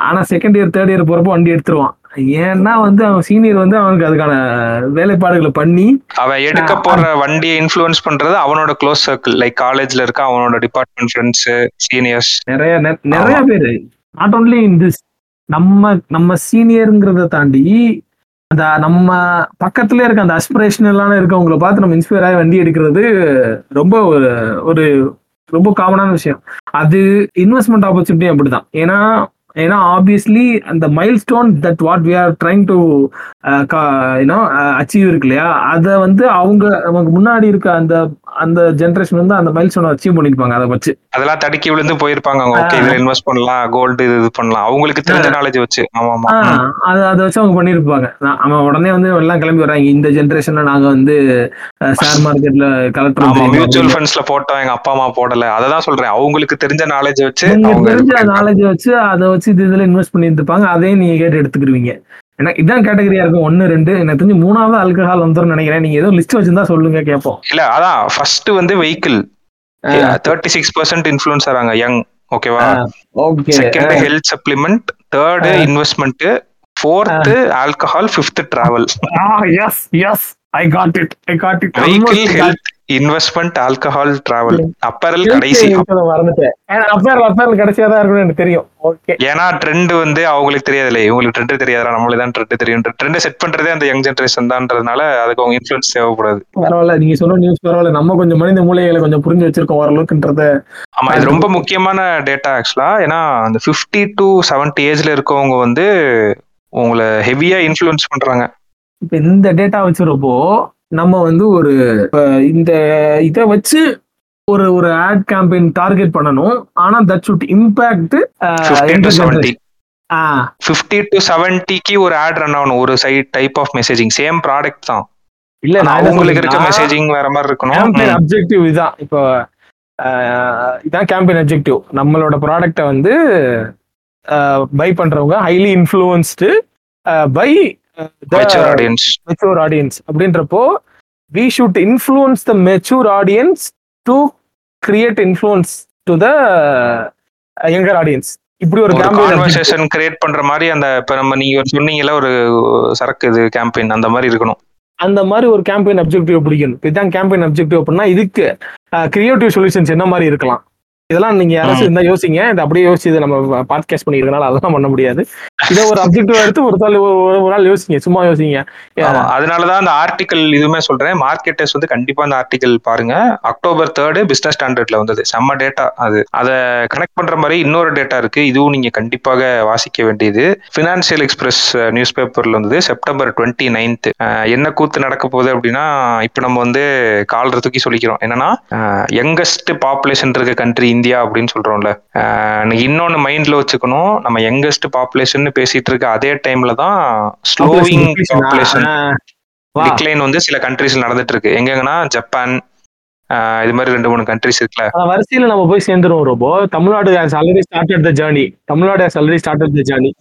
ஆனா செகண்ட் இயர் தேர்ட் இயர் போறப்போ வண்டி எடுத்துருவான். ஏன்னா வந்து அவன் சீனியர் வந்து அவனுக்கு அதுக்கான வேலைப்பாடுகளை பண்ணி அவன் எடுக்க போற வண்டியை இன்ஃப்ளூயன்ஸ் பண்றது அவனோட க்ளோஸ் சர்க்கிள் லைக் காலேஜ்ல இருக்க அவனோட டிபார்ட்மெண்ட் ஃப்ரெண்ட்ஸ் சீனியர்ஸ் நிறைய நிறைய பேரு. நாட் ஓன்லி இன் திஸ் நம்ம நம்ம சீனியருங்கிறத தாண்டி அந்த நம்ம பக்கத்துல இருக்க அந்த அஸ்பிரேஷனலான இருக்கவங்களை பார்த்து நம்ம இன்ஸ்பயர் ஆகி வண்டி எடுக்கிறது ரொம்ப ஒரு ஒரு ரொம்ப காமனான விஷயம். அது இன்வெஸ்ட்மெண்ட் ஆப்பர்ச்சுனிட்டி அப்படிதான் ஏன்னா ஏன்னா ஆப்வியஸ்லி அந்த milestone that what we are trying to you know achieve இருக்கு இல்லையா? அதை வந்து அவங்க நமக்கு முன்னாடி இருக்க அந்த அந்த ஜென்ரேஷன் வந்து அந்த மைல் ஸ்டோனை அச்சீவ் பண்ணிருப்பாங்க அதை வச்சு. அதெல்லாம் தடுக்கி விழுந்து போயிருப்பாங்க அவங்க. ஓகே இதுல இன்வெஸ்ட் பண்ணலாம் கோல்டு இது பண்ணலாம். அவங்களுக்கு தெரிஞ்ச நாலேஜ் வச்சு. ஆமா. அது அதை வச்சு அவங்க பண்ணிருப்பாங்க. அவன் உடனே வந்து எல்லாம் கிளம்பி வர்றாங்க. இந்த ஜென்ரேஷன்ல நாங்க வந்து ஷேர் மார்க்கெட்ல கலெக்டர் ஆமா மியூச்சுவல் ஃபண்ட்ஸ்ல போட்டோம். எங்க அப்பா அம்மா போடல. அததான் சொல்றேன். அவங்களுக்கு தெரிஞ்ச நாலேஜ் வச்சு தெரிஞ்ச. நாலேஜ் வச்சு அதை வச்சு இது இதுல இன்வெஸ்ட் பண்ணிட்டு இருப்பாங்க. அதையும் நீங்க கேட்டு எடுத்துக்கிருவீங்க. ஏன்னா இதான் கேட்டகரியா இருக்கும். ஒன்னு ரெண்டு எனக்கு தெரிஞ்சு மூணாவது ஆல்கஹால் வந்துரும் நினைக்கிறேன். நீங்க ஏதோ லிஸ்ட் வச்சிருந்தா சொல்லுங்க கேட்போம் இல்ல அதான் ஃபர்ஸ்ட் வந்து vehicle thirty six percent influence ஆறாங்க young ஓகேவா okay second health supplement third investment fourth alcohol fifth travel yes yes I got it I got it vehicle health investment alcohol travel apparel கடைசி. மறந்துட்டேன். அப்பேர் அப்பேர் கடைசியா தான் இருக்கும்னு எனக்கு தெரியும். ஏன்னா ட்ரெண்ட் வந்து அவங்களுக்கு தெரியாதுல்ல. இவங்களுக்கு ட்ரெண்ட் தெரியாதா நம்மளுக்கு தான் ட்ரெண்ட் தெரியும் ட்ரெண்ட் செட் பண்றதே அந்த யங் ஜென்ரேஷன் தான்றதுனால அதுக்கு அவங்க இன்ஃபுளுன்ஸ் தேவைப்படாது. பரவாயில்ல நீங்க சொன்ன நியூஸ் பரவாயில்ல. நம்ம கொஞ்சம் மனித மூலைகளை கொஞ்சம் புரிஞ்சு வச்சிருக்கோம் ஓரளவுக்குன்றத. ஆமா இது ரொம்ப முக்கியமான டேட்டா ஆக்சுவலா ஏன்னா அந்த பிப்டி டு செவன்டி ஏஜ்ல இருக்கவங்க வந்து உங்களை ஹெவியா இன்ஃபுளுன்ஸ் பண்றாங்க. இப்ப இந்த டேட்டா வச்சிருப்போ நம்ம வந்து ஒரு இந்த இதை வச்சு ஒரு ஒரு ஆட் கேம்பெயின் டார்கெட் பண்ணணும். ஆனா that should impact fifty to seventy fifty to செவன்டிக்கு ஒரு ஆட் ரன் ஆகணும். ஒரு side type of messaging same product தான். இல்ல நான் உங்களுக்கு இருக்க மெசேஜிங் வேற மாதிரி இருக்கணும். கேம்பெயின். அப்ஜெக்டிவ் இதான். இப்போ இதான் கேம்பெயின் அப்ஜெக்டிவ் நம்மளோட ப்ராடக்ட்டை வந்து பை பண்றவங்க highly influenced by. Mature audience அப்படின்றப்போ we should influence the mature audience to create influence to the younger audience இப்படி ஒரு கான்வர்சேஷன் கிரியேட் பண்ற மாதிரி அந்த இப்ப நம்ம நீங்க ஒரு சொன்னீங்கல்ல ஒரு சரக்கு இது கேம்பெயின் அந்த மாதிரி இருக்கணும். அந்த மாதிரி ஒரு கேம்பெயின் அப்ஜெக்டிவ் பிடிக்கணும். இதுதான் கேம்பெயின் அப்ஜெக்டிவ் அப்படின்னா இதுக்கு கிரியேட்டிவ் சொல்யூஷன்ஸ் என்ன மாதிரி இருக்கலாம்? இதெல்லாம் நீங்க யாராச்சும் இருந்தா யோசிங்க. இது அப்படியே யோசிச்சு நம்ம பாட்காஸ்ட் பண்ணிருக்கனால அதெல்லாம் பண்ண முடியாது. இதை ஒரு அப்ஜெக்டிவ் எடுத்து ஒரு நாள் ஒரு நாள் யோசிங்க சும்மா யோசிங்க. அதனாலதான் அந்த ஆர்டிகல் இதுவுமே சொல்றேன். மார்க்கெட்டர்ஸ் வந்து கண்டிப்பா அந்த ஆர்டிகல் பாருங்க. அக்டோபர் தேர்டு பிசினஸ் ஸ்டாண்டர்ட்ல வந்தது. செம்ம டேட்டா அது. அதை கனெக்ட் பண்ற மாதிரி இன்னொரு டேட்டா இருக்கு. இதுவும் நீங்க கண்டிப்பாக வாசிக்க வேண்டியது. பினான்சியல் எக்ஸ்பிரஸ் நியூஸ் பேப்பர்ல வந்தது. செப்டம்பர் டுவெண்ட்டி நைன்த் என்ன கூத்து நடக்க போகுது அப்படின்னா இப்ப நம்ம வந்து காலர் தூக்கி சொல்லிக்கிறோம். என்னன்னா யங்கஸ்ட் பாப்புலேஷன் இருக்க கண்ட்ரி இந்தியா அப்படின்னு சொல்றோம்ல. இன்னொன்னு மைண்ட்ல வச்சுக்கணும். நம்ம யங்கஸ்ட் பாப்புலேஷன் பேசிட்டு இருக்க அதே டைம்ல தான் ஸ்லோவிங் பாப்புலேஷன். டிக்ளைன் வந்து சில கண்ட்ரீஸ்ல நடந்துட்டு இருக்கு எங்கெங்கன்னா ஜப்பான் இது மாதிரி ரெண்டு மூணு கண்ட்ரிஸ் இருக்குல்ல. வரிசையில நம்ம போய் சேர்ந்துருவோம் robo. Tamil Nadu has already started the journey Tamil Nadu already started the journey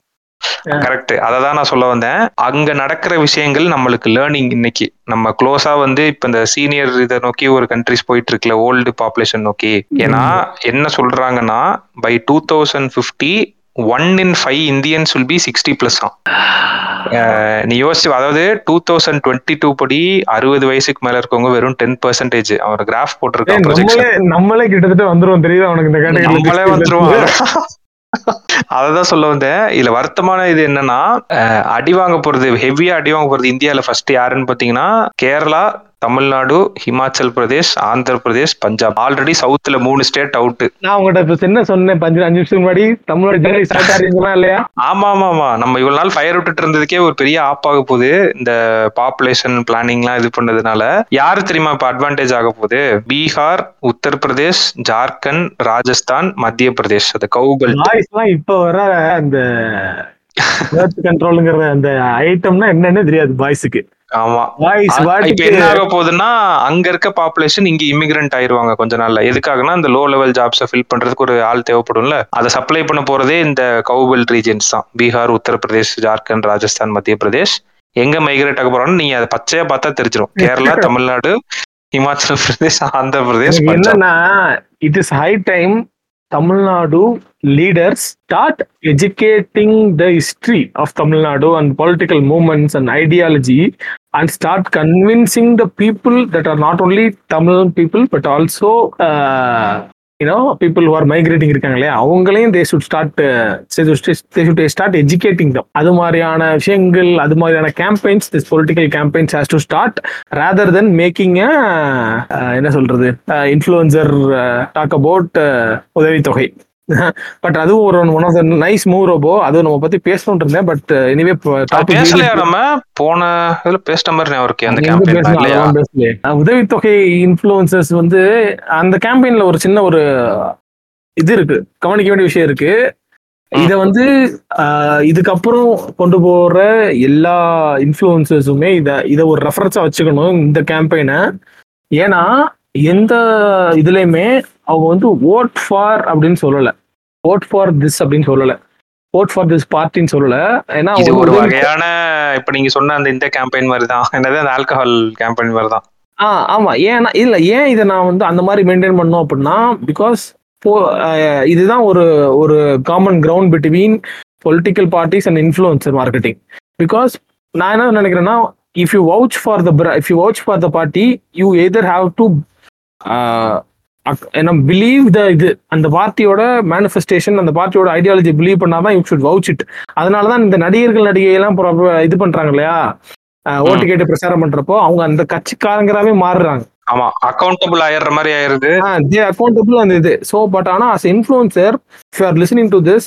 correct அதை தான் நான் சொல்ல வந்தேன். அங்க நடக்கிற விஷயங்கள் நம்மளுக்கு லேர்னிங் இன்னைக்கு. நம்ம க்ளோஸா வந்து இப்ப இந்த சீனியர் இதை நோக்கி ஒரு கண்ட்ரிஸ் போயிட்டு இருக்குல்ல ஓல்டு பாப்புலேஷன் நோக்கி. ஏன்னா என்ன சொல்றாங்கன்னா by two thousand fifty one in five Indians will be sixty plus நீ யோசிச்சு அதாவது டூ தௌசண்ட் டுவெண்ட்டி டூ படி அறுபது வயசுக்கு மேல இருக்கவங்க வெறும் டென் பர்சன்டேஜ் அவன் கிராஃப் போட்டிருக்கான். நம்மளே கிட்டத்தட்ட வந்துருவோம். தெரியுதா உனக்கு இந்த நம்மளே வந்துருவோம். கேட்டகரி அததான் சொல்ல வந்தேன். இதுல வருத்தமான இது என்னன்னா அடி வாங்க போறது ஹெவியா அடி வாங்க போறது இந்தியால ஃபர்ஸ்ட் யாருன்னு பாத்தீங்கன்னா கேரளா தமிழ்நாடு ஹிமாச்சல் பிரதேஷ் ஆந்திர பிரதேஷ் பஞ்சாப். ஆல்ரெடி சவுத்துல மூணு ஸ்டேட் அவுட் நான் உங்ககிட்ட இப்ப என்ன சொன்னேன் பஞ்சு அஞ்சு நிமிஷம் முன்னாடி. தமிழோட ஜேர்னி ஸ்டார்ட் ஆறீங்களா இல்லையா? ஆமா ஆமா ஆமா நம்ம இவ்வளவு நாள் ஃபயர் விட்டுட்டு இருந்ததுக்கே ஒரு பெரிய ஆப் ஆக போகுது. இந்த பாப்புலேஷன் பிளானிங்லாம் இது பண்ணதுனால. யாரு தெரியுமா இப்ப அட்வான்டேஜ் ஆக போகுது? பீகார் உத்தரப்பிரதேஷ் ஜார்க்கண்ட் ராஜஸ்தான் மத்திய பிரதேஷ் அது எல்லாம் இப்ப வர அந்த *laughs* கண்ட்ரோலுங்கிற அந்த ஐட்டம்னா என்னன்னு தெரியாது பாய்ஸுக்கு ஆமா. இப்ப என்ன ஆக போகுதுன்னா அங்க இருக்க பாப்புலேஷன் இங்க இமிகிரண்ட் ஆயிருவாங்க கொஞ்ச நாள்ல. எதுக்காகனா இந்த லோ லெவல் ஜாப்ஸை ஃபில் பண்றதுக்கு ஒரு ஆள் தேவைப்படும்ல. அதை சப்ளை பண்ண போறதே இந்த கவுபெல்ட் ரீஜன்ஸ் தான். பீகார் உத்தரப்பிரதேஷ் ஜார்க்கண்ட் ராஜஸ்தான் மத்திய பிரதேஷ் எங்க மைக்ரேட் ஆக போறோம்னு நீங்க அதை பச்சையா பார்த்தா தெரிஞ்சிடும் கேரளா தமிழ்நாடு இமாச்சல் பிரதேஷ் ஆந்திர பிரதேஷ் என்னன்னா it is high time Tamil Nadu leaders start educating the history of Tamil Nadu and political movements and ideology and start convincing the people that are not only Tamil people but also you know people who are migrating இருக்காங்க இல்லையா அவங்களையும் they should start they should start educating them அது மாதிரியான விஷயங்கள் அது மாதிரியான campaigns this political campaigns has to start rather then making என்ன சொல்றது இன்ஃப்ளூயன்சர் டாக் அபவுட் உதவித்தொகை. பட் அதுவும் ஒரு one of the nice move robot அது நம்ம பத்தி பேசணும்னு இருந்தேன். பட் எனிவே பேசலையா நம்ம? போன இதுல பேசிட்ட மாதிரி இருக்கே அந்த கேம்பெயின் இல்லையா? உதவித்தொகை இன்ஃப்ளூயன்சஸ் வந்து அந்த கேம்பெயின்ல ஒரு சின்ன ஒரு இது இருக்கு. கவனிக்க வேண்டிய விஷயம் இருக்கு. இத வந்து இதுக்கப்புறம் கொண்டு போற எல்லா இன்ஃப்ளூயன்சஸுமே இத இத ஒரு ரெஃபரன்ஸா வச்சுக்கணும் இந்த கேம்பெயினை ஏன்னா எந்த இதுலயுமே அவங்க வந்து ஓட் ஃபார் அப்படின்னு சொல்லல. ஓட் ஃபார் திஸ் அப்படின்னு சொல்லல. ஓட் ஃபார் திஸ் பார்ட்டின்னு சொல்லல. ஏன்னா இது ஒரு வகையான இப்ப நீங்க சொன்ன அந்த இந்த கேம்பெயின் மாதிரி தான் என்னது அந்த ஆல்கஹால் கேம்பெயின் மாதிரி தான் ஆ ஆமா. ஏன்னா இல்ல ஏன் இதை நான் வந்து அந்த மாதிரி மெயின்டைன் பண்ணோம் அப்படின்னா பிகாஸ் இதுதான் ஒரு ஒரு common ground between political parties and influencer marketing because நான் என்ன நினைக்கிறேன்னா if you vouch for the if you vouch for the party you either have to என்ன பிலீவ் த இது அந்த பார்ட்டியோட மேனிஃபெஸ்டேஷன் அந்த பார்ட்டியோட ஐடியாலஜி பிலீவ் பண்ணாதான் யூ ஷுட் வவுச் இட் அதனால தான் இந்த நடிகர்கள் நடிகை எல்லாம் இது பண்றாங்க இல்லையா? ஓட்டு கேட்டு பிரச்சாரம் பண்றப்போ அவங்க அந்த கட்சிக்காரங்களாவே மாறுறாங்க. ஆமா அக்கௌண்டபிள் ஆயிடுற மாதிரி ஆயிருது. தே அக்கௌண்டபிள் அந்த இது. ஸோ பட் ஆனா as influencer if are listening to this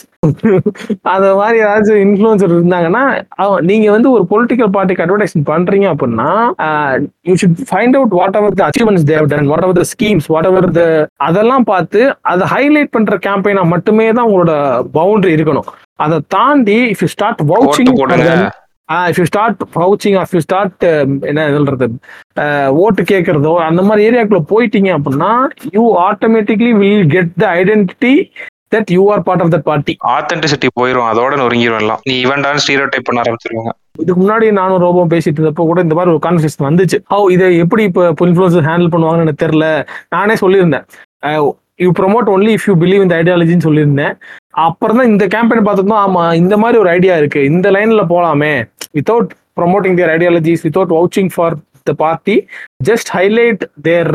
அந்த மாதிரி ஏதாச்சும் இன்ஃப்ளூன்சர் இருந்தாங்கன்னா நீங்க வந்து ஒரு பொலிட்டிக்கல் பார்ட்டிக்கு அட்வர்டைஸ்மெண்ட் பண்றீங்க அப்படின்னா you should find out whatever the achievements they've done whatever the schemes whatever the அதெல்லாம் பார்த்து அதை ஹைலைட் பண்ற கேம்பெயினா மட்டுமே தான் உங்களோட பவுண்டரி இருக்கணும். அதை தாண்டி if you start vouching if you start vouching off you start என்ன சொல்றது? ஓட்டு கேட்கறதோ அந்த மாதிரி ஏரியாக்குள்ள போயிட்டீங்க அப்படின்னா you automatically will get the identity that you are part of that party authenticity போயிரும் அதோட நொறுங்கிரும் எல்லாம். நீ இவன்டான் ஸ்டீரியோ டைப் பண்ண ஆரம்பிச்சிருவாங்க. இதுக்கு முன்னாடி நானும் ரோபோ பேசிட்டு இருந்தப்போ கூட இந்த மாதிரி ஒரு கான்வர்சேஷன் வந்துச்சு. ஹவு இதை எப்படி இப்போ இன்ஃபுளுசர் ஹேண்டில் பண்ணுவாங்கன்னு எனக்கு தெரியல. நானே சொல்லியிருந்தேன். You promote only if you believe இந்த ஐடியாலஜின்னு சொல்லியிருந்தேன். அப்புறம் தான் இந்த கேம்பெயின் தான் ஆமா இந்த மாதிரி ஒரு ஐடியா இருக்கு. இந்த லைன்ல போலாமே. Without promoting their ideologies without vouching for the party just highlight their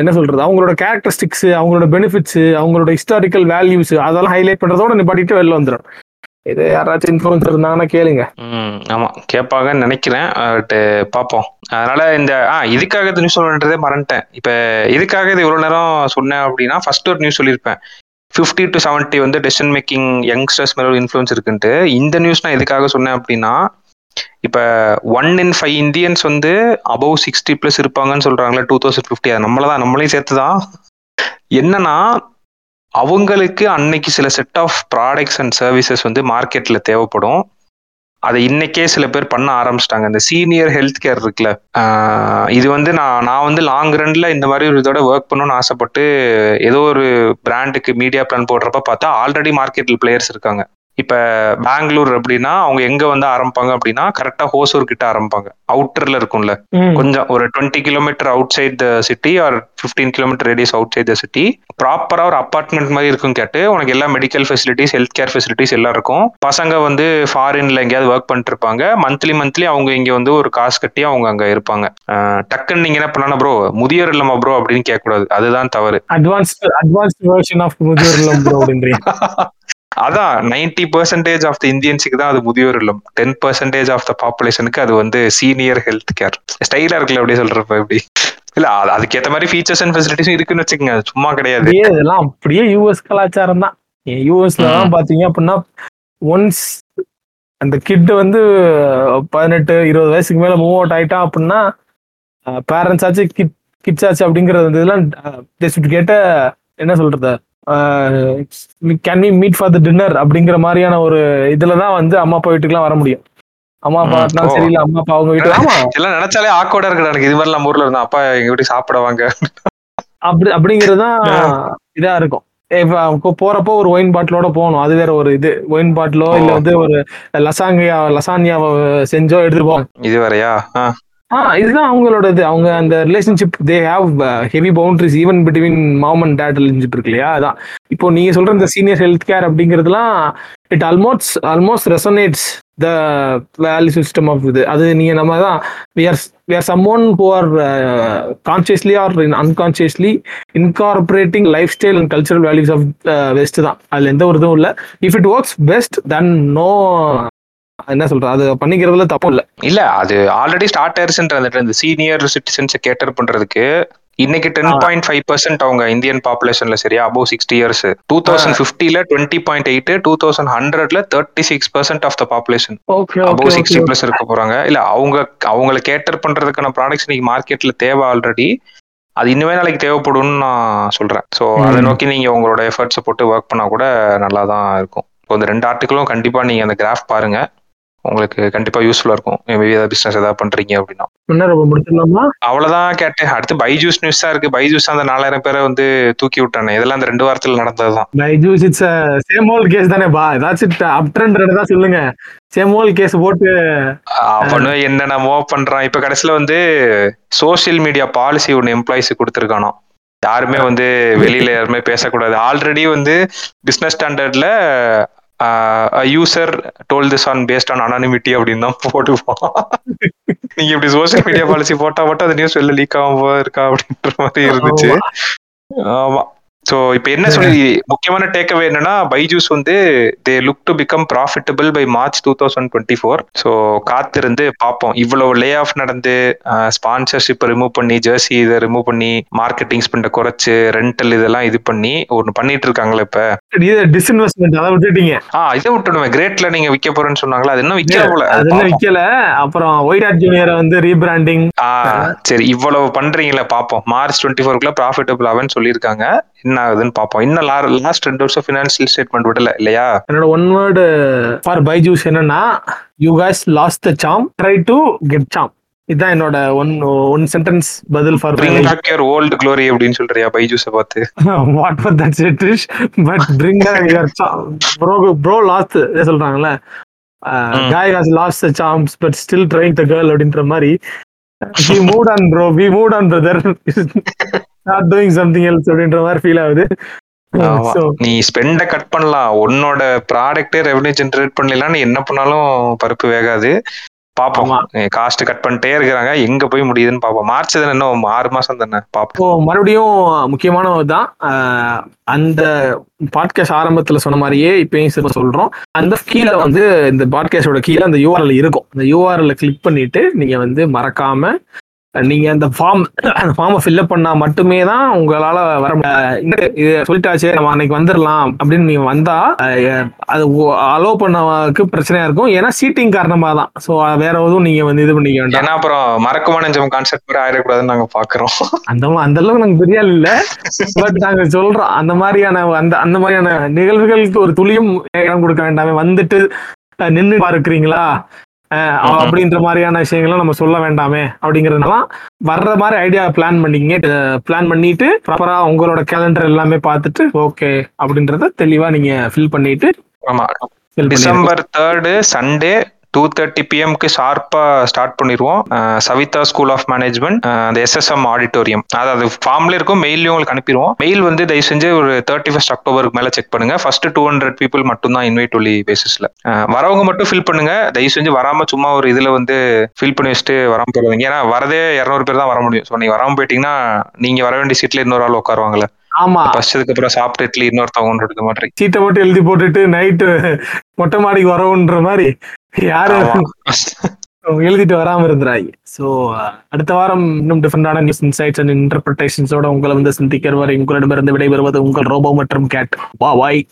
என்ன சொல்றது? அவங்களோட கேரக்டரிஸ்டிக்ஸ் அவங்களோட பெனிஃபிட்ஸ் அவங்களோட ஹிஸ்டாரிக்கல் வேல்யூஸ் அதெல்லாம் ஹைலைட் பண்றதோட நிப்பாட்டிட்டு வெளில வந்துடும் இது யாராச்சும் இன்ஃபுளுன்சர் இருந்தாங்கன்னா கேளுங்க. ஆமா. கேட்பாங்கன்னு நினைக்கிறேன். பட் பார்ப்போம். அதனால இந்த ஆ இதுக்காக நியூஸ் சொல்றதே மறந்துட்டேன். இப்ப இதுக்காக இது இவ்வளவு நேரம் சொன்னேன் அப்படின்னா ஃபர்ஸ்ட் ஒரு நியூஸ் சொல்லியிருப்பேன். 50 டு 70 வந்து டெசிஷன் மேக்கிங் யங்ஸ்டர்ஸ் மேல ஒரு இன்ஃப்ளூயன்ஸ் இருக்குன்ட்டு இந்த நியூஸ் நான் எதுக்காக சொன்னேன் அப்படின்னா இப்போ ஒன் இன் ஃபைவ் இந்தியன்ஸ் வந்து அபவ் சிக்ஸ்டி ப்ளஸ் இருப்பாங்கன்னு சொல்றாங்களே டூ தௌசண்ட் ஃபிஃப்டி அது நம்மள தான் நம்மளையும் சேர்த்து தான் என்னன்னா அவங்களுக்கு அன்னைக்கு சில set of products and services வந்து மார்க்கெட்டில் தேவைப்படும். அதை இன்னைக்கே சில பேர் பண்ண ஆரம்பிச்சிட்டாங்க. இந்த சீனியர் ஹெல்த் கேர் இருக்குல்ல இது வந்து நான் நான் வந்து லாங் ரன்ல இந்த மாதிரி ஒரு இதோட ஒர்க் பண்ணணும்னு ஆசைப்பட்டு ஏதோ ஒரு பிராண்டுக்கு மீடியா பிளான் போடுறப்ப பார்த்தா ஆல்ரெடி மார்க்கெட்டில் பிளேயர்ஸ் இருக்காங்க. இப்ப பெங்களூர் அப்படின்னா அவங்க எங்க வந்து ஆரம்பிப்பாங்க அப்படின்னா கரெக்டா ஹோசூர் கிட்ட ஆரம்பிப்பாங்க. அவுட்டர்ல இருக்கும்ல. கொஞ்சம் ஒரு twenty kilometre outside the city or fifteen kilometre radius outside the city ப்ராப்பரா ஒரு அப்பார்ட்மெண்ட் மாதிரி இருக்கும் கேட்டு உனக்கு எல்லா medical facilities health care facilities எல்லாம் இருக்கும். பசங்க வந்து ஃபாரின்ல எங்கேயாவது ஒர்க் பண்ணிட்டு இருப்பாங்க. மந்த்லி மந்த்லி அவங்க இங்க வந்து ஒரு காசு கட்டி அவங்க அங்க இருப்பாங்க. டக்குன்னு நீங்க என்ன பண்ணலாம் ப்ரோ முதியோர் இல்லமா ப்ரோ அப்படின்னு கேட்கக்கூடாது. அதுதான் தவறு. அட்வான்ஸ்ட் அட்வான்ஸ்ட் வெர்ஷன் ஆஃப் முதியோர் இல்லம் bro அப்படின்றீங்க. *laughs* அதான் நைன்டி பர்சன்டேஜ் ஆஃப் த இந்தியன்ஸுக்கு தான் அது முதியோர் இல்லம் டென் பர்சன்டேஜ் ஆஃப் த பாப்புலேஷனுக்கு அது வந்து சீனியர் ஹெல்த் கேர் ஸ்டைலா இருக்குல்ல அப்படி சொல்றப்ப எப்படி இல்ல அது- அதுக்கேத்த மாதிரி ஃபீச்சர்ஸ் அண்ட் ஃபெசிலிட்டிஸும் இருக்குன்னு வச்சுக்கோங்க சும்மா கிடையாது. இதெல்லாம் அப்படியே யூஎஸ் கலாச்சாரம் தான். யூஎஸ்ல தான் பாத்தீங்க அப்படின்னா ஒன்ஸ் அந்த கிட் வந்து பதினெட்டு இருபது வயசுக்கு மேல மூவ் அவுட் ஆயிட்டான் அப்படின்னா பேரண்ட்ஸ் ஆச்சு கிட் கிட்ஸ் ஆச்சு அப்படிங்கறது இதெல்லாம் கேட்ட என்ன சொல்றது? Can we meet for the dinner அப்படிங்கிற மாதிரியான ஒரு இதுல தான் வந்து அம்மா அப்பா வீட்டுக்குலாம் வர முடியும். அம்மா அப்பா ஓ. சரியில்லை அம்மா அப்பா அவங்க வீட்டுல ஆமா. இதெல்லாம் நினைச்சாலே ஆக்கோடா இருக்கு எனக்கு. இது மாதிரி நம்ம ஊர்ல இருந்தா அப்பா எங்க வீட்டுக்கு சாப்பிட வாங்க அப்படி அப்படிங்கிறது தான் இதா இருக்கும். போறப்போ ஒரு ஒயின் பாட்டிலோட போகணும். அது வேற ஒரு இது. ஒயின் பாட்டிலோ இல்ல. வந்து ஒரு லசாங்கியா லசானியாவை செஞ்சோ எடுத்துட்டு போவாங்க இது வேறயா? இதுதான் அவங்களோடது. அவங்க அந்த relationship they have heavy boundaries even between mom and dad relationship இருக்கு இல்லையா? அதான். இப்போ நீங்க சொல்ற இந்த சீனியர் ஹெல்த் கேர் அப்படிங்கிறதுலாம் it almost almost resonates the value system of இது. அது நீங்க நம்ம தான் we are we are someone who are consciously or unconsciously incorporating lifestyle and cultural values of west தான். அதுல எந்த ஒரு இதுவும் இல்லை. If it works best then no என்ன சொல்றது அது பண்ணிக்கிறதுல தப்பு இல்லை. இல்ல அது ஆல்ரெடி ஸ்டார்ட் ஆயிருச்சுன்ற அந்த இந்த சீனியர் சிட்டிசன்ஸை கேட்டர் பண்றதுக்கு இன்னைக்கு டென் பாயிண்ட் ஃபைவ் பர்சன்ட் அவங்க இந்தியன் பாப்புலேஷன்ல சரியா above sixty years two thousand ஃபிஃப்டில twenty point eight two thousand ஹண்ட்ரட்ல thirty six percent of the population above sixty plus இருக்க போறாங்க. இல்ல அவங்க அவங்கள கேட்டர் பண்றதுக்கான ப்ராடக்ட்ஸ் இன்னைக்கு மார்க்கெட்ல தேவை ஆல்ரெடி அது இன்னுமே நாளைக்கு தேவைப்படும்னு நான் சொல்றேன். ஸோ அதை. நோக்கி நீங்க உங்களோட எஃபர்ட்ஸை போட்டு ஒர்க் பண்ணா கூட நல்லா தான் இருக்கும். இப்போ இந்த ரெண்டு ஆர்டிகளும் கண்டிப்பா நீங்க அந்த கிராஃப் பாருங்க. உங்களுக்கு கண்டிப்பா யூஸ்ஃபுல்லா இருக்கும். மேபி ஏதாவது பிசினஸ் ஏதாவது பண்றீங்க அப்படின்னா. அவ்வளவுதான் கேட்டேன். அடுத்து பைஜூஸ் நியூஸ் தான் இருக்கு. பைஜூஸ் அந்த நாலாயிரம் பேரை வந்து தூக்கி விட்டானே. இதெல்லாம் அந்த ரெண்டு வாரத்துல நடந்ததுதான். Byju's it's same old case தானே பா. ஏதாச்சும் அப் ட்ரெண்ட் தான் சொல்லுங்க. சேம் ஓல் கேஸ் போட்டு அவனு என்னென்னமோ பண்றான். இப்ப கடைசியில வந்து சோசியல் மீடியா பாலிசி ஒன்னு எம்ப்ளாயிஸ் கொடுத்துருக்கானோ யாருமே வந்து வெளியில யாருமே பேசக்கூடாது. ஆல்ரெடி வந்து பிசினஸ் ஸ்டாண்டர்ட்ல user told this on based on anonymity அப்படின்னு தான் போடுவோம். நீங்க இப்படி சோசியல் மீடியா பாலிசி போட்டா மட்டும் அது நியூஸ் வெளில லீக் ஆகாம இருக்கா அப்படின்ற மாதிரி இருந்துச்சு. ஆமா. சோ இப்போ என்ன சொல்லி முக்கியமான டேக்அவே என்னன்னா பைஜூஸ் வந்து they look to become profitable by March two thousand twenty four so காத்திருந்து பார்ப்போம் இவ்வளவு லே ஆஃப் நடந்து ஸ்பான்சர்ஷிப் ரிமூவ் பண்ணி ஜெர்சி இதை ரிமூவ் பண்ணி மார்க்கெட்டிங் ஸ்பெண்டை குறைச்சு ரெண்டல் இதெல்லாம் இது பண்ணி ஒன்று பண்ணிட்டு இருக்காங்களே இப்ப. டிஸ்இன்வெஸ்ட்மெண்ட் அதை விட்டுட்டீங்க. ஆ இதை விட்டுடுமே கிரேட்ல நீங்க விற்க போறேன்னு சொன்னாங்களா? அது இன்னும் விற்கல போல. அது இன்னும் விக்கல. அப்புறம் ஒயிட் ஆட் ஜூனியரை வந்து ரீபிராண்டிங் சரி. இவ்வளவு பண்றீங்களே பார்ப்போம் மார்ச் டுவெண்ட்டி ஃபோருக்குள்ள ப்ராஃபிட்டபிள் ஆகுன்னு சொல்லியிருக்காங்க. என்ன ஆகுதுன்னு பார்ப்போம் இன்னும் லாஸ்ட் ரெண்டு வருஷம் ஃபினான்ஷியல் ஸ்டேட்மெண்ட் விடல இல்லையா? என்னோட ஒன் வேர்டு ஃபார் பைஜூஸ் என்னன்னா you guys lost the charm try to get charm இதுதான் என்னோட ஒன் ஒன் சென்டென்ஸ் பதில் for bring back your old glory அப்படின்னு சொல்றியா பைஜூஸை பார்த்து? What for that செட்டிஷ் but bring your bro bro lost சொல்றாங்கல்ல. Guy has lost the charms but still trying the girl அப்படின்ற மாதிரி. We moved on bro we moved on brother not doing something else அப்படின்ற மாதிரி feel ஆகுது. நீ ஸ்பெண்ட cut பண்ணலாம். உன்னோட ப்ராடக்ட்டே revenue generate பண்ணலாம் என்ன பண்ணாலும் பருப்பு வேகாது. பாப்போம். காஸ்ட் கட் பண்ணிட்டே இருக்கிறாங்க. எங்க போய் முடியுதுன்னு பாப்போம். மார்ச் தானே இன்னும் ஆறு மாசம் தானே? பாப்போம். மறுபடியும் முக்கியமானது தான். அந்த பாட்காஸ்ட் ஆரம்பத்துல சொன்ன மாதிரியே இப்பயும் திரும்ப சொல்றோம். அந்த கீழே வந்து இந்த பாட்காஸ்டோட கீழே அந்த யூஆர்எல் இருக்கும். அந்த யூஆர்எல் கிளிக் பண்ணிட்டு நீங்க வந்து மறக்காம நீங்க அந்த ஃபார்ம் அந்த ஃபார்மை ஃபில்அப் பண்ணா மட்டுமே தான் உங்களால வர இது சொல்லிட்டாச்சு நம்ம அன்னைக்கு வந்துடலாம் அப்படின்னு நீங்க வந்தா அது அலோ பண்ணக்கு பிரச்சனையா இருக்கும். ஏன்னா சீட்டிங் காரணமா தான். ஸோ வேற எதுவும் நீங்க வந்து இது பண்ணிக்க வேண்டாம். ஏன்னா அப்புறம் மறக்குமா நெஞ்சம் கான்செப்ட் மாதிரி ஆயிடக்கூடாதுன்னு நாங்க பாக்குறோம். அந்த அந்த அளவுக்கு நாங்க பெரிய இல்ல. பட் நாங்க சொல்றோம் அந்த மாதிரியான அந்த அந்த மாதிரியான நிகழ்வுகளுக்கு ஒரு துளியும் இடம் கொடுக்க வேண்டாமே. வந்துட்டு நின்னு பார்க்கிறீங்களா. அப்படின்ற மாதிரியான விஷயங்களும் நம்ம சொல்ல வேண்டாமே அப்படிங்கறதுனால வர்ற மாதிரி ஐடியா பிளான் பண்ணிங்க பிளான் பண்ணிட்டு ப்ராப்பரா உங்களோட கேலண்டர் எல்லாமே பார்த்துட்டு ஓகே அப்படின்றத தெளிவா நீங்க ஃபில் பண்ணிட்டு ஆமா. December third Sunday two thirty பிஎம்க்கு ஷார்ப்பா ஸ்டார்ட் பண்ணிடுவோம் சவிதா ஸ்கூல் ஆஃப் மேனேஜ்மெண்ட் அந்த எஸ்எஸ்எம் ஆடிட்டோரியம் அதாவது ஃபார்ம்ல இருக்கும். மெயிலையும் உங்களுக்கு அனுப்பிடுவோம் மெயில் வந்து தயவு செஞ்சு ஒரு தேர்ட்டி ஃபர்ஸ்ட் அக்டோபருக்கு மேல செக் பண்ணுங்க. ஃபர்ஸ்ட் டூ ஹண்ட்ரட் பீப்புள் மட்டும் தான் இன்வைட் ஒலி பேசிஸ்ல வரவங்க மட்டும் ஃபில் பண்ணுங்க. தயவு செஞ்சு வராம சும்மா ஒரு இதுல வந்து ஃபில் பண்ணி வச்சுட்டு வராம போயிருவீங்க ஏன்னா வரதே இரநூறு பேர் தான் வர முடியும். ஸோ நீங்க வராம போயிட்டீங்கன்னா நீங்க வர வேண்டிய சீட்ல இன்னொரு ஆள் உட்காருவாங்கல்ல. ஆமா. ஃபர்ஸ்ட்டுக்கு அப்புறம் சாப்பிட்டு இட்லி இன்னொருத்தவங்க மாதிரி. சீட்டை போட்டு எழுதி போட்டுட்டு நைட்டு மொட்டை மாடிக்கு வரவுன்ற மாதிரி யாரு. எழுதிட்டு வராம இருந்துறாங்க. ஸோ அடுத்த வாரம் இன்னும் டிஃபரெண்டான நியூஸ் இன்சைட்ஸ் அண்ட் இன்டர்பிரேஷன்ஸோட உங்களை வந்து சந்திக்கிற வரை உங்களிடமிருந்து விடைபெறுவது உங்கள் ரோபோ மற்றும் கேட். வா வாய்.